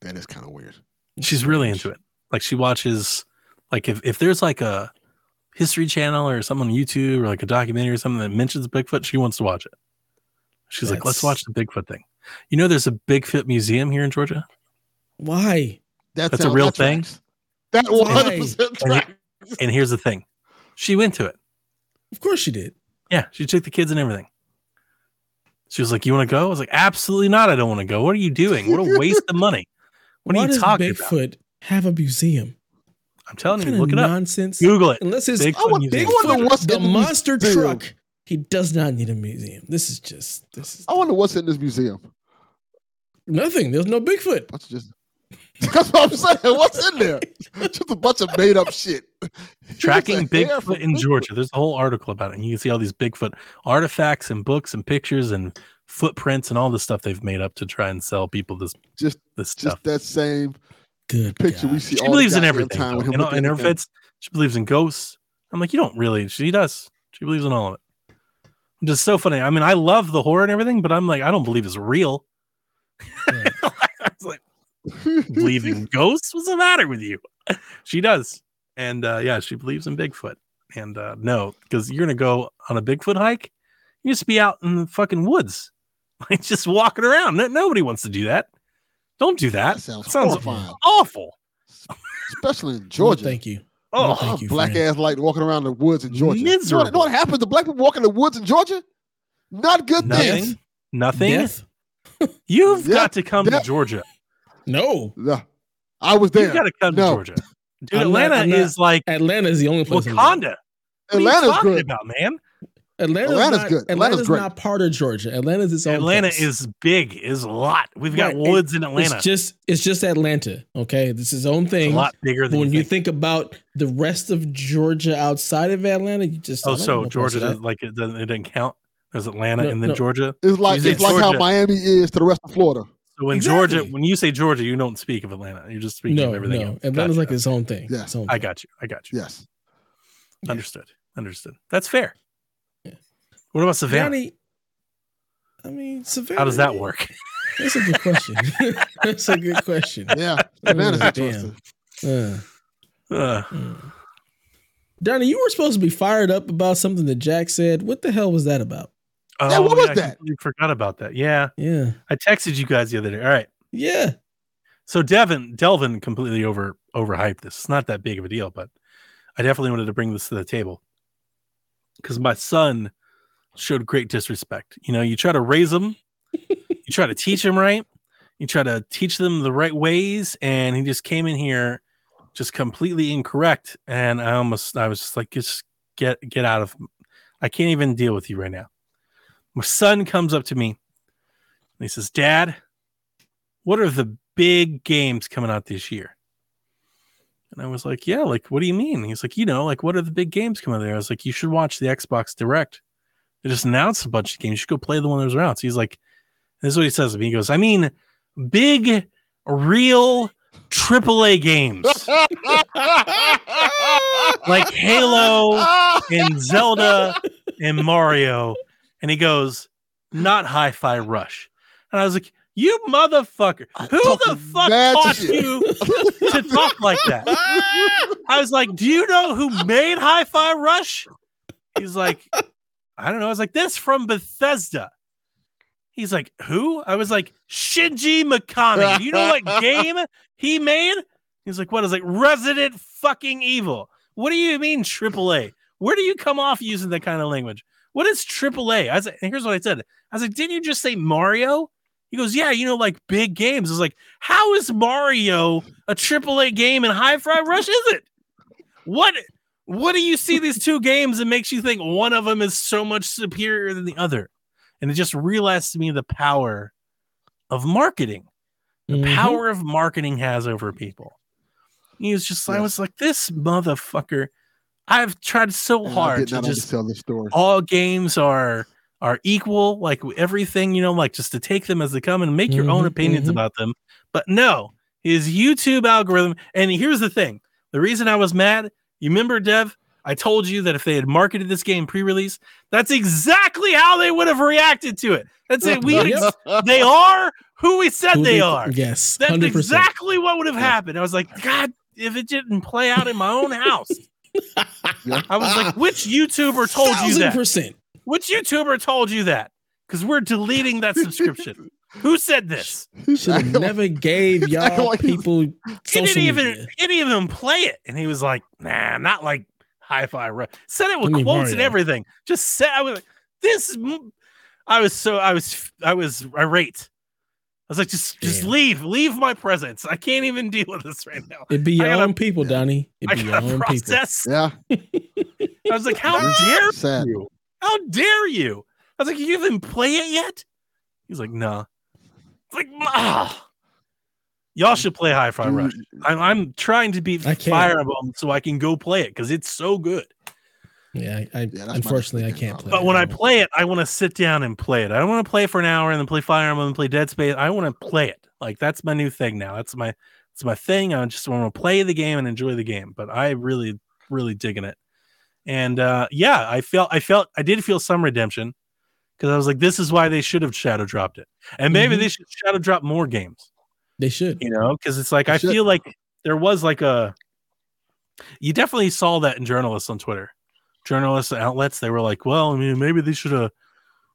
That is kind of weird. She's really into it. Like she watches, like if if there's like a History Channel or something on YouTube or like a documentary or something that mentions Bigfoot, she wants to watch it. She's like, let's watch the Bigfoot thing. You know, there's a Bigfoot museum here in Georgia. Why? That That's a sounds- real that thing? tracks. That Why? 100% And tracks. And here's the thing, she went to it. Of course she did. Yeah, she took the kids and everything. She was like, "You want to go?" I was like, "Absolutely not. I don't want to go. What are you doing? What a waste of money. What Why are you does talking about?" Bigfoot have a museum? I'm telling What you, look of it up. nonsense. Google it. Unless it's Bigfoot I want museum. Bigfoot, I wonder what's the monster museum. truck. He does not need a museum. This is just this is I wonder what's in this museum. nothing. There's no Bigfoot. What's just that's what I'm saying. What's in there? Just a bunch of made up shit. Tracking It's a Bigfoot in Georgia. There's a whole article about it, and you can see all these Bigfoot artifacts and books and pictures and footprints and all the stuff they've made up to try and sell people this Just this stuff. just that same Good picture we see She all believes in everything. time though. In, all- in her at fits, she believes in ghosts. I'm like, you don't really. She does. She believes in all of it. I'm Just so funny. I mean, I love the horror and everything, but I'm like, I don't believe it's real. Yeah. I was like, believe in ghosts? What's the matter with you? She does. And uh, yeah, she believes in Bigfoot. And uh, no, because you're gonna go on a Bigfoot hike, you just be out in the fucking woods, like just walking around. No- nobody wants to do that. Don't do that. That sounds, Sounds horrifying, awful. especially in No, Georgia. thank you. Oh, No, thank you, black friend. ass like walking around the woods in Georgia. You know, what, you know what happens to black people walking the woods in Georgia? Not good Nothing. things. Nothing. Death? You've Yeah, got to come yeah. to Georgia. No. Yeah. I was there. You've got to come No. to Georgia. Dude, I'm not- Atlanta not- is like Atlanta is the only place. I'm going. Wakanda. What are Atlanta's good. about, man? Atlanta's, Atlanta's not, good. Atlanta's Atlanta's great. not part of Georgia. Atlanta's its own. Atlanta place. is big, is a lot. We've got Right, it- woods in Atlanta. It's just it's just Atlanta. Okay, this is its own It's thing. a lot bigger But than when you you think. think about the rest of Georgia outside of Atlanta, you just Oh, so Georgia does like it doesn't, it doesn't count. There's Atlanta No, and then no. Georgia. It's like You say it's like how Miami is to the rest of Florida. So when Exactly. Georgia, when you say Georgia, you don't speak of Atlanta. You're just speaking No, of everything no, else. Atlanta's like its own thing. Yeah. Its own I got you. I got you. Yes. Yeah. Understood. Understood. That's fair. Yeah. What about Savannah? Johnny, I mean, Savannah. How does that work? That's a good question. That's a good question. Yeah. Savannah's Oh, interesting. Uh, Uh, mm. Donnie, you were supposed to be fired up about something that Jack said. What the hell was that about? Yeah, what oh, was I that? completely forgot about that. Yeah, Yeah, I texted you guys the other day. All right. yeah. So Devin, Delvin completely over overhyped this. It's not that big of a deal, but I definitely wanted to bring this to the table because my son showed great disrespect. You know, you try to raise them, you try to teach them right, you try to teach them the right ways, and he just came in here just completely incorrect. And I almost, I was just like, just get get out of. I can't even deal with you right now. My son comes up to me and he says, "Dad, what are the big games coming out this year?" And I was like, "Yeah, like what do you mean?" He's like, "You know, like what are the big games coming out there?" I was like, "You should watch the Xbox Direct. They just announced a bunch of games. You should go play the one that was around." So he's like, "This is what he says to me." He goes, "I mean, big, real." AAA games like Halo and Zelda and Mario. And he goes, not Hi Fi Rush. And I was like, you motherfucker. Who the fuck taught shit. you to talk like that? I was like, do you know who made Hi Fi Rush? He's like, I don't know. I was like, this from Bethesda. He's like, who? I was like, Shinji Mikami. You know what game he made? He's like, what? I was like, Resident fucking Evil. What do you mean AAA? Where do you come off using that kind of language? What is AAA? I was like, here's what I said. I was like, didn't you just say Mario? He goes, yeah, you know, like big games. I was like, how is Mario a AAA game and Hi-Fi Rush is it? What what do you see these two games that makes you think one of them is so much superior than the other? And it just realized to me the power of marketing, the Mhm. power of marketing has over people. He was just, I was like, this motherfucker. I've tried so And hard did to not just undersell the story. all games are are equal, like everything, you know, like just to take them as they come and make your own Mhm, opinions mhm. about them. But no, his YouTube algorithm. And here's the thing: the reason I was mad, you remember, Dev? I told you that if they had marketed this game pre-release, that's exactly how they would have reacted to it. That's it. We Yep. they are who we said Who they they- are. Yes, That's 100%. exactly what would have happened. I was like, God, if it didn't play out in my own house, Yeah. I was like, which YouTuber told you that? percent. Which YouTuber told you that? Because we're deleting that subscription. Who said this? Should have never gave y'all like people He didn't even media. he didn't even play it. And he was like, nah, not like hi-fi Rush. Said it with Give me quotes and everything. Just said I was like, this m- I was so I was I was irate. I was like, just just leave, leave my presence. I can't even deal with this right now. It'd be your gotta- own people, Donnie. It'd be your gotta own people. Yeah. I was like, how That's dare sad. you? How dare you? I was like, you even play it yet? He's like, no. It's like, ah. Y'all should play Hi-Fi Dude, Rush. I'm, I'm trying to beat I. Fire Emblem so I can go play it because it's so good. Yeah, I, I Yeah, unfortunately I can't thing. play. But it. when I play it, I want to sit down and play it. I don't want to play for an hour and then play Fire Emblem and play Dead Space. I want to play it. Like that's my new thing now. That's my it's my thing. I just want to play the game and enjoy the game. But I really, really digging it. And uh yeah, I felt I felt I did feel some redemption because I was like, this is why they should have shadow dropped it. And maybe Mhm. they should shadow drop more games they should. you know because it's like They i should. feel like there was like a you definitely saw that in journalists on twitter journalists and outlets they were like well i mean maybe they should have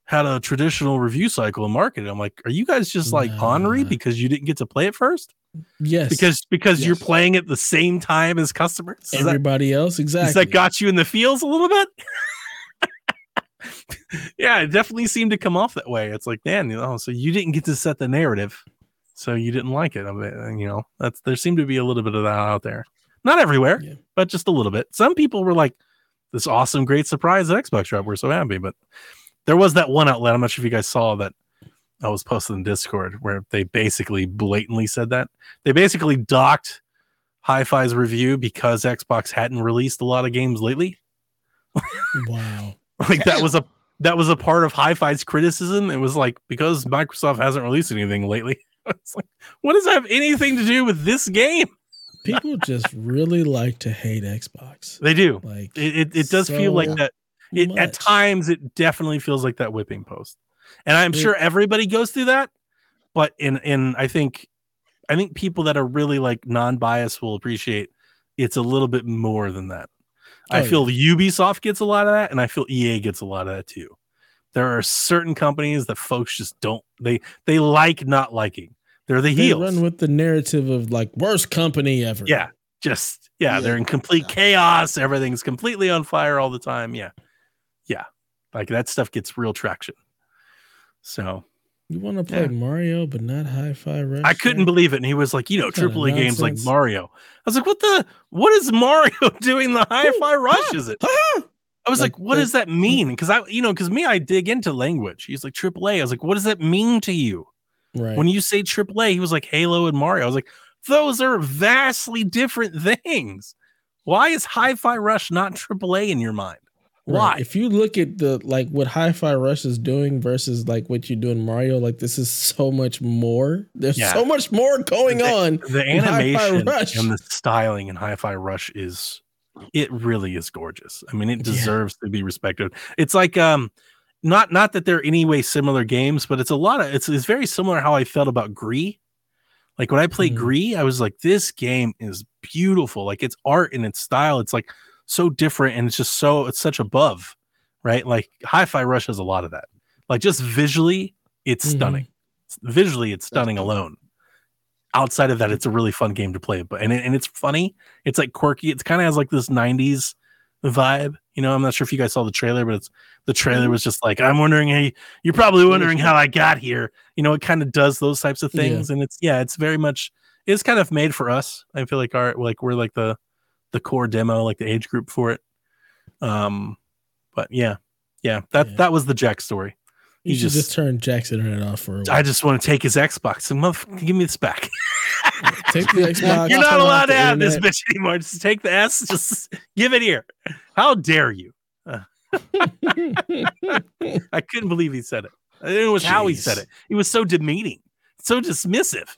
had a traditional review cycle and market i'm like are you guys just like ornery Nah. because you didn't get to play it first? Yes, because because you're playing at the same time as customers? Is that- everybody else exactly. that got you in the feels a little bit? Yeah it definitely seemed to come off that way. It's like man you know so you didn't get to set the narrative so you didn't like it. I mean, uh, you know that's there seemed to be a little bit of that out there. Not everywhere Yeah. but just a little bit. Some people were like this awesome great surprise at xbox drop we're so happy. But there was that one outlet. I'm not sure if you guys saw that i was posted in discord where they basically blatantly said that. They basically docked hi-fi's review because xbox hadn't released a lot of games lately. Wow. like that was a that was a part of hi-fi's criticism. It was like because microsoft hasn't released anything lately. It's like what does that have anything to do with this game People just really like to hate Xbox. they do. Like it, it, it does feel like that. It, at times it definitely feels like that whipping post. And i'm sure everybody goes through that but in in i think i think people that are really like non-biased will appreciate it's a little bit more than that. I Oh, feel ubisoft gets a lot of that and i feel ea gets a lot of that too. There are certain companies that folks just don't they they like not liking they're the They heels. run with the narrative of like worst company ever. yeah just yeah, Yeah, they're in complete yeah. chaos. Everything's completely on fire all the time. Yeah. Yeah. Like that stuff gets real traction. So You want to play Yeah. Mario but not Hi-Fi Rush? i couldn't eh? believe it. And he was like you know of aaa games like mario. I was like what the what is mario doing? The hi-fi rush is it? I was like, Like what the- does that hmm. mean? Because i you know because me i dig into language. He's like aaa i was like what does that mean to you Right. when you say AAA, he was like Halo and Mario. I was like, those are vastly different things. Why is Hi-Fi Rush not AAA in your mind? Right. Why? If you look at the like what Hi-Fi Rush is doing versus like what you do in Mario, like this is so much more. There's Yeah. so much more going The- on. The animation and the styling in Hi-Fi Rush is it really is gorgeous. I mean, it Yeah. deserves to be respected. It's like um not not that they're any way similar games, but it's a lot of it's it's very similar how I felt about Gris. Like when I played Mhm. Gris, I was like, this game is beautiful. Like it's art and its style. It's like so different and it's just so it's such above, right? Like Hi-Fi Rush has a lot of that. Like just visually, it's Mhm. stunning. Visually, it's stunning alone. Outside of that, it's a really fun game to play. But and it, and it's funny. It's like quirky. It's kind of has like this '90s vibe. You know, I'm not sure if you guys saw the trailer, but it's the trailer was just like, I'm wondering, hey, you're probably wondering how I got here. You know, it kind of does those types of Yeah. things, and it's yeah, it's very much it's kind of made for us. I feel like our like we're like the the core demo, like the age group for it. Um, but yeah, yeah, that Yeah. that was the Jack story. You just, just- turn Jack's internet off for a while. I just want to take his Xbox and motherfucker, give me this back. Take the Xbox. You're not allowed to have this bitch anymore. Just take the S. Just give it here. How dare you? I couldn't believe he said it. It was how he said Jeez. it. He was so demeaning, so dismissive.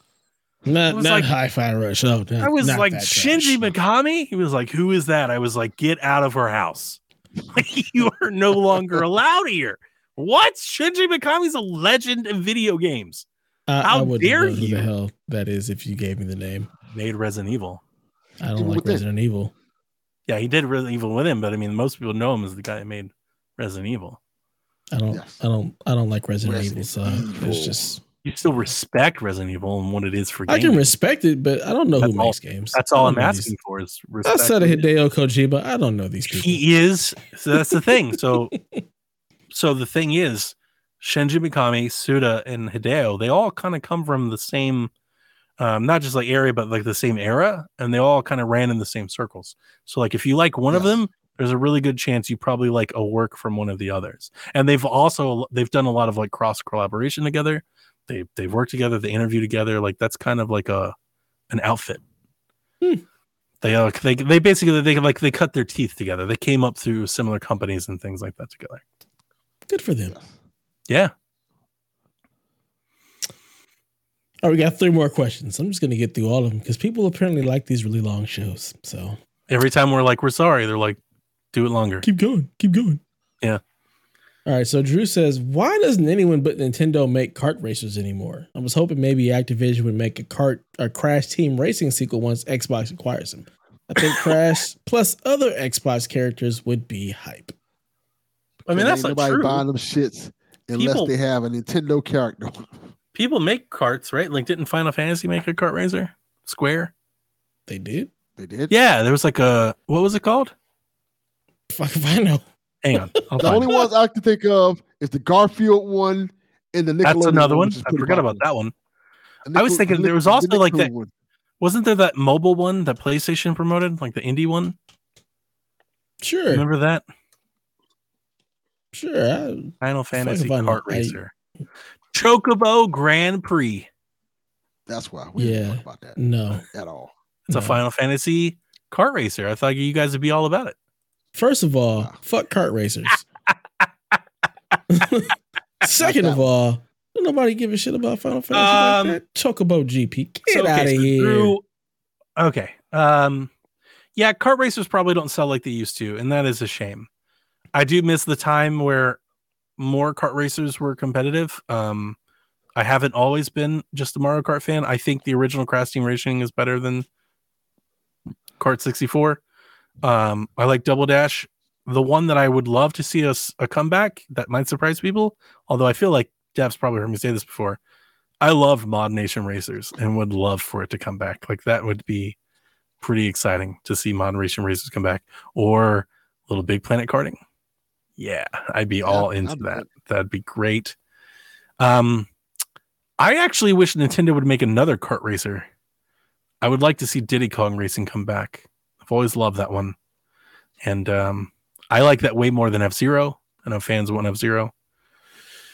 not It was not like- Hi-Fi Rush. Oh, no, I was like Shinji trash. Mikami. He was like, "Who is that?" I was like, "Get out of her house. Like, you are no longer allowed here." What? Shinji Mikami's a legend in video games. I, I How wouldn't dare know who you. the hell that is if you gave me the name. Made Resident Evil. I don't Even like with that- Resident Evil. Yeah, he did Resident Evil with him, but I mean, most people know him as the guy that made Resident Evil. I don't. Yes. I don't. I don't like Resident, Resident Evil. So Evil. it's just. You still respect Resident Evil and what it is for games. I gaming. can respect it, but I don't know That's who all- makes games. That's all I I'm don't these- asking for is respect. Outside of Hideo Kojima, I don't know these people. He is. So that's the thing. So, so the thing is, Shinji Mikami, Suda, and Hideo, they all kind of come from the same, um, not just like area, but like the same era, and they all kind of ran in the same circles. So, like, if you like one of them, there's a really good chance you probably like a work from one of the others. And they've also they've done a lot of like cross collaboration together. They they've worked together. They interview together. Like that's kind of like a an outfit. Hmm. They uh, they they basically they like they cut their teeth together. They came up through similar companies and things like that together. Good for them. Yeah. All right, we got three more questions. I'm just gonna get through all of them because people apparently like these really long shows. So Every time we're like we're sorry, they're like do it longer. keep going, keep going. Yeah. All right. So Drew says, why doesn't anyone but Nintendo make kart racers anymore? I was hoping maybe Activision would make a kart or Crash Team Racing sequel once Xbox acquires them. I think Crash plus other Xbox characters would be hype. I mean And that's ain't not nobody true. buying them shits unless People- they have a Nintendo character. People make carts, right? Like didn't Final Fantasy make a cart racer? Square? They did. they did. Yeah, there was like a what was it called? Fuck if I know. Hang on. I'll The only it. ones I can think of is the Garfield one and the Nickelodeon That's another one. which I forgot about that one. The I was thinking the there was also the like Nickelodeon that- one. Wasn't there that mobile one that PlayStation promoted, like the indie one? Sure, Remember that? Sure. I, Final Fantasy if I know. Kart I- Racer. Chocobo Grand Prix. That's why we didn't Yeah. talk about that no. at all. It's a Final Fantasy kart racer. I thought you guys would be all about it. First of all, Wow. fuck kart racers. Second of all, don't nobody give a shit about Final Fantasy Um, like that. Chocobo GP, get So, okay, out of so here. Drew- okay. Um yeah, kart racers probably don't sell like they used to, and that is a shame. I do miss the time where more kart racers were competitive. Um I haven't always been just a Mario Kart fan. I think the original Crash Team Racing is better than Kart 64. Um, I like Double Dash. The one that I would love to see us a comeback that might surprise people, although I feel like Dev's probably heard me say this before. I love Mod Nation Racers and would love for it to come back. Like that would be pretty exciting to see Mod Nation Racers come back or Little Big Planet Karting. Yeah, I'd be Yeah, all into be that. good. That'd be great. Um, I actually wish Nintendo would make another kart racer. I would like to see Diddy Kong Racing come back. I've always loved that one, and um, I like that way more than F Zero. I know fans want F Zero.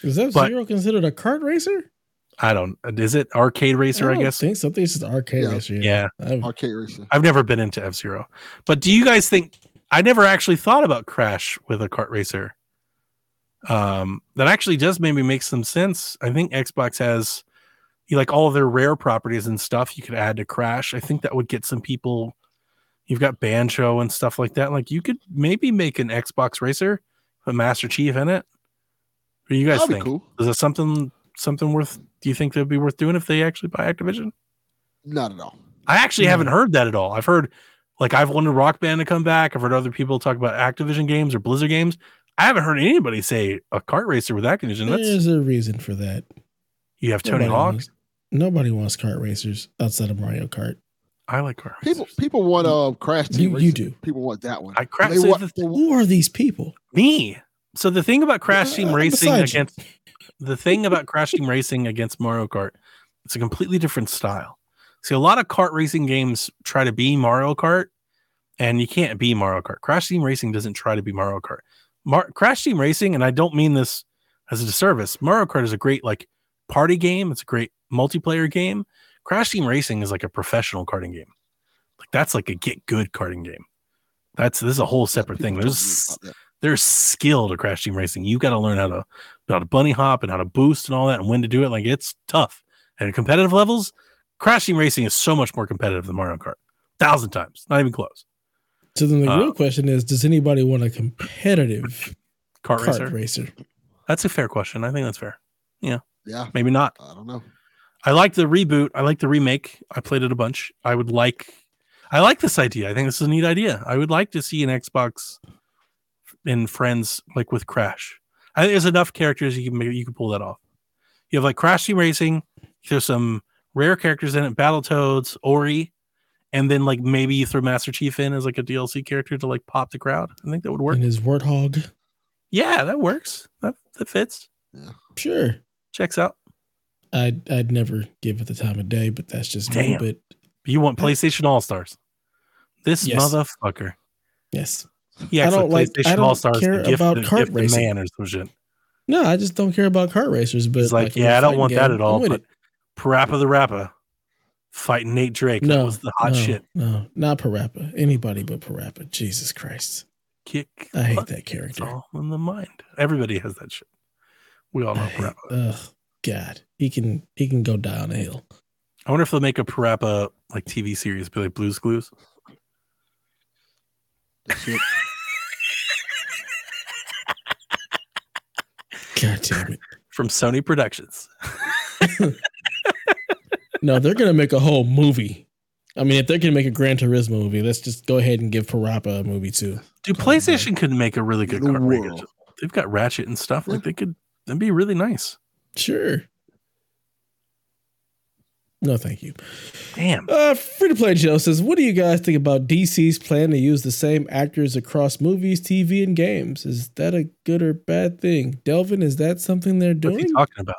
Is F Zero considered a kart racer? I don't. Is it arcade racer? I, don't guess. think so. I think it's just arcade Yeah. racer. Yeah. I've- Arcade racer. I've never been into F Zero, but do you guys think? I never actually thought about Crash with a kart racer. Um, that actually does maybe make some sense. I think Xbox has, you like all of their rare properties and stuff. You could add to Crash. I think that would get some people. You've got Banjo and stuff like that. Like you could maybe make an Xbox racer, put Master Chief in it. What do you guys That'd be think? cool. Is that something something worth? Do you think that'd be worth doing if they actually buy Activision? Not at all. I actually No. haven't heard that at all. I've heard like I've wanted Rock Band to come back. I've heard other people talk about Activision games or Blizzard games. I haven't heard anybody say a kart racer with Activision. That's There's a reason for that. you have Tony Nobody Hawk. wants- Nobody wants kart racers outside of Mario Kart. I like kart People racers. people want uh Crash Team You- you do. People want that one. I crash. So want, the- Who are these people? Me. So the thing about Crash Yeah, Team I'm Racing beside you. against the thing about Crash Team Racing against Mario Kart, it's a completely different style. See, a lot of kart racing games try to be Mario Kart, and you can't be Mario Kart. Crash Team Racing doesn't try to be Mario Kart. Mar- Crash Team Racing, and I don't mean this as a disservice. Mario Kart is a great like party game. It's a great multiplayer game. Crash Team Racing is like a professional karting game. Like that's like a get good karting game. That's this is a whole separate thing. There's talk about that. there's skill to Crash Team Racing. You got to learn how to how to bunny hop and how to boost and all that and when to do it. Like it's tough. And at competitive levels, Crash Team Racing is so much more competitive than Mario Kart. Thousand times, not even close. So then the Uh, real question is: Does anybody want a competitive Kart, kart racer. racer? That's a fair question. I think that's fair. Yeah, Yeah. Maybe not. I don't know. I like the reboot. I like the remake. I played it a bunch. I would like. I like this idea. I think this is a neat idea. I would like to see an Xbox in Friends like with Crash. I think there's enough characters you can make, you can pull that off. You have like Crash Team Racing. There's some rare characters in it. Battletoads, Ori, and then like maybe you throw Master Chief in as like a DLC character to like pop the crowd. I think that would work. And his warthog? Yeah, that works. That that fits. Yeah. Sure. Checks out. I'd I'd never give it the time of day, but that's just Damn. me. But You want PlayStation All Stars? This Yes. motherfucker. yes, Yeah, I don't like like- I don't care gift, about kart racing. man or some shit. no, I just don't care about kart racers. But like, in yeah, I don't want that at all. But. Parappa the Rapper fighting Nate Drake. that was the hot no, shit. No, not Parappa. Anybody but Parappa. Jesus Christ, Kick. I hate butt. that It's character. all in the mind. Everybody has that shit. We all know I hate- Parappa. Ugh, God, he can he can go down a hill. I wonder if they'll make a Parappa like TV series, be like Blues Clues. God damn it. from Sony Productions. No, they're gonna make a whole movie. I mean, if they're gonna make a Gran Turismo movie, let's just go ahead and give Parappa a movie too. Dude. PlayStation could make a really good The kart world. They've got Ratchet and stuff. Like they could that'd be really nice. Sure. No, thank you. Damn. Uh, free to play Joe says, "What do you guys think about DC's plan to use the same actors across movies, TV, and games? Is that a good or bad thing? Delvin, is that something they're What's doing? he talking about?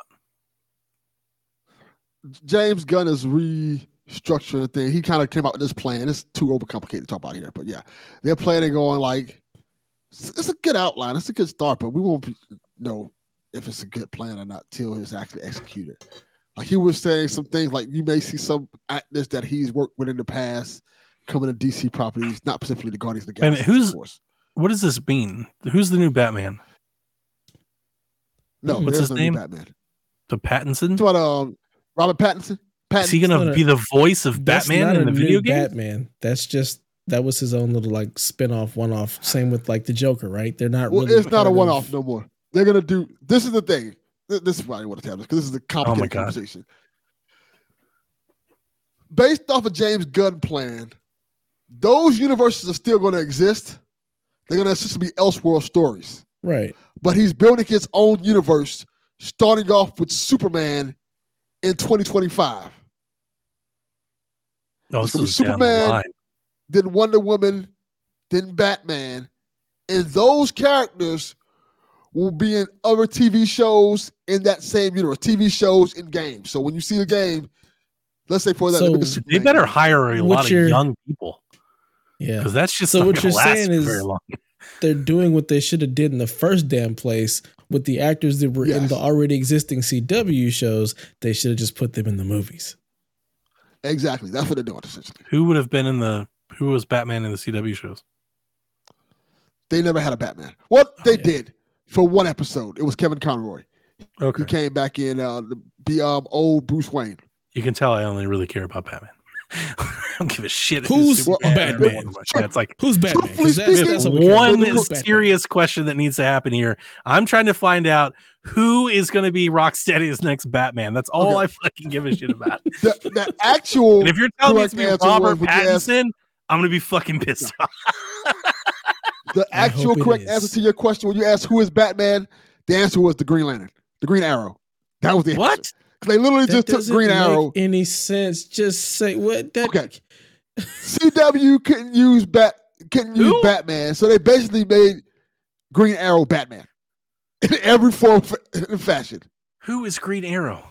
James Gunn is restructuring the thing. He kind of came out with this plan. It's too overcomplicated to talk about here, but yeah, they're planning on like it's, it's a good outline. It's a good start, but we won't be, know if it's a good plan or not till it's actually executed. Like he was saying some things like you may see some actors that he's worked with in the past coming to DC properties, not specifically the Guardians of the Wait a minute, Galaxy. who's- of course. What does this mean? Who's the new Batman? No, What's his no new name? Batman. The Pattinson? Talking about um, Robert Pattinson. Is he gonna not a- be the voice of Batman in the video game? Batman. That's just that was his own little like spin-off, one-off. Same with like the Joker, right? They're not Well, really it's not a one-off no more. They're gonna do. This is the thing. This is why I want to tell this because this is a oh complicated Oh conversation. Based off of James Gunn plan, those universes are still going to exist. They're going to essentially be Elseworld stories, Right. but he's building his own universe, starting off with Superman in 2025. Oh, It's gonna be is down the Superman. then Wonder Woman, then Batman. And those characters will be in other TV shows in that same universe, TV shows and games. So when you see the game, let's say for that, So look They better hire a What lot of you're- young people Yeah. because that's just So what you're saying is- very long. They're doing what they should have did in the first damn place with the actors that were in the already existing CW shows. They should have just put them in the movies. Exactly. That's what they're doing essentially. Who would have been in the who was Batman in the CW shows? They never had a Batman. What Oh, they yeah. did for one episode, it was Kevin Conroy. Okay, He came back in uh, to be um, old Bruce Wayne. you can tell I only really care about Batman. I don't give a shit. Who's it's Batman? Wonder it's like Who's Batman? Truthfully that's- speaking, that's what we care one about. Who's Batman? serious question that needs to happen here. I'm trying to find out who is going to be Rocksteady's next Batman. That's all Okay. I fucking give a shit about. The, the actual and if you're telling me it's correct gonna be Robert was, would ask- Pattinson, I'm gonna be fucking pissed off. the actual correct answer to your question when you asked who is Batman, the answer was the Green Lantern, the Green Arrow. That was the answer. What? 'Cause They literally That just took Green make Arrow. any sense? Just say what that. Okay. CW couldn't use Bat couldn't use Who? Batman, so they basically made Green Arrow Batman in every form and fashion. Who is Green Arrow?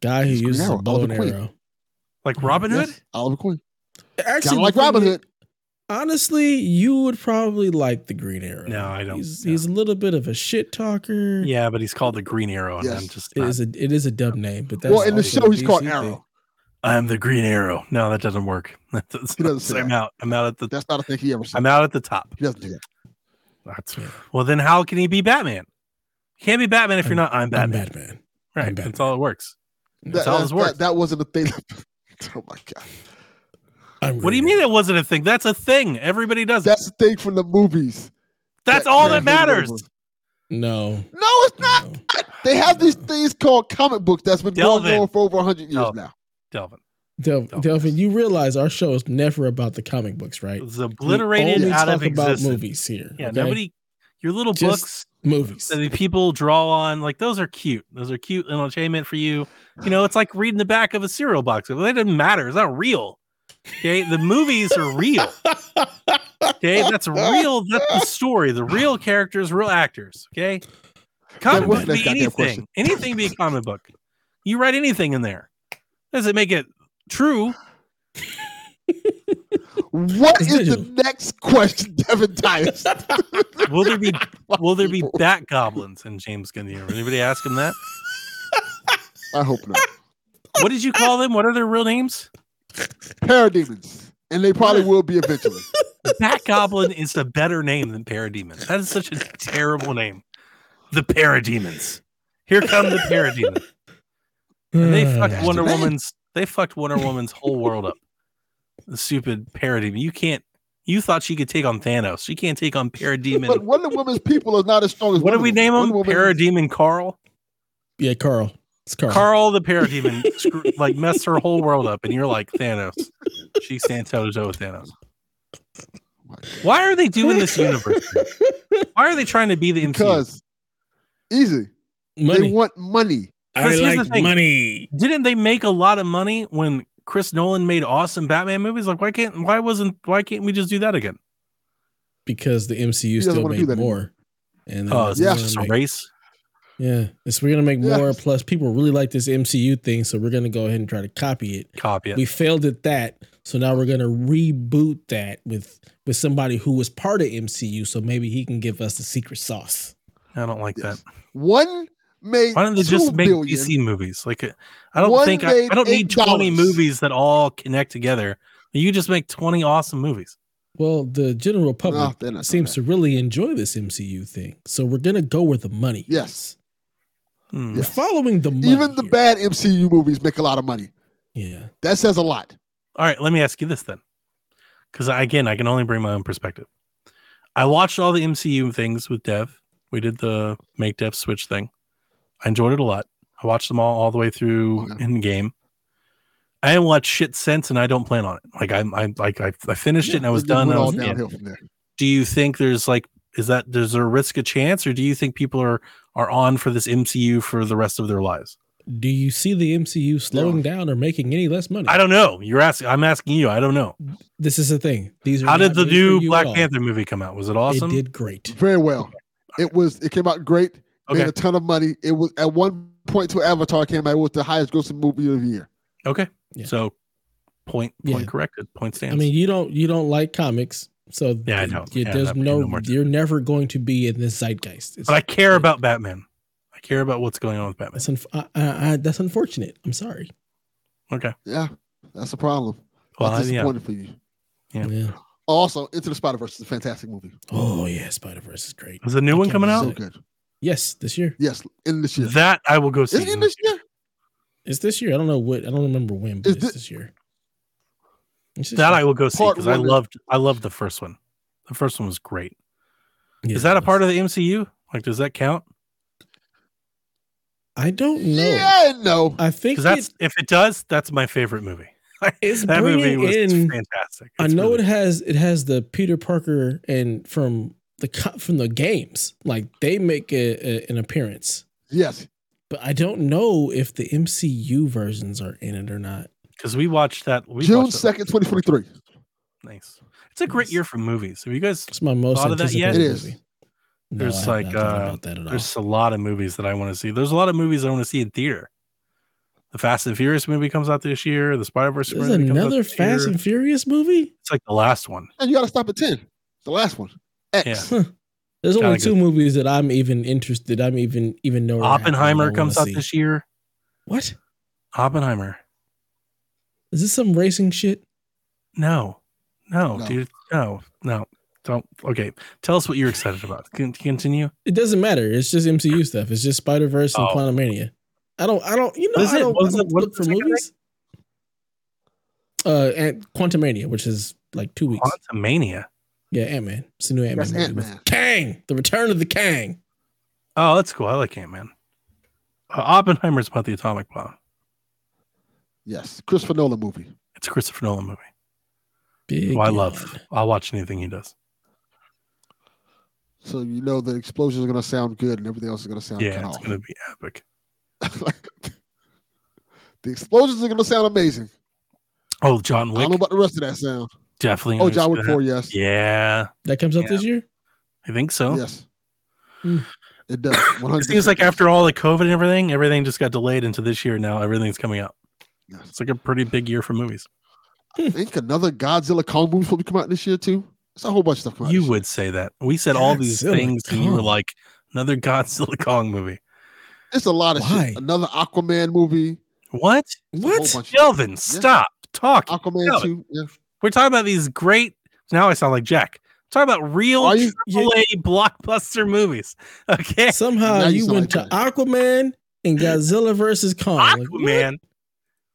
Guy who It's Green uses Arrow, a bow Oliver and Queen. arrow. Like Robin Hood? Yes, Oliver Queen. Actually, Kind of like Robin Hood. Honestly, you would probably like the Green Arrow. No, I don't. He's, no. he's a little bit of a shit talker. Yeah, but he's called the Green Arrow, and Yes. I'm just It not- is a it is a dub name, but that's Well, in the show, a he's called Arrow. thing. I'm the Green Arrow. No, that doesn't work. That's, He doesn't say I'm that. out. I'm out at the. That's not a thing he ever said. I'm out at the top. He doesn't do that. That's Yeah. well. Then how can he be Batman? He can't be Batman if you're not. I'm I'm Batman. Batman. right. I'm That's Batman. all it works. That, That's how that, this works. that, that wasn't a thing. oh my god, I'm What do you mean Arrow. it wasn't a thing? That's a thing. Everybody does it. that's the thing from the movies. That's that all that matters. over. No, No, it's not. no. They have these things called comic books that's been going on for over hundred years Delvin. now. Delvin. Del- Don't. Delvin, you realize our show is never about the comic books, right? It's We obliterated only out of talk about movies here. Yeah, okay? nobody. Your little Just books movies. that the people draw on, like those are cute. Those are cute entertainment for you. You know, it's like reading the back of a cereal box. It doesn't matter. It's not real. Okay, the movies are real. Okay, that's real. That's the story. The real characters, real actors. Okay, comic book be anything. question? Anything be a comic book. You write anything in there. Does it make it true? What is, is the next question, Devin Tyus? Will there be will there be bat goblins in James Gunn universe? Anybody ask him that? I hope not. What did you call them? What are their real names? Parademons, and they probably will be eventually. Bat Goblin is a better name than Parademon. That is such a terrible name. The Parademons. Here come the Parademons. And they fucked That's Wonder the. Woman's. They fucked Wonder Woman's whole world up. The stupid Parademon. You can't. You thought she could take on Thanos. She can't take on Parademon. But Parademon. Wonder Woman's people are not as strong as. What do we name him? Wonder Woman- Parademon Carl. yeah, Carl. It's Carl. Carl the Parademon. screw, like messed her whole world up, and you're like Thanos. She stands toe to toe with Thanos. Why are they doing this universe? Why are they trying to be the MCU? Because easy, they want money. I Because here's the like money. didn't they make a lot of money when Chris Nolan made awesome Batman movies? Like, why can't why wasn't why can't we just do that again? Because the MCU still wanna made that more. And Oh, it's Yeah. just a make, race. Yeah, it's we're gonna make more. Yes. Plus, people really like this MCU thing, so we're gonna go ahead and try to copy it. Copy it. We failed at that, so now we're gonna reboot that with with somebody who was part of MCU, so maybe he can give us the secret sauce. I don't like Yes. that. One made. Why don't they just make billion. DC movies? Like, I don't One think I, I don't need twenty $8. movies that all connect together. You just make twenty awesome movies. Well, the general public ah, No, seems to really enjoy this MCU thing, so we're gonna go where the money. Yes. Hmm. we're following the money. Even the here. bad MCU movies make a lot of money. Yeah, That says a lot. All right, let me ask you this then, because again, I can only bring my own perspective. I watched all the MCU things with Dev. We did the make Dev switch thing. I enjoyed it a lot. I watched them all all the way through Okay. in game. I haven't watched shit since, and I don't plan on it. Like I'm, I like I, I finished it and I was done. went I all was in. downhill from there. Do you think there's like is that there's a risk of chance, or do you think people are are on for this MCU for the rest of their lives? do you see the MCU slowing down or making any less money? I don't know. You're asking. I'm asking you. I don't know. This is the thing. These are How did the new Black. Panther movie come out? Was it awesome? It did great. Very well. It was. It came out great. Okay. Made a ton of money. It was at one point to Avatar came out. It was the highest grossing movie of the year. Okay. Yeah. So point point Yeah. corrected. Point stands. I mean, you don't you don't like comics, so Yeah, I th- don't. you- Yeah, there's that- no, no you're never going to be in this zeitgeist. It's, but I care yeah. about Batman. I care about what's going on with Batman. that's unf- I, I, I, that's unfortunate. I'm sorry. Okay. Yeah, that's a problem. Well, That's I- yeah. disappointing for you. Yeah. Yeah. Also, Into the Spider Verse is a fantastic movie. Oh yeah, Spider Verse is great. Is a new I one coming out? So good. Yes, this year. Yes, in this year. That I will go see. Is it in this year? It's this year. I don't know what. I don't remember when, but Is it's thi- this year. It's this That. I will go see because I one is- loved I loved the first one. The first one was great. Yeah, Is that a part of the MCU? Like, does that count? I don't know. Yeah, no. I think that's it, if it does, that's my favorite movie. it's that movie was in. fantastic. I know really- it has it has the Peter Parker and from the co- from the games like they make a, a, an appearance, Yes. but I don't know if the MCU versions are in it or not. Because we watched that. We June second, twenty twenty three. Nice. It's a great year for movies. Have you guys? It's my most Thought of that yet? anticipated It is. movie. No, There's I like, uh, about that at all. There's a lot of movies that I want to see. There's a lot of movies I want to see in theater. The Fast and Furious movie comes out this year. The Spider Verse. There's another Fast and Furious movie. It's like the last one. And you got to stop at ten. The last one. X. Yeah. There's Kinda only two good. movies that I'm even interested. I'm even even know. Oppenheimer comes out this year. What Oppenheimer. Is this? Some racing shit? No, no, No. dude, no, no. Don't. Okay, tell us what you're excited about. Can continue. It doesn't matter. It's just MCU stuff. It's just Spider Verse and Oh. Quantumania. I don't. I don't. You know. What is I don't, What I is it? don't What look for the second movies. Uh, and Quantumania, which is like two weeks. Quantumania. Yeah, Ant Man. It's the new Ant Man Ant-Man. Kang. The Return of the Kang. Oh, that's cool. I like Ant Man. Uh, Oppenheimer's about the atomic bomb. Yes. Christopher Nolan movie. It's a Christopher Nolan movie. Big. Who I love. I'll watch anything he does. So you know the explosions are gonna sound good and everything else is gonna sound Yeah, it's off. gonna be epic. the explosions are gonna sound amazing. Oh, John Wick. I don't know about the rest of that sound. Definitely. Oh, John Wick 4, yes. Yeah, That comes out Yeah. this year. I think so. Yes. Hmm. It does. It seems like after all the COVID and everything, everything just got delayed into this year. Now everything's coming out. Yes. It's like a pretty big year for movies. Hmm. I think another Godzilla Kong movie will be coming out this year too. It's a whole bunch of stuff coming out. You this year. would say that. We said all these Godzilla things, and you were like, another Godzilla Kong movie. It's a lot of Why? shit. Another Aquaman movie. What? It's What? bunch of- Delvin, stop talking. Aquaman No. 2. Yeah. We're talking about these great. Now I sound like Jack. We're about real Are you- AAA blockbuster movies. Okay. Somehow Now you you went like to Aquaman and Godzilla versus Kong. Like. Aquaman,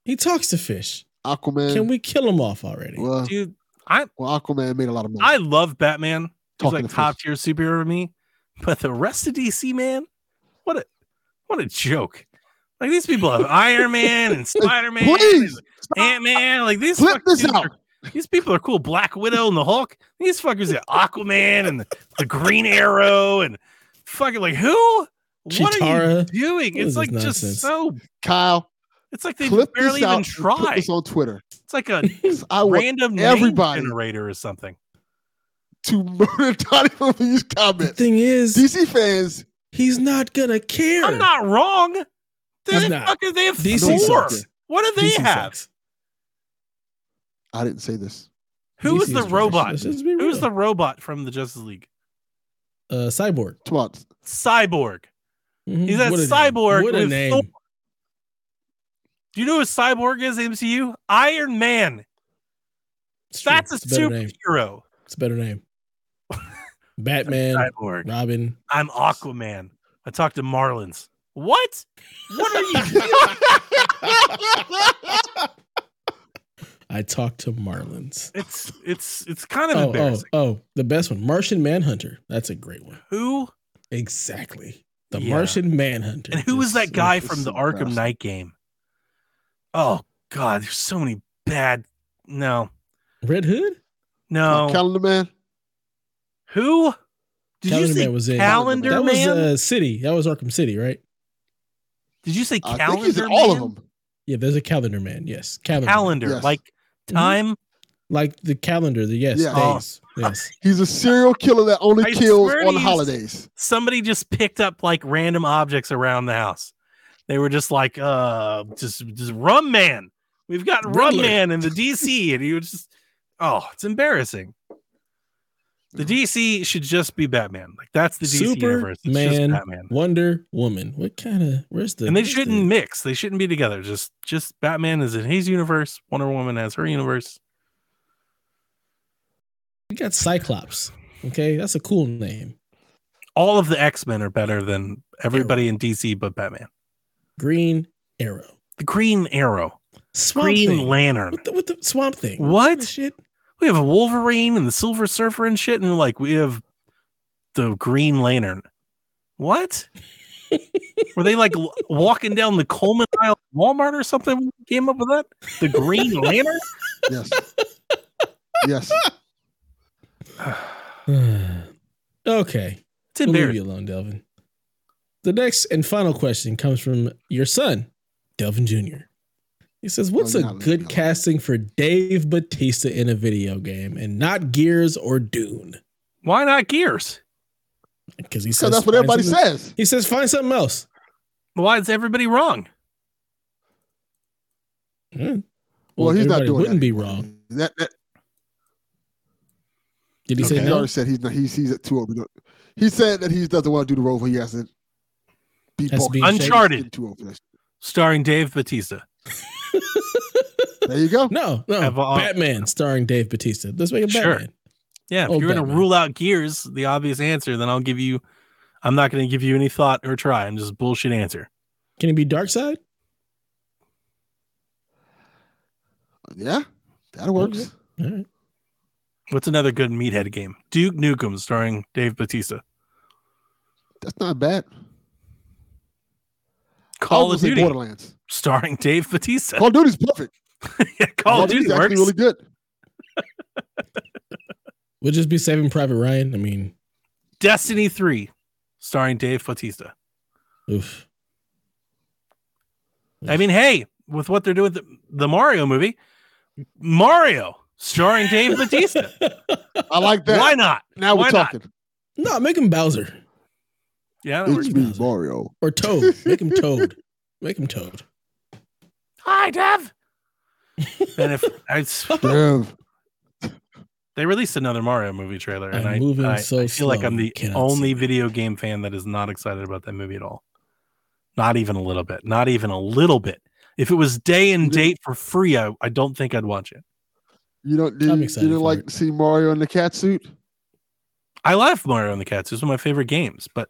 He talks to fish. Aquaman. Can we kill him off already? well, dude. I well, Aquaman made a lot of money. I love Batman. He's like to top tier superhero to me. But the rest of DC, man, what a what a joke. Like these people have Iron Man and Spider Man, Please. Ant Man. Like these Clip fucking this out. are- these people are cool. Black Widow and the Hulk. These fuckers are Aquaman and the, the Green Arrow and fucking like who? What are you doing? What It's like just nonsense? so. Kyle, It's like they clip barely this out. even and try. Put this on Twitter. It's like a 'Cause I want random everybody- name generator or something. to murder Donnie from these comments. The comments. thing is, DC fans, he's not gonna care. I'm not wrong. They, He's not. fucking- they have DC four. sucks. What do they DC have? sucks. I didn't say this. Who is DC the is robot? Let's Who's the robot from the Justice League? uh, cyborg? Come on. Cyborg. Mhm. He's a What cyborg What a with name. Thor. Do you know who Cyborg is, MCU? Iron Man. It's true. That's a It's better name. superhero. It's a better name. Batman, Cyborg. Robin. I'm Aquaman. I talked to Marlins. What? What are you doing? I talked to Marlins. It's it's it's kind of Oh, oh, embarrassing. oh, the best one, Martian Manhunter. That's a great one. Who Exactly. The Yeah. Martian Manhunter. and who was that guy from the Arkham. Knight game? Oh God, there's so many bad. No, Red Hood? no. Calendar Man. Who? Did Calendar you say Man was in- Calendar that was Man? uh, City. That was Arkham City, right? Did you say I Calendar think he's in Man? all of them. Yeah, there's a Calendar Man. Yes, Calendar. Calendar, Yes. like Mhm. time. like the calendar. The yes, Yeah. days. Yes. He's a serial killer that only I kills on holidays. Somebody just picked up like random objects around the house. They were just like, uh, just just Rum Man. We've got Rum Man in the DC, and he was just, oh, it's embarrassing. The DC should just be Batman. Like that's the DC universe. It's just Superman, Batman. Wonder Woman. What kind of? Where's the? and they shouldn't mix. They shouldn't be together. Just just Batman is in his universe. Wonder Woman has her universe. We got Cyclops. Okay, that's a cool name. All of the X Men are better than everybody in DC but Batman. Green Arrow. The Green Arrow, Swamp Green Thing. Lantern. What the, what the Swamp Thing? What? the shit? We have a Wolverine and the Silver Surfer and shit, and like we have the Green Lantern. What? Were they like walking down the Coleman aisle at Walmart or something? Came up with that? The Green Lantern? Yes. yes. okay. It's We'll leave embarrassing. you alone, Delvin. The next and final question comes from your son, Delvin Jr. He says, What's Oh, a you're not leaving good me casting for Dave Batista in a video game and not Gears or Dune? Why not Gears? Because he Because says that's what everybody says. He says find something else. Why is everybody wrong? Hmm. Well, he's not everybody doing Wouldn't that be wrong. That, that, Did he Okay. say He already said he's not. He's he's at too old. to do it. He said that he doesn't want to do the role. But he has to be Has to bulky. be in shape. Uncharted. He's too old for that. Starring Dave Batista. There you go. No, no. All- uh, Batman starring Dave Batista. Let's make it Sure. Batman. Yeah, if Oh, you're going to rule out Gears, the obvious answer, then I'll give you. I'm not going to give you any thought or try. I'm just bullshit answer. Can it be Darkseid? Yeah, that works. All right. What's another good meathead game? Duke Nukem, starring Dave Batista. That's not bad. Call I of was gonna say Duty, Borderlands. starring Dave Batista. Call of Duty's perfect. yeah, Call of Duty Duty's works. actually really good. We'll just be Saving Private Ryan. I mean, Destiny 3, starring Dave Batista. oof. I mean, hey, with what they're doing with the, the Mario movie, Mario, starring Dave Batista. I like that. Why not? Now Why we're not? talking. No, make him Bowser Yeah, that works. It's me, Mario. or Toad. Make him Toad. Make him Toad. Hi, Dev. and if I, Dev. they released another Mario movie trailer, and I'm I, moving I, so I feel like I'm the cannot only video game fan that is not excited about that movie at all. Not even a little bit. Not even a little bit. If it was day and date for free, I, I don't think I'd watch it. You don't. Did, I'm you excited didn't like it. to see Mario in the cat suit? I love Mario in the cat Cats. It's one of my favorite games, but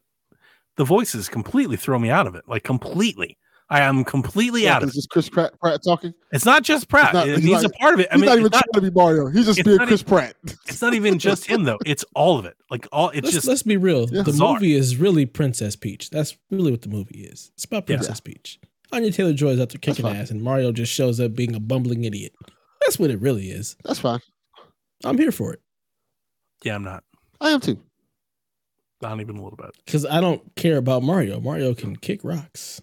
the voices completely throw me out of it. Like completely. I am completely out of Is it. this Chris Pratt, Pratt talking? It's not just Pratt. not- and he's he's, not- a part of it. I He's mean, not even not, trying to be Mario. He's just being not Chris Pratt. it's not even just him though. It's all of it. Like all it's Let's, just let's be real. Yeah. the Bizarre. movie is really Princess Peach. That's really what the movie is. It's about Yeah. Princess Peach. Anya Taylor Joy is out there kicking ass, and Mario just shows up being a bumbling idiot. That's what it really is. That's fine. I'm here for it yeah, I'm not. I am too. Not even a little bit. because I don't care about Mario. Mario can kick rocks,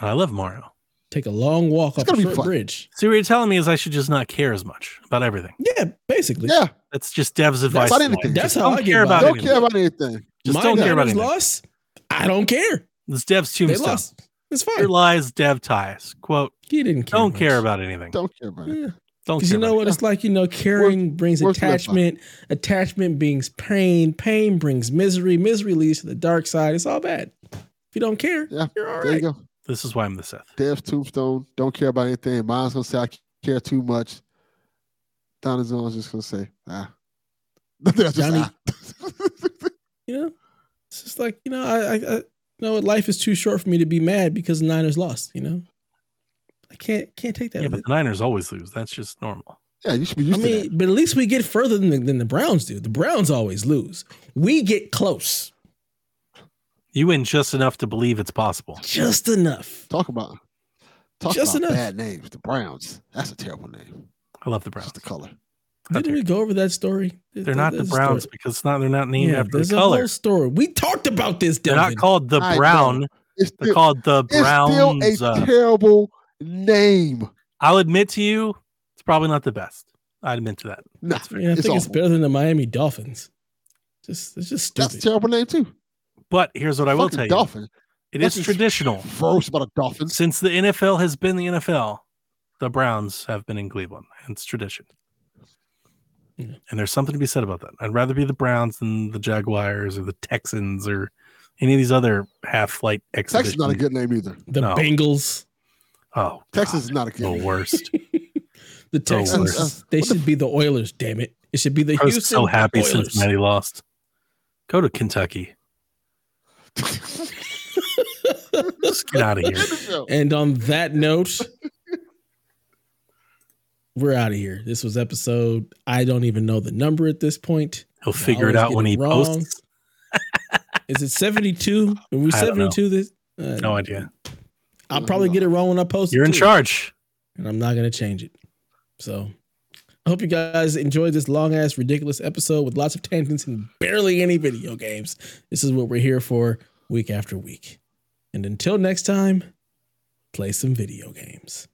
I love Mario. take a long walk It's off a short fun. bridge. So what you're telling me is I should just not care as much about everything. Yeah, basically. Yeah. That's just Dev's advice. about anything. That's how don't I get care by. about Don't anything. care about anything. Just My don't care about anything. lost. I don't care. This Dev's They tombstone. lost. It's Here fine. lies Dev Tyus. Quote, He didn't care. don't much. care about anything. Don't care about it. Yeah. Don't Because care you know about what it's like, you know, caring brings worse than attachment. Attachment brings pain. Pain brings misery. Misery leads to the dark side. It's all bad. If you don't care, Yeah, you're all There you go. This is why I'm the Sith. Dev's tombstone. Don't care about anything. Mine's gonna say I care too much. Donna Jones just gonna say ah. That's just, Johnny- ah. You know, it's just like you know, I, I, I you know life is too short for me to be mad because the Niners lost. You know, I can't can't take that. Yeah, but the Niners always lose. That's just normal. yeah, you should be I used to mean, but at least we get further than the, than the Browns do. The Browns always lose. We get close, You win just enough to believe it's possible. just enough. Talk about talk Just about enough. bad names. The Browns. That's a terrible name. I love the Browns. Just the color. Didn't we go over that story? They're not the Browns story. because it's not they're not named Yeah, after there's the a color. whole story. We talked about this. They're not called the I know. Brown. It's They're still, called the Browns. it's still Browns. a uh, terrible name. I'll admit to you, it's probably not the best. I'd admit to that. Nah, I, mean, I it's think it's better than the Miami Dolphins. Just it's just That's a terrible name too. But here's what I will Fucking tell you: Dolphin. it is Nothing's traditional. Gross about a dolphin. Since the NFL has been the NFL, the Browns have been in Cleveland. It's tradition. Yeah. And there's something to be said about that. I'd rather be the Browns than the Jaguars or the Texans or any of these other half flight Texas is exhibitions. not a good name either. the no. Bengals, Oh, Texas is not a good the worst. the Texans. worse. they should be the Oilers. Damn it! It should be the I was Houston so happy Oilers. Cincinnati lost. Go to Kentucky. Just get out of here. And on that note, we're out of here. This was episode. I don't even know the number at this point. He'll I figure it out when he wrong. posts. Is it seventy two? Are we I don't know. seventy two? This. Uh, No idea. I'll probably get it wrong when I post. it, You're in too. charge. and I'm not gonna change it. So I hope you guys enjoyed this long ass ridiculous episode with lots of tangents and barely any video games. This is what we're here for week after week. And until next time, play some video games.